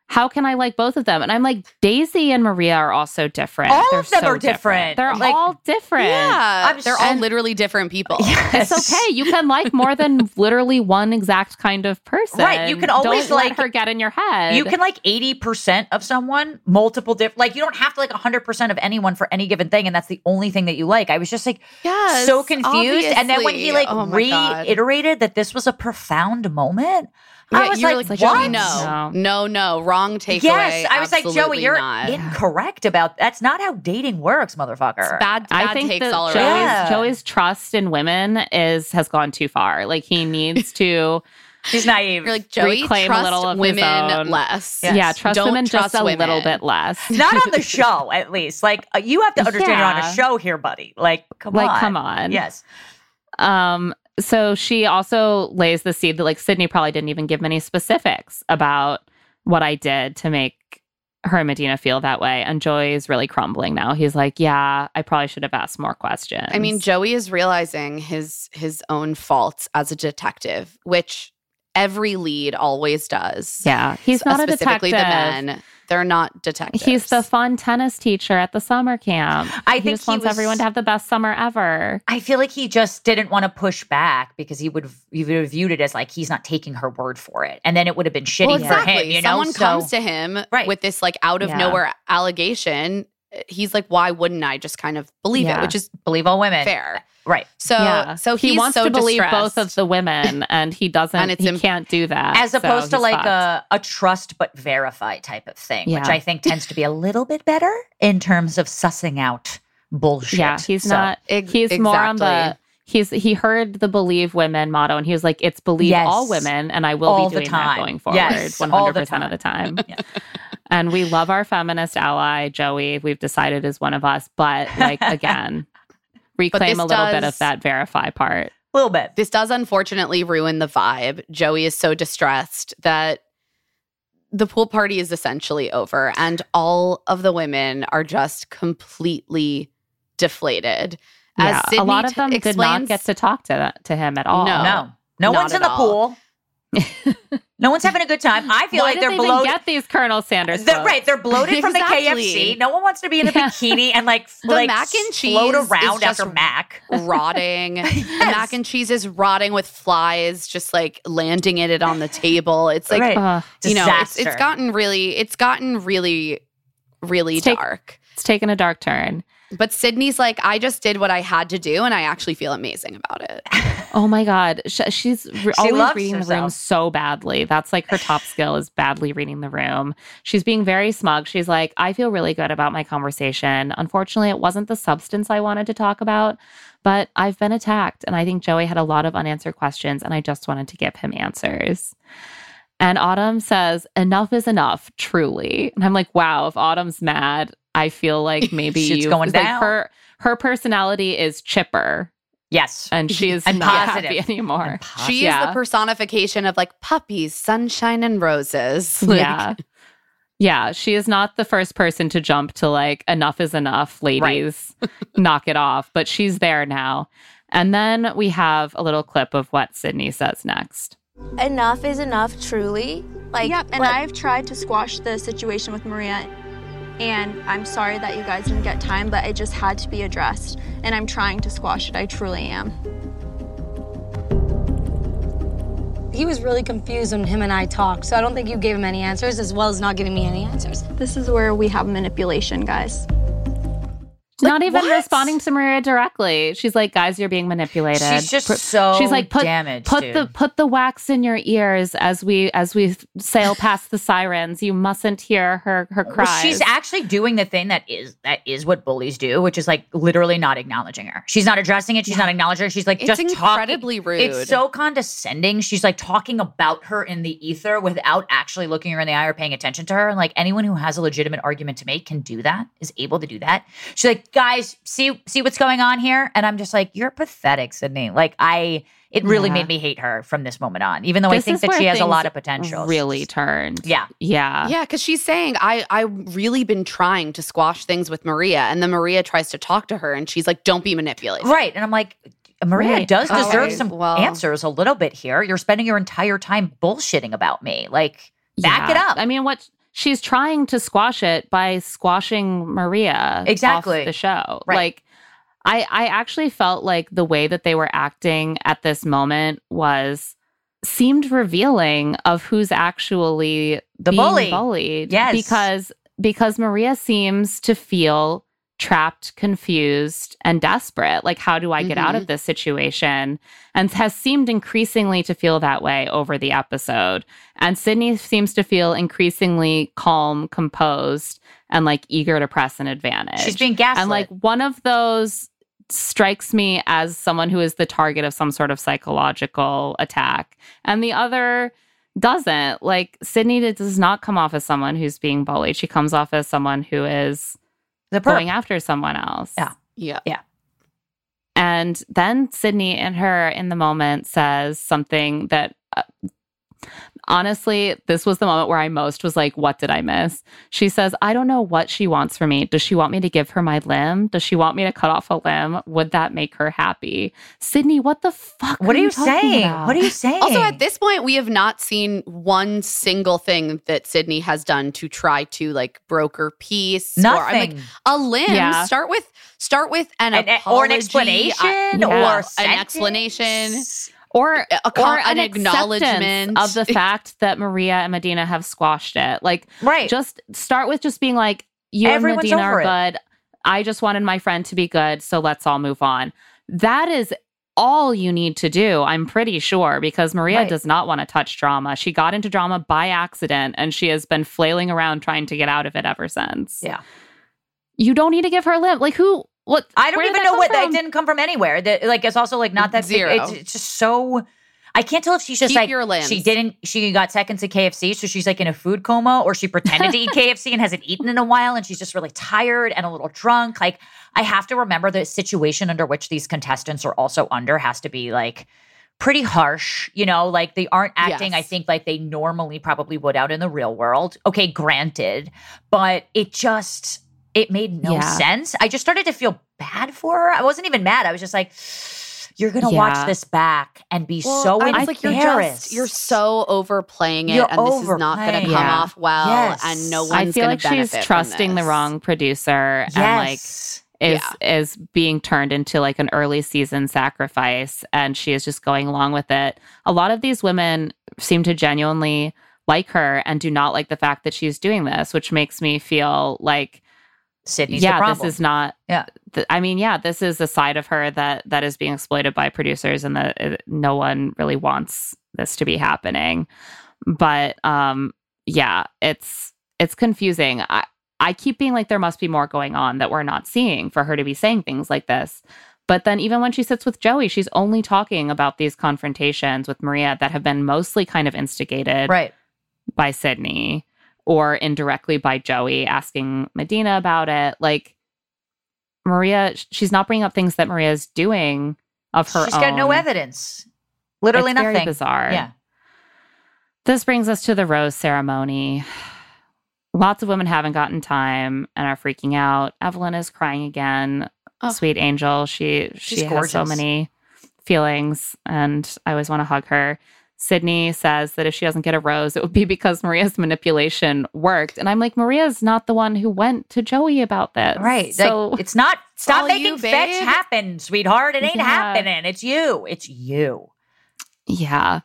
How can I like both of them?" And I'm like, Daisy and Maria are also different. All They're of them so are different. They're Like- all different. Yeah, I'm they're so- all literally different people. It's okay. You can like more than literally one exact kind of person. Right, you can always, Don't let like- her get in your head. You can like 80% of someone, multiple different, like you don't have to like 100% of anyone for any given thing. And that's the only thing that you like. I was just like Yes, so confused. And then when he like. Oh my God. reiterated that this was a profound moment, I was you were like, like, what? Joey, no, No. no, no, wrong takeaway. Yes, I was like, Joey, you're not. incorrect about that's not how dating works, motherfucker. bad, bad I think takes that all Joey's, around. Yeah. Joey's trust in women is has gone too far. Like he needs to. He's naive. You're like Joey, reclaim a little of his women own. less. Yeah, trust Don't women trust just a little bit less. not on the show, at least. Like uh, you have to understand you're on a show here, buddy. Like, come like, on. come on. Yes. Um, so she also lays the seed that like Sydney probably didn't even give many specifics about what I did to make her and Madina feel that way. And Joey is really crumbling now. He's like, Yeah, I probably should have asked more questions. I mean, Joey is realizing his his own faults as a detective, which every lead always does. yeah, he's uh, not a specifically detective. the men. They're not detectives. He's the fun tennis teacher at the summer camp. I he think just he wants was- everyone to have the best summer ever. I feel like he just didn't want to push back because he would he would have viewed it as like he's not taking her word for it, and then it would have been shitty well, for him. You know, Someone So- comes to him Right. with this like out of Yeah. nowhere allegation. He's like, why wouldn't I just kind of believe Yeah. it? Which is believe all women, fair. right? So yeah. so he wants so to believe distressed. both of the women, and he doesn't. And it's he im- can't do that. As so opposed to like fucked. a a trust but verify type of thing, which I think tends to be a little bit better in terms of sussing out bullshit. Yeah, he's So- not. Ex- he's more on the. He's he heard the believe women motto, and he was like, "It's believe Yes. all women," and I will All be the doing that going forward, Yes, one all hundred the percent of the time. Yeah. And we love our feminist ally Joey. We've decided is one of us, but like again, reclaim a little bit of that verify part. a little bit. This does unfortunately ruin the vibe. Joey is so distressed that the pool party is essentially over and all of the women are just completely deflated. As yeah, a lot of t- them did not get to talk to to him at all. No. No, no one's in the all. pool. no one's having a good time. I feel Why like they're they bloated. get these Colonel Sanders? They're, right, they're bloated from the KFC. No one wants to be in a bikini and like The like mac and float cheese is around just after mac. rotting. The mac and cheese is rotting with flies just like landing it on the table. It's like Right. Ugh, you know, it's, it's gotten really it's gotten really really It's take- dark. it's taken a dark turn. But Sydney's like, I just did what I had to do, and I actually feel amazing about it. Oh my god, Sh- she's re- always loves reading the room so badly. That's like her top skill is badly reading the room. She's being very smug. She's like, I feel really good about my conversation. Unfortunately, it wasn't the substance I wanted to talk about, but I've been attacked, and I think Joey had a lot of unanswered questions, and I just wanted to give him answers. And Autumn says, Enough is enough, truly. And I'm like, wow, if Autumn's mad, I feel like maybe Shit's you going like down. her her personality is chipper Yes. and she's And not positive. happy anymore. She is Yeah. the personification of like puppies, sunshine, and roses. Like, yeah. Yeah, she is not the first person to jump to like enough is enough, ladies. knock it off, but she's there now. And then we have a little clip of what Sydney says next. enough is enough, truly. Like, yep, and I've tried to squash the situation with Maria, and I'm sorry that you guys didn't get time, but it just had to be addressed, and I'm trying to squash it. I truly am. He was really confused when him and I talked, so I don't think you gave him any answers as well as not giving me any answers. This is where we have manipulation, guys. Not even responding to Maria directly. She's like, "Guys, you're being manipulated." She's just Pr- so She's like, "Put damaged, put the put the wax in your ears as we as we sail past the sirens. You mustn't hear her her Well, cries." she's actually doing the thing that is that is what bullies do, which is like literally not acknowledging her. She's not addressing it. She's not acknowledging her. She's like It's just incredibly talking. rude. It's so condescending. She's like talking about her in the ether without actually looking her in the eye or paying attention to her. And like anyone who has a legitimate argument to make can do that, is able to do that. She's like, guys, see see what's going on here, and I'm just like, you're pathetic, Sydney. Like I. It really Yeah. made me hate her from this moment on, even though I think that she has a lot of potential. Really turned. Yeah. Yeah. Yeah, because she's saying I I really been trying to squash things with Maria, and then Maria tries to talk to her, and she's like, "Don't be manipulated." Right. And I'm like, Maria Right. does deserve right. some Well- answers a little bit here. You're spending your entire time bullshitting about me. Like, back it up. I mean, what she's trying to squash it by squashing Maria Exactly. off the show. Right. Like I I actually felt like the way that they were acting at this moment was seemed revealing of who's actually The bully. bullied. Yes. Because because Maria seems to feel trapped, confused, and desperate. Like, how do I get out Mhm. of this situation? And has seemed increasingly to feel that way over the episode. And Sydney seems to feel increasingly calm, composed, and like eager to press an advantage. She's being gaslit. And like one of those strikes me as someone who is the target of some sort of psychological attack. And the other doesn't. Like Sydney does not come off as someone who's being bullied. She comes off as someone who is the perp. going after someone else. Yeah. Yeah. Yeah. And then Sydney and her in the moment says something that uh, honestly, this was the moment where I most was like, what did I miss? She says, I don't know what she wants from me. Does she want me to give her my limb? Does she want me to cut off a limb? Would that make her happy? Sydney, what the fuck? What are you talking saying? about? What are you saying? Also, at this point, we have not seen one single thing that Sydney has done to try to like broker peace. Or, I'm like, Nothing. a limb. Yeah. Start with start with an, An- apology, or an explanation, or yeah, a an explanation. Or a or an an acknowledgement. of the fact that Maria and Madina have squashed it. Like, Right. Just start with just being like, you Everyone's and Madina are it. good. I just wanted my friend to be good, so let's all move on. That is all you need to do, I'm pretty sure, because Maria Right. does not want to touch drama. She got into drama by accident and she has been flailing around trying to get out of it ever since. Yeah. You don't need to give her a lip. Like, who? What? I don't even know what that didn't come from anywhere. That like it's also like not that big- Zero. It's, it's just so. I can't tell if she's just Keep like she didn't. She got seconds to KFC, so she's like in a food coma, or she pretended to eat KFC and hasn't eaten in a while, and she's just really tired and a little drunk. Like I have to remember the situation under which these contestants are also under has to be like pretty harsh. You know, like they aren't acting. I think like they normally probably would out in the real world. Okay, granted, but it just it made no Yeah. sense. I just started to feel bad for her. I wasn't even mad. I was just like, you're gonna Yeah. watch this back and be Well, so I embarrassed. was like, you're just you're so overplaying it, You're and this is not going to come. Yeah. off well, Yes. and no one's I feel like she's trusting the wrong producer and like yes. is is being turned into like an early season sacrifice and she is just going along with it. A lot of these women seem to genuinely like her and do not like the fact that she's doing this, which makes me feel like Sydney's yeah, this is not Yeah. th- I mean, yeah, this is a side of her that that is being exploited by producers and that uh, no one really wants this to be happening. But um yeah, it's it's confusing. I I keep being like there must be more going on that we're not seeing for her to be saying things like this. But then even when she sits with Joey, she's only talking about these confrontations with Maria that have been mostly kind of instigated right. by Sydney or indirectly by Joey asking Madina about it. Like Maria, she's not bringing up things that Maria's doing of her She's own. got no evidence. Literally It's nothing. Very bizarre. Yeah. This brings us to the rose ceremony. Lots of women haven't gotten time and are freaking out. Evalin is crying again. Oh. Sweet angel. She she She's has so many feelings and I always want to hug her. Sydney says that if she doesn't get a rose, it would be because Maria's manipulation worked. And I'm like, Maria's not the one who went to Joey about this. Right. So like, it's not stop making you, fetch happen, sweetheart. It ain't Yeah. happening. It's you. It's you. Yeah.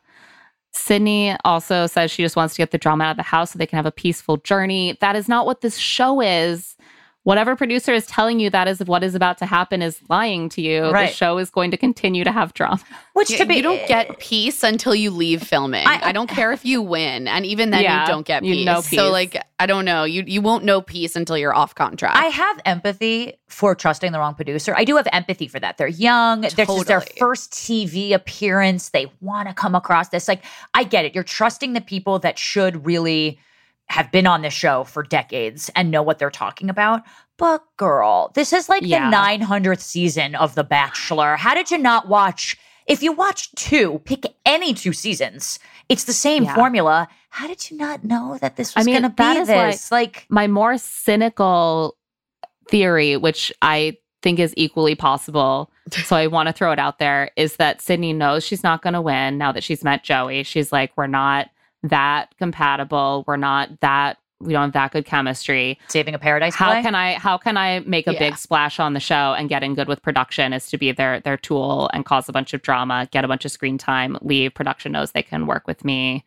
Sydney also says she just wants to get the drama out of the house so they can have a peaceful journey. That is not what this show is. Whatever producer is telling you that is what is about to happen is lying to you. Right. The show is going to continue to have drama. Which Yeah, to be you don't get peace until you leave filming. I, don't care if you win, and even then Yeah, you don't get you peace. So like I don't know, you you won't know peace until you're off contract. I have empathy for trusting the wrong producer. I do have empathy for that. They're young. This is their first TV appearance. They want to come across this. Like, I get it. You're trusting the people that should really have been on the show for decades and know what they're talking about. But girl, this is like Yeah. the 900th season of The Bachelor. How did you not watch? If you watch two, pick any two seasons. It's the same Yeah. formula. How did you not know that this was I mean, going to be this? like My more cynical theory, which I think is equally possible, so I want to throw it out there, is that Sydney knows she's not going to win now that she's met Joey. She's like, we're not that compatible. We're not that. We don't have that good chemistry. Saving a Paradise How play? can I? How can I make a Yeah. big splash on the show and get in good with production? Is to be their their tool and cause a bunch of drama, get a bunch of screen time, leave. Production knows they can work with me,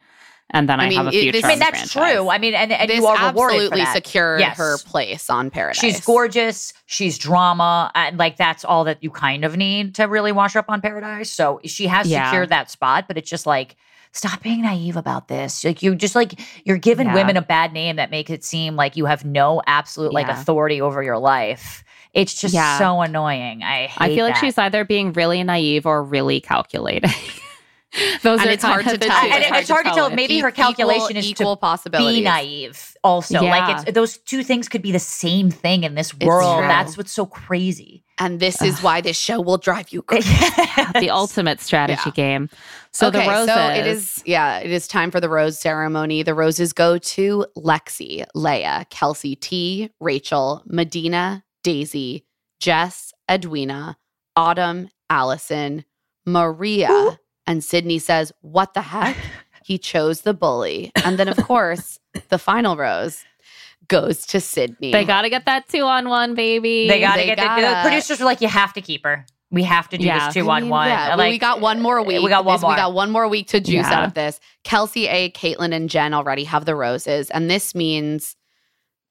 and then I, I mean, have a it- future. this- I mean, that's franchise. true. I mean, and, and this you are rewarded absolutely for that. secured Yes. her place on Paradise. She's gorgeous. She's drama. And like, that's all that you kind of need to really wash up on Paradise. So she has Yeah. secured that spot, but it's just like, stop being naive about this. Like, you just like, you're giving Yeah. women a bad name that makes it seem like you have no absolute like Yeah. authority over your life. It's just Yeah. so annoying. I hate I feel like she's either being really naive or really calculating. Those And are it's hard to tell. two- and, and it's hard to tell. Maybe her Equal- calculation is equal to possibilities. be naive. Also, Yeah. like it's those two things could be the same thing in this world. That's what's so crazy. and this is why this show will drive you crazy. the ultimate strategy Yeah. game. So the okay, roses. so it is yeah, it is time for the rose ceremony. The roses go to Lexi, Lea, Kelsey T, Rachel, Madina, Daisy, Jess, Edwina, Autumn, Allison, Maria, and Sydney says, "What the heck?" He chose the bully, and then of course the final rose goes to Sydney. They got to get that two on one, baby. They got to They get the, the producers were like, you have to keep her. We have to do Yeah. this two I on mean, one. Yeah, Like, well, we got one more uh, week. We got one This- more. We got one more week to juice Yeah. out of this. Kelsey A, Caitlin, and Jen already have the roses, and this means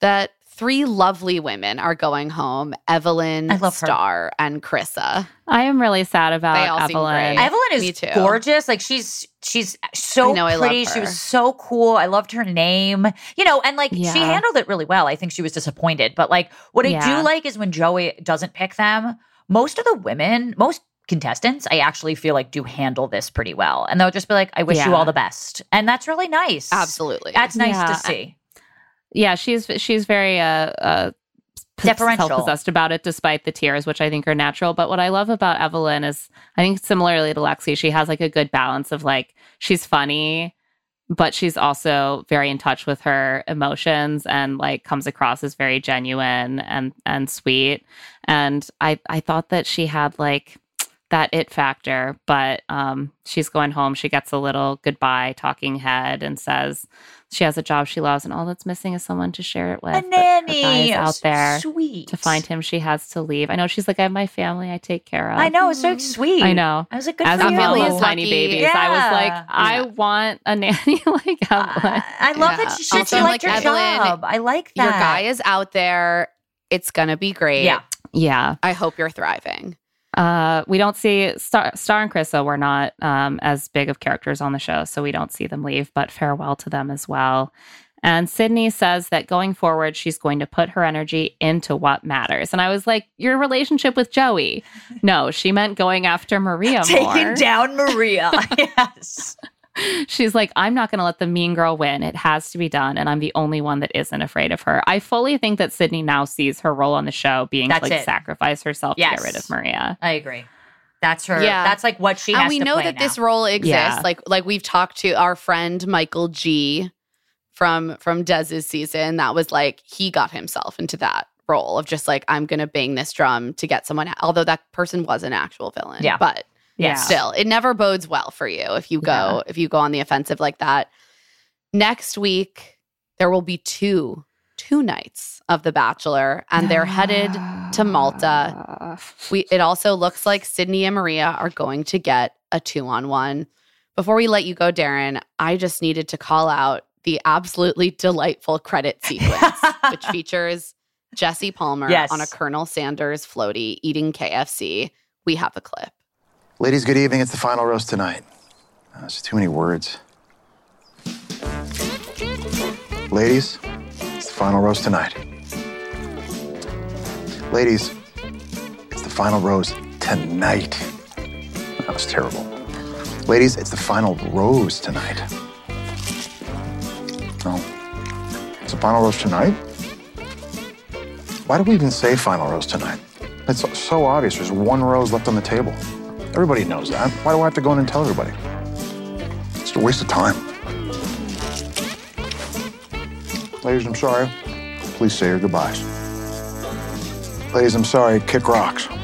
that three lovely women are going home: Evalin, I. Star, and Chrissa. I am really sad about They all seem Evalin. great. Evalin Me is too. gorgeous. Like she's she's so I know, I love pretty. She was so cool. I loved her name. You know, and like she handled it really well. I think she was disappointed, but like what I Yeah. do like is when Joey doesn't pick them. Most of the women, most contestants, I actually feel like do handle this pretty well, and they'll just be like, "I wish you all the best," and that's really nice. Absolutely. that's nice Yeah. to see. Yeah, she's she's very uh, uh Deferential. self-possessed about it despite the tears which i think are natural but what i love about evalin is i think similarly to lexi she has like a good balance of like she's funny but she's also very in touch with her emotions and like comes across as very genuine and and sweet and i i thought that she had like that it factor but um she's going home she gets a little goodbye talking head and says she has a job she loves and all that's missing is someone to share it with A but her nanny is out there sweet to find him she has to leave i know she's like i have my family i take care of I know it's so sweet. I know. I was like, good as for a you. mom Emily's of tiny lucky. babies i was like Yeah. i Yeah. want a nanny like Evalin. I love Yeah. that she, she Also, liked like, her Evalin, job. I like that. Your guy is out there. It's gonna be great. Yeah. yeah I hope you're thriving. Uh, we don't see Star, Star and Chrissa were not um, as big of characters on the show, so we don't see them leave, but farewell to them as well. And Sydney says that going forward, she's going to put her energy into what matters. And I was like, your relationship with Joey. No, she meant going after Maria taking more. down Maria. yes. She's like, I'm not going to let the mean girl win. It has to be done. And I'm the only one that isn't afraid of her. I fully think that Sydney now sees her role on the show being That's to like it. sacrifice herself to get rid of Maria. I agree. That's her. Yeah. That's like what she and has we to know play that now. this role exists. Yeah. Like like we've talked to our friend Michael G from from Dez's season. That was like he got himself into that role of just like I'm gonna bang this drum to get someone. Although that person was an actual villain. Yeah. but Yeah. Still, it never bodes well for you if you go if you go on the offensive like that. Next week there will be two two nights of The Bachelor and they're headed to Malta. We it also looks like Sydney and Maria are going to get a 2-on-1. Before we let you go, Daryn, I just needed to call out the absolutely delightful credit sequence, which features Jesse Palmer Yes. on a Colonel Sanders floaty eating KFC. We have a clip. Ladies, good evening. It's the final roast tonight. Uh, There's too many words. Ladies, it's the final roast tonight. Ladies, it's the final roast tonight. That was terrible. Ladies, it's the final rose tonight. No. It's the final roast tonight? Why do we even say final rose tonight? It's so obvious. There's one rose left on the table. Everybody knows that. Why do I have to go in and tell everybody? It's a waste of time. Ladies, I'm sorry. Please say your goodbyes. Ladies, I'm sorry. Kick rocks.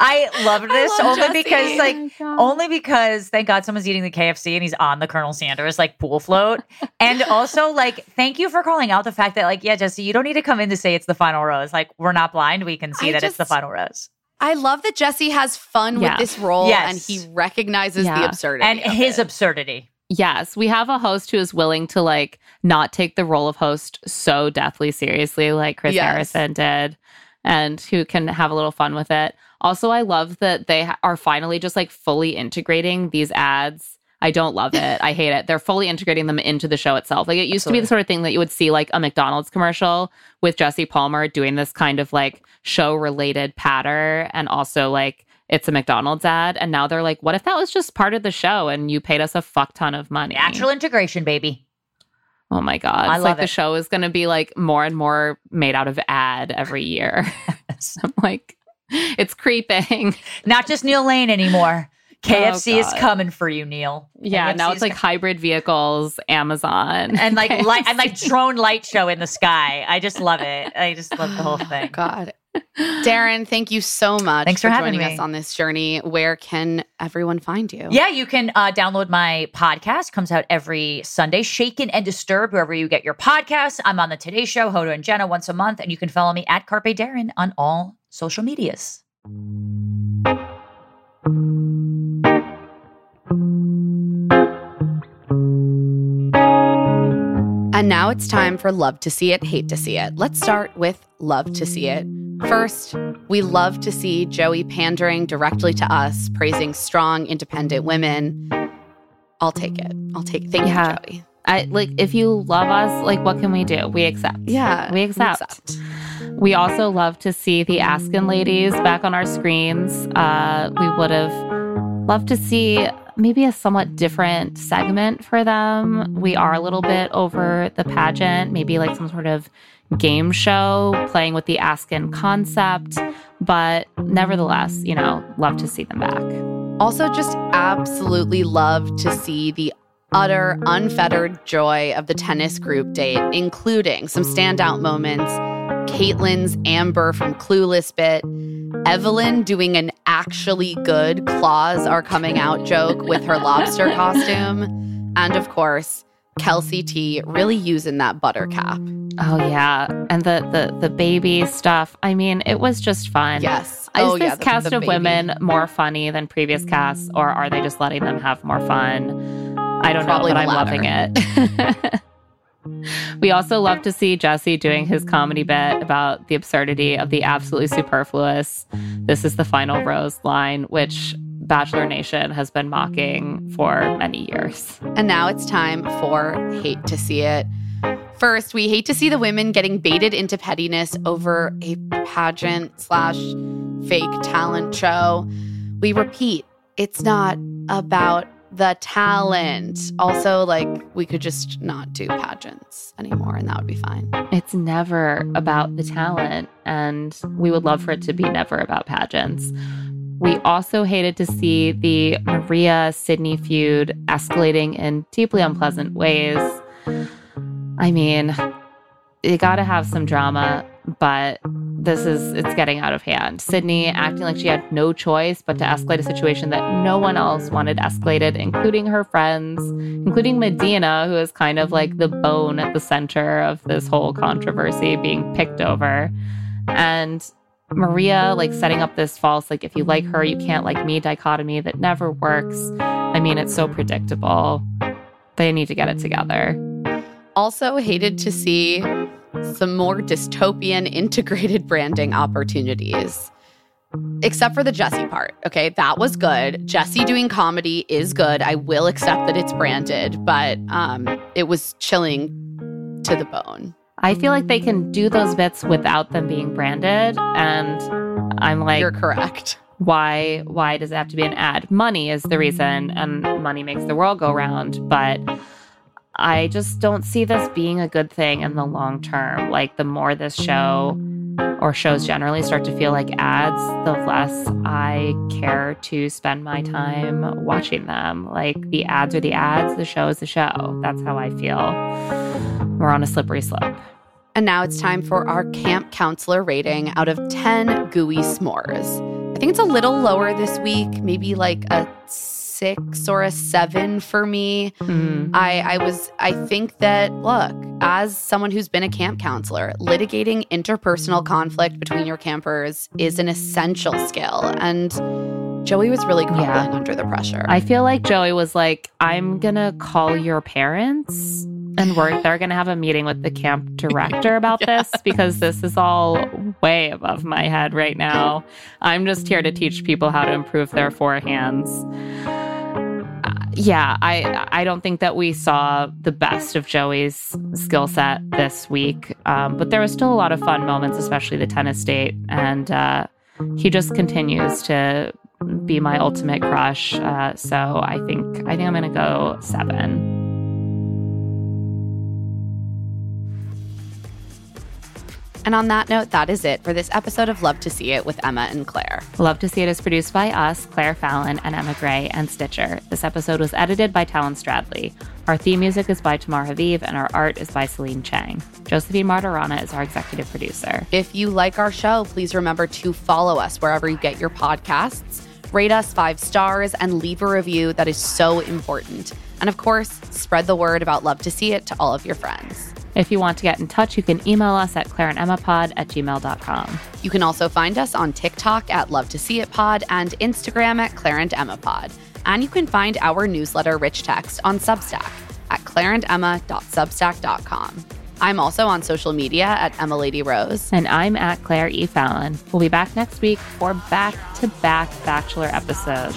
I love this love only Jesse. because, oh like, only because thank God someone's eating the KFC and he's on the Colonel Sanders like pool float, and also like thank you for calling out the fact that like yeah, Jesse, you don't need to come in to say it's the final rose. Like we're not blind, we can see I that it's the final rose. I love that Jesse has fun Yeah. with this role Yes. and he recognizes the absurdity and of his it. absurdity. Yes, we have a host who is willing to like not take the role of host so deathly seriously, like Chris Yes. Harrison did, and who can have a little fun with it. Also, I love that they are finally just like fully integrating these ads. I don't love it. I hate it. They're fully integrating them into the show itself. Like it used to be the sort of thing that you would see like a McDonald's commercial with Jesse Palmer doing this kind of like show related patter and also like it's a McDonald's ad. And now they're like, what if that was just part of the show and you paid us a fuck ton of money? Natural integration, baby. Oh my God. I it's love like the show is going to be like more and more made out of ad every year. I'm like, it's creeping. Not just Neil Lane anymore. KFC is Oh, God. coming for you, Neil. Yeah, KFC now it's like co- hybrid vehicles, Amazon. and like light and like drone light show in the sky. I just love it. I just love the whole thing. God. Daryn, thank you so much Thanks for having joining me. us on this journey. Where can everyone find you? Yeah, you can uh, download my podcast. Comes out every Sunday. Shaken and Disturbed, wherever you get your podcasts. I'm on the Today Show, Hoda and Jenna, once a month, and you can follow me at Carpe Daryn on all social medias. And now it's time for Love to See It, Hate to See It. Let's start with Love to See It. First, we love to see Joey pandering directly to us, praising strong, independent women. I'll take it. I'll take it. Thank Yeah. you, Joey. I like if you love us, like what can we do? We accept. Yeah, We accept. We also love to see the Askin ladies back on our screens. Uh, we would have loved to see maybe a somewhat different segment for them. We are a little bit over the pageant, maybe like some sort of game show playing with the Askin concept. But nevertheless, you know, love to see them back. Also, just absolutely love to see the utter, unfettered joy of the tennis group date, including some standout moments. Caitlin's Amber from Clueless bit, Evalin doing an actually good claws are coming out joke with her lobster costume, and of course, Kelsey T really using that butter cap. Oh yeah, and the the the baby stuff. I mean, it was just fun. Yes. Is Oh, this yeah, the- cast the of baby. women more funny than previous casts, or are they just letting them have more fun? I don't Probably know, but I'm loving it. we also love to see Jesse doing his comedy bit about the absurdity of the absolutely superfluous. This is the final rose line, which Bachelor Nation has been mocking for many years. And now it's time for Hate to See It. First, we hate to see the women getting baited into pettiness over a pageant slash fake talent show. We repeat, it's not about the talent. Also, like, we could just not do pageants anymore and that would be fine. It's never about the talent, and we would love for it to be never about pageants. We also hated to see the Maria Sydney feud escalating in deeply unpleasant ways. I mean, you got to have some drama, but this is it's getting out of hand. Sydney acting like she had no choice but to escalate a situation that no one else wanted escalated, including her friends, including Madina, who is kind of like the bone at the center of this whole controversy being picked over. And Maria like setting up this false like if you like her you can't like me dichotomy that never works. I mean it's so predictable. They need to get it together. Also hated to see some more dystopian integrated branding opportunities. Except for the Jesse part. Okay, that was good. Jesse doing comedy is good. I will accept that it's branded, but um it was chilling to the bone. I feel like they can do those bits without them being branded and I'm like You're correct. Why why does it have to be an ad? Money is the reason and money makes the world go round, but I just don't see this being a good thing in the long term. Like, the more this show or shows generally start to feel like ads, the less I care to spend my time watching them. Like, the ads are the ads, the show is the show. That's how I feel. We're on a slippery slope. And now it's time for our camp counselor rating out of 10 gooey s'mores. I think it's a little lower this week, maybe like a six or a seven for me. Mm. I, I was, I think that, look, as someone who's been a camp counselor, litigating interpersonal conflict between your campers is an essential skill. And Joey was really crumbling Yeah. under the pressure. I feel like Joey was like, I'm gonna call your parents and we're they're gonna have a meeting with the camp director about this because this is all way above my head right now. I'm just here to teach people how to improve their forehands. Yeah, I I don't think that we saw the best of Joey's skill set this week, um, but there was still a lot of fun moments, especially the tennis date, and uh, he just continues to be my ultimate crush. Uh, so I think I think I'm gonna go seven. And on that note, that is it for this episode of Love to See It with Emma and Claire. Love to See It is produced by us, Claire Fallon, and Emma Gray, and Stitcher. This episode was edited by Talon Stradley. Our theme music is by Tamar Haviv, and our art is by Celine Chang. Josephine Martirana is our executive producer. If you like our show, please remember to follow us wherever you get your podcasts. Rate us five stars and leave a review. That is so important. And of course, spread the word about Love to See It to all of your friends. If you want to get in touch, you can email us at claireandemmapod at gmail.com. You can also find us on TikTok at Love to See It Pod and Instagram at Claire and Emma Pod. And you can find our newsletter Rich Text on Substack at claireandemma.substack.com. I'm also on social media at Emma Lady Rose. And I'm at Claire E. Fallon. We'll be back next week for back to back Bachelor episodes.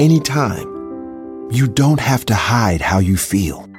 Anytime. You don't have to hide how you feel.